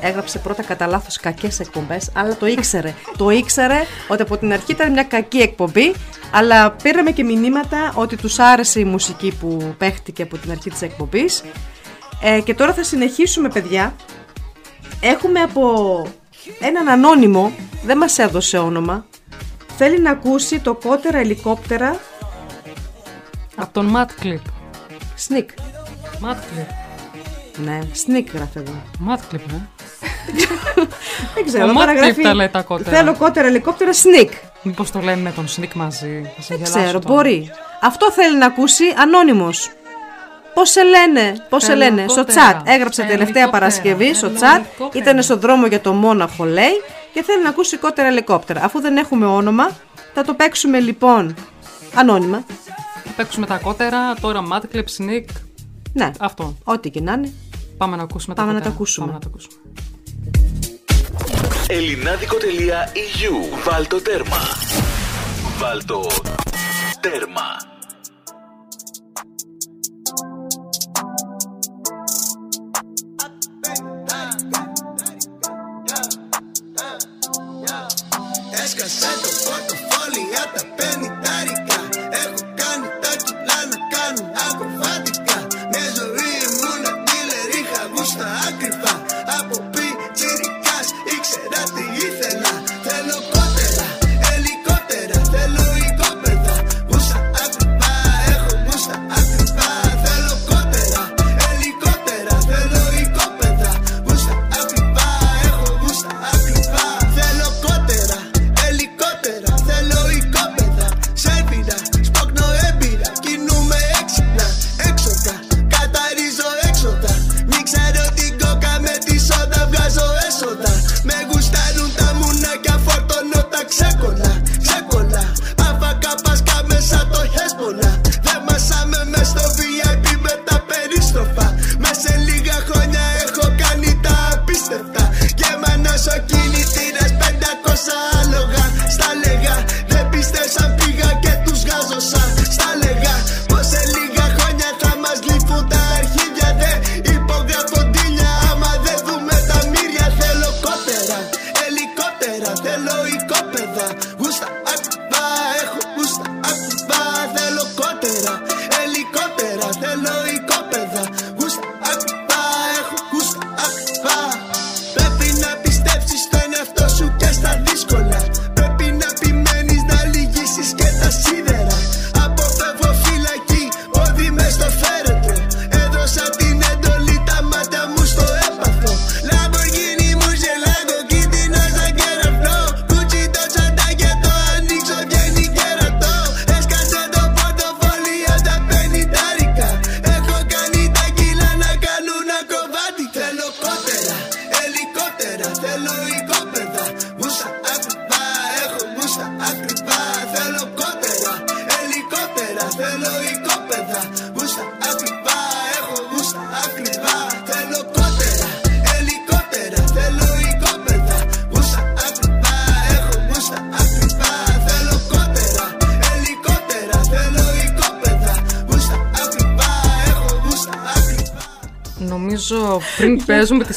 Έγραψε πρώτα κατά λάθος κακές εκπομπές, αλλά το ήξερε. το ήξερε ότι από την αρχή ήταν μια κακή εκπομπή, αλλά πήραμε και μηνύματα ότι τους άρεσε η μουσική που παίχτηκε από την αρχή της εκπομπής. Ε, και τώρα θα συνεχίσουμε, παιδιά. Έχουμε από έναν ανώνυμο, δεν μας έδωσε όνομα, θέλει να ακούσει το κότερα ελικόπτερα Από τον Matt Clip. Sneak. Matt Clip. Ναι, sneak γράφει εδώ. Matt Clip, ναι. Δεν ξέρω, Ο τώρα Matt Clip γράφει, τα λέει τα κότερα. Θέλω κότερα ελικόπτερα sneak. Μήπως το λένε με τον Sneak μαζί. Θα σε Δεν γελάσω ξέρω, τώρα. μπορεί. Αυτό θέλει να ακούσει ανώνυμος. Πώς σε λένε, πώς σε Θέλω λένε, στο κότερα. τσάτ. Έγραψε Θέλω τελευταία ελικόπτερα. Παρασκευή στο Θέλω τσάτ. ελικόπτερα. Ήταν στο δρόμο για το Μόναχο, λέει, και θέλει να ακούσει κότερα ελικόπτερα. Αφού δεν έχουμε όνομα, θα το παίξουμε λοιπόν ανώνυμα. Θα παίξουμε τα κότερα, τώρα Matt Clip, Sneak. Ναι, Αυτό. ό,τι και να είναι. Πάμε να ακούσουμε Πάμε τα να κότερα. τα ακούσουμε. Πάμε να τα ακούσουμε. Ελληνάδικο.eu Βάλτο τέρμα. Βάλτο τέρμα. Έσκασε το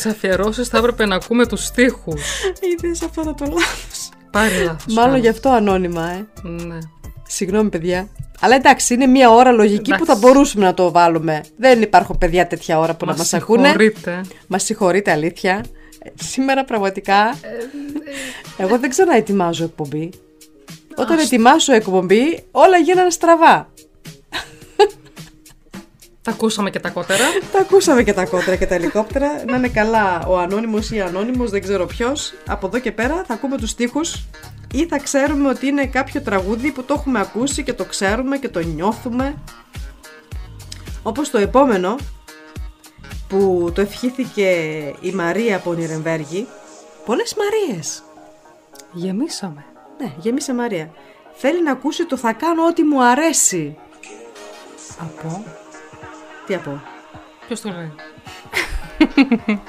τις αφιερώσεις θα έπρεπε να ακούμε τους στίχους. Είδες αυτό θα το λάθος. Πάρει λάθος. Μάλλον κάνω. γι' αυτό ανώνυμα, ε. Ναι. Συγγνώμη, παιδιά. Αλλά εντάξει, είναι μία ώρα λογική που θα Εντάξει. μπορούσαμε να το βάλουμε. Δεν υπάρχουν παιδιά τέτοια ώρα που να Μας μας ακούνε. συγχωρείτε. Μας συγχωρείτε, αλήθεια. Ε, Σήμερα πραγματικά. Εγώ δεν ξαναετοιμάζω εκπομπή. Όταν ετοιμάσω εκπομπή, όλα γίνανε στραβά. Τα ακούσαμε και τα κότερα. Τα ακούσαμε και τα κότρα και τα ελικόπτερα. Να είναι καλά ο ανώνυμος ή η ανώνυμος, δεν ξέρω ποιος. Από εδώ και πέρα θα ακούμε τους στίχους ή θα ξέρουμε ότι είναι κάποιο τραγούδι που το έχουμε ακούσει και το ξέρουμε και το νιώθουμε. Όπως το επόμενο που το ευχήθηκε η Μαρία από Νιρεμβέργη. Πολλές Μαρίες. Γεμίσαμε. Ναι, γέμισε Μαρία. Θέλει να ακούσει το θα κάνω ό,τι μου αρέσει. Από. Τι από. Ποιος το λέει;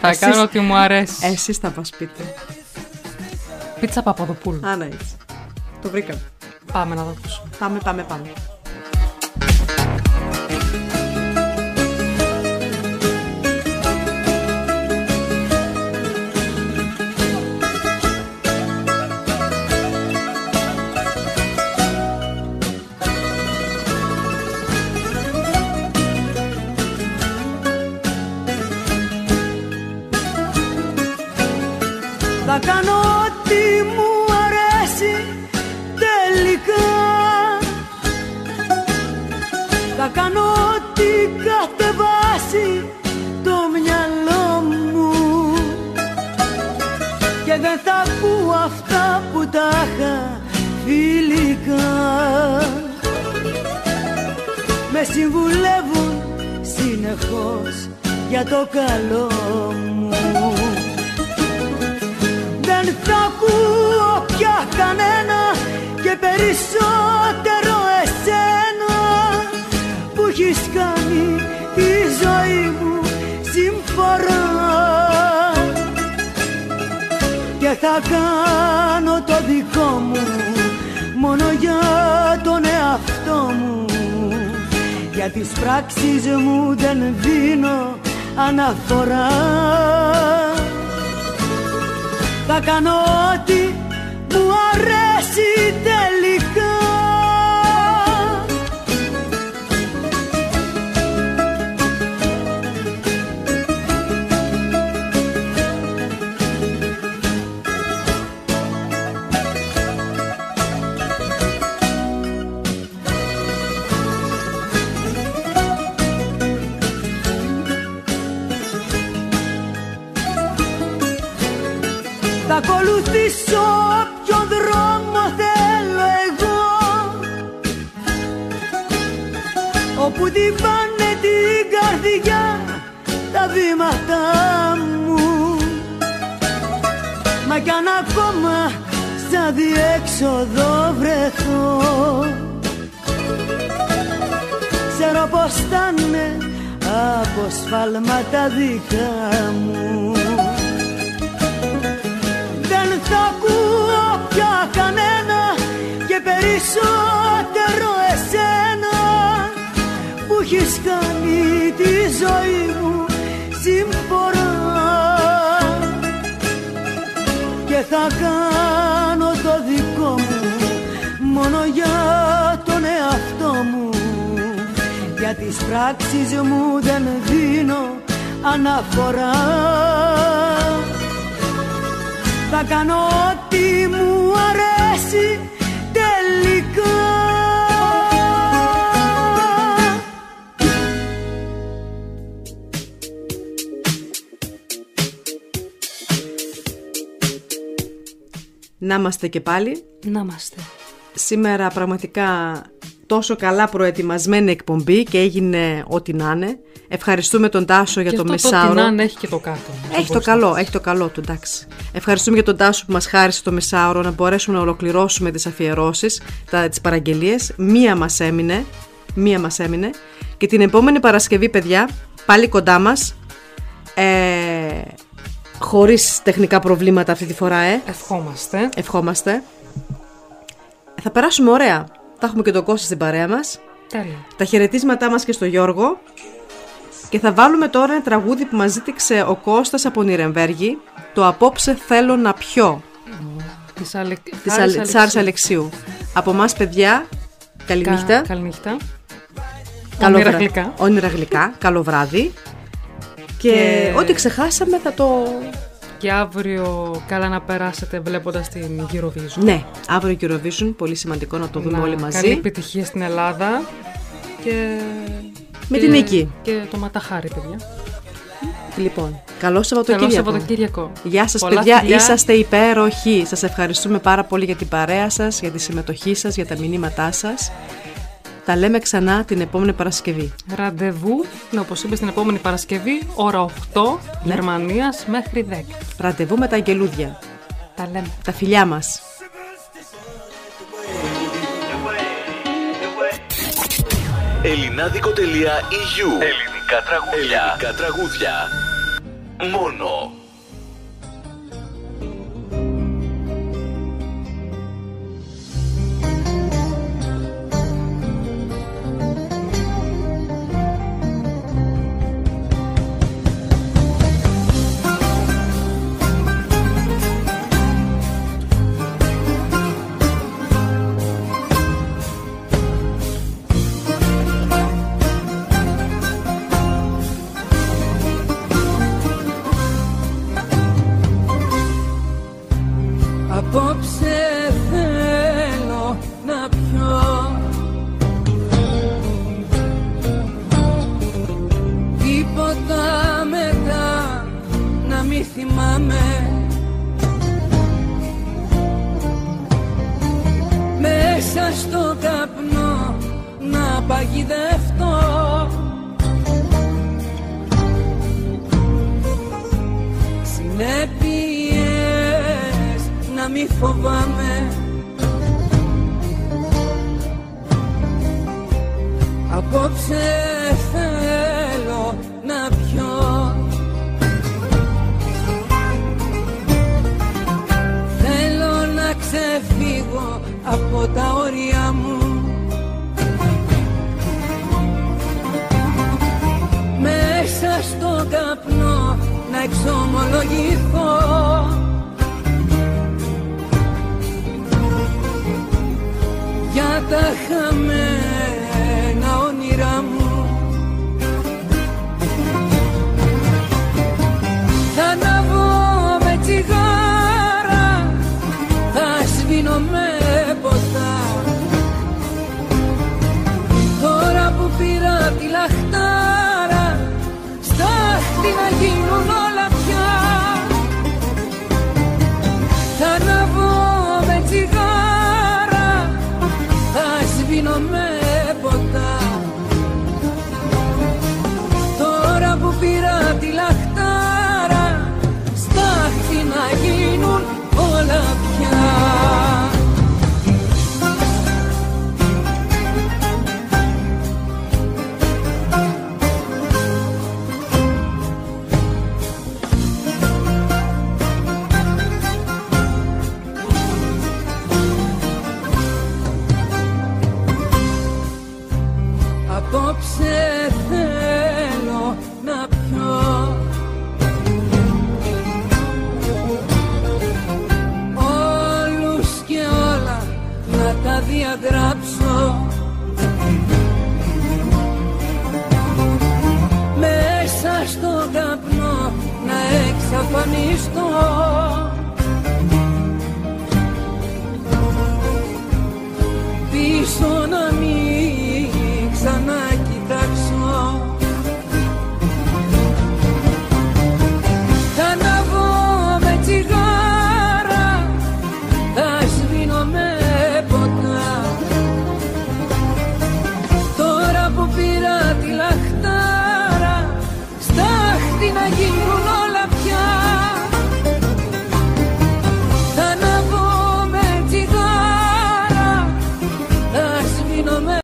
Θα Εσείς- κάνω ό,τι μου αρέσει. Εσείς θα μας πείτε. Πίτσα Παπαδοπούλου. Α, ναι, έτσι. Το βρήκαμε. Πάμε να το ακούσουμε. Πάμε, πάμε, πάμε. Θα κάνω ό,τι μου αρέσει τελικά. Θα κάνω ό,τι κατεβάσει το μυαλό μου. Και δεν θα πω αυτά που τα είχα φιλικά. Με συμβουλεύουν συνεχώς για το καλό μου δεν θα ακούω πια κανένα και περισσότερο εσένα που έχεις κάνει τη ζωή μου συμφορά. Και θα κάνω το δικό μου μόνο για τον εαυτό μου. Για τις πράξεις μου δεν δίνω αναφορά θα κάνω ό,τι μου αρέσει τελικά Θα ακολουθήσω όποιο δρόμο θέλω εγώ. Όπου διβάνε την καρδιά τα βήματα μου. Μα κι αν ακόμα σαν διέξοδο βρεθώ. Ξέρω πως θα είναι από σφάλματα δικά μου δεν θα ακούω πια κανένα και περισσότερο εσένα που έχεις κάνει τη ζωή μου συμφορά και θα κάνω το δικό μου μόνο για τον εαυτό μου. Για τις πράξεις μου δεν δίνω αναφορά θα κάνω ό,τι μου αρέσει τελικά Να είμαστε και πάλι. Να είμαστε. Σήμερα πραγματικά τόσο καλά προετοιμασμένη εκπομπή και έγινε ό,τι να είναι. Ευχαριστούμε τον Τάσο για και το αυτό μεσάωρο. Το τεινάν έχει και το κάτω. Έχει το καλό, έχει το καλό του, εντάξει. Ευχαριστούμε για τον Τάσο που μας χάρισε το μεσάωρο να μπορέσουμε να ολοκληρώσουμε τις αφιερώσεις, τα, τις παραγγελίες. Μία μας έμεινε, μία μας έμεινε. Και την επόμενη Παρασκευή, παιδιά, πάλι κοντά μας, ε, χωρίς τεχνικά προβλήματα αυτή τη φορά, ε. Ευχόμαστε. Ευχόμαστε. Θα περάσουμε ωραία. Θα έχουμε και τον Κώστα στην παρέα μας. Τέλεια. Τα χαιρετίσματά μας και στο Γιώργο. Και θα βάλουμε τώρα ένα τραγούδι που μας ζήτηξε ο Κώστας από Νιρεμβέργη. Το «Απόψε θέλω να πιω» Της, Αλε... της, Χάρης Αλ... της Αλεξίου. Άρης Αλεξίου. Από εμάς παιδιά, καληνύχτα. Κα- Καληνύχτα. Καλό Όνειρα βρά- γλυκά. Όνειρα γλυκά. Καλό βράδυ. Και, Και- ό,τι ξεχάσαμε θα το... Και αύριο καλά να περάσετε βλέποντας την Eurovision. Ναι, αύριο Eurovision, πολύ σημαντικό να το δούμε Να- όλοι Καλή μαζί. επιτυχία στην Ελλάδα. Και... Με και- την νίκη. Και το ματαχάρι, παιδιά. Λοιπόν, καλό Σαββατοκύριακο. Καλό Σαββατοκύριακο. Γεια σας Πολλά παιδιά, φιλιά. είσαστε υπέροχοι. Σας ευχαριστούμε πάρα πολύ για την παρέα σας, για τη συμμετοχή σας, για τα μηνύματά σας. Τα λέμε ξανά την επόμενη Παρασκευή. Ραντεβού, ναι, όπως είπες, την επόμενη Παρασκευή, ώρα 8, Ναι. Γερμανίας μέχρι 10. Ραντεβού με τα αγγελούδια. Τα λέμε. Τα φιλιά μας. Ελληνάδικο.eu Ελληνικά τραγούδια. Ελληνικά τραγούδια. Μόνο. Φοβάμαι. Απόψε θέλω να πιω. Θέλω να ξεφύγω από τα όρια μου. Μέσα στο καπνό να εξομολογηθώ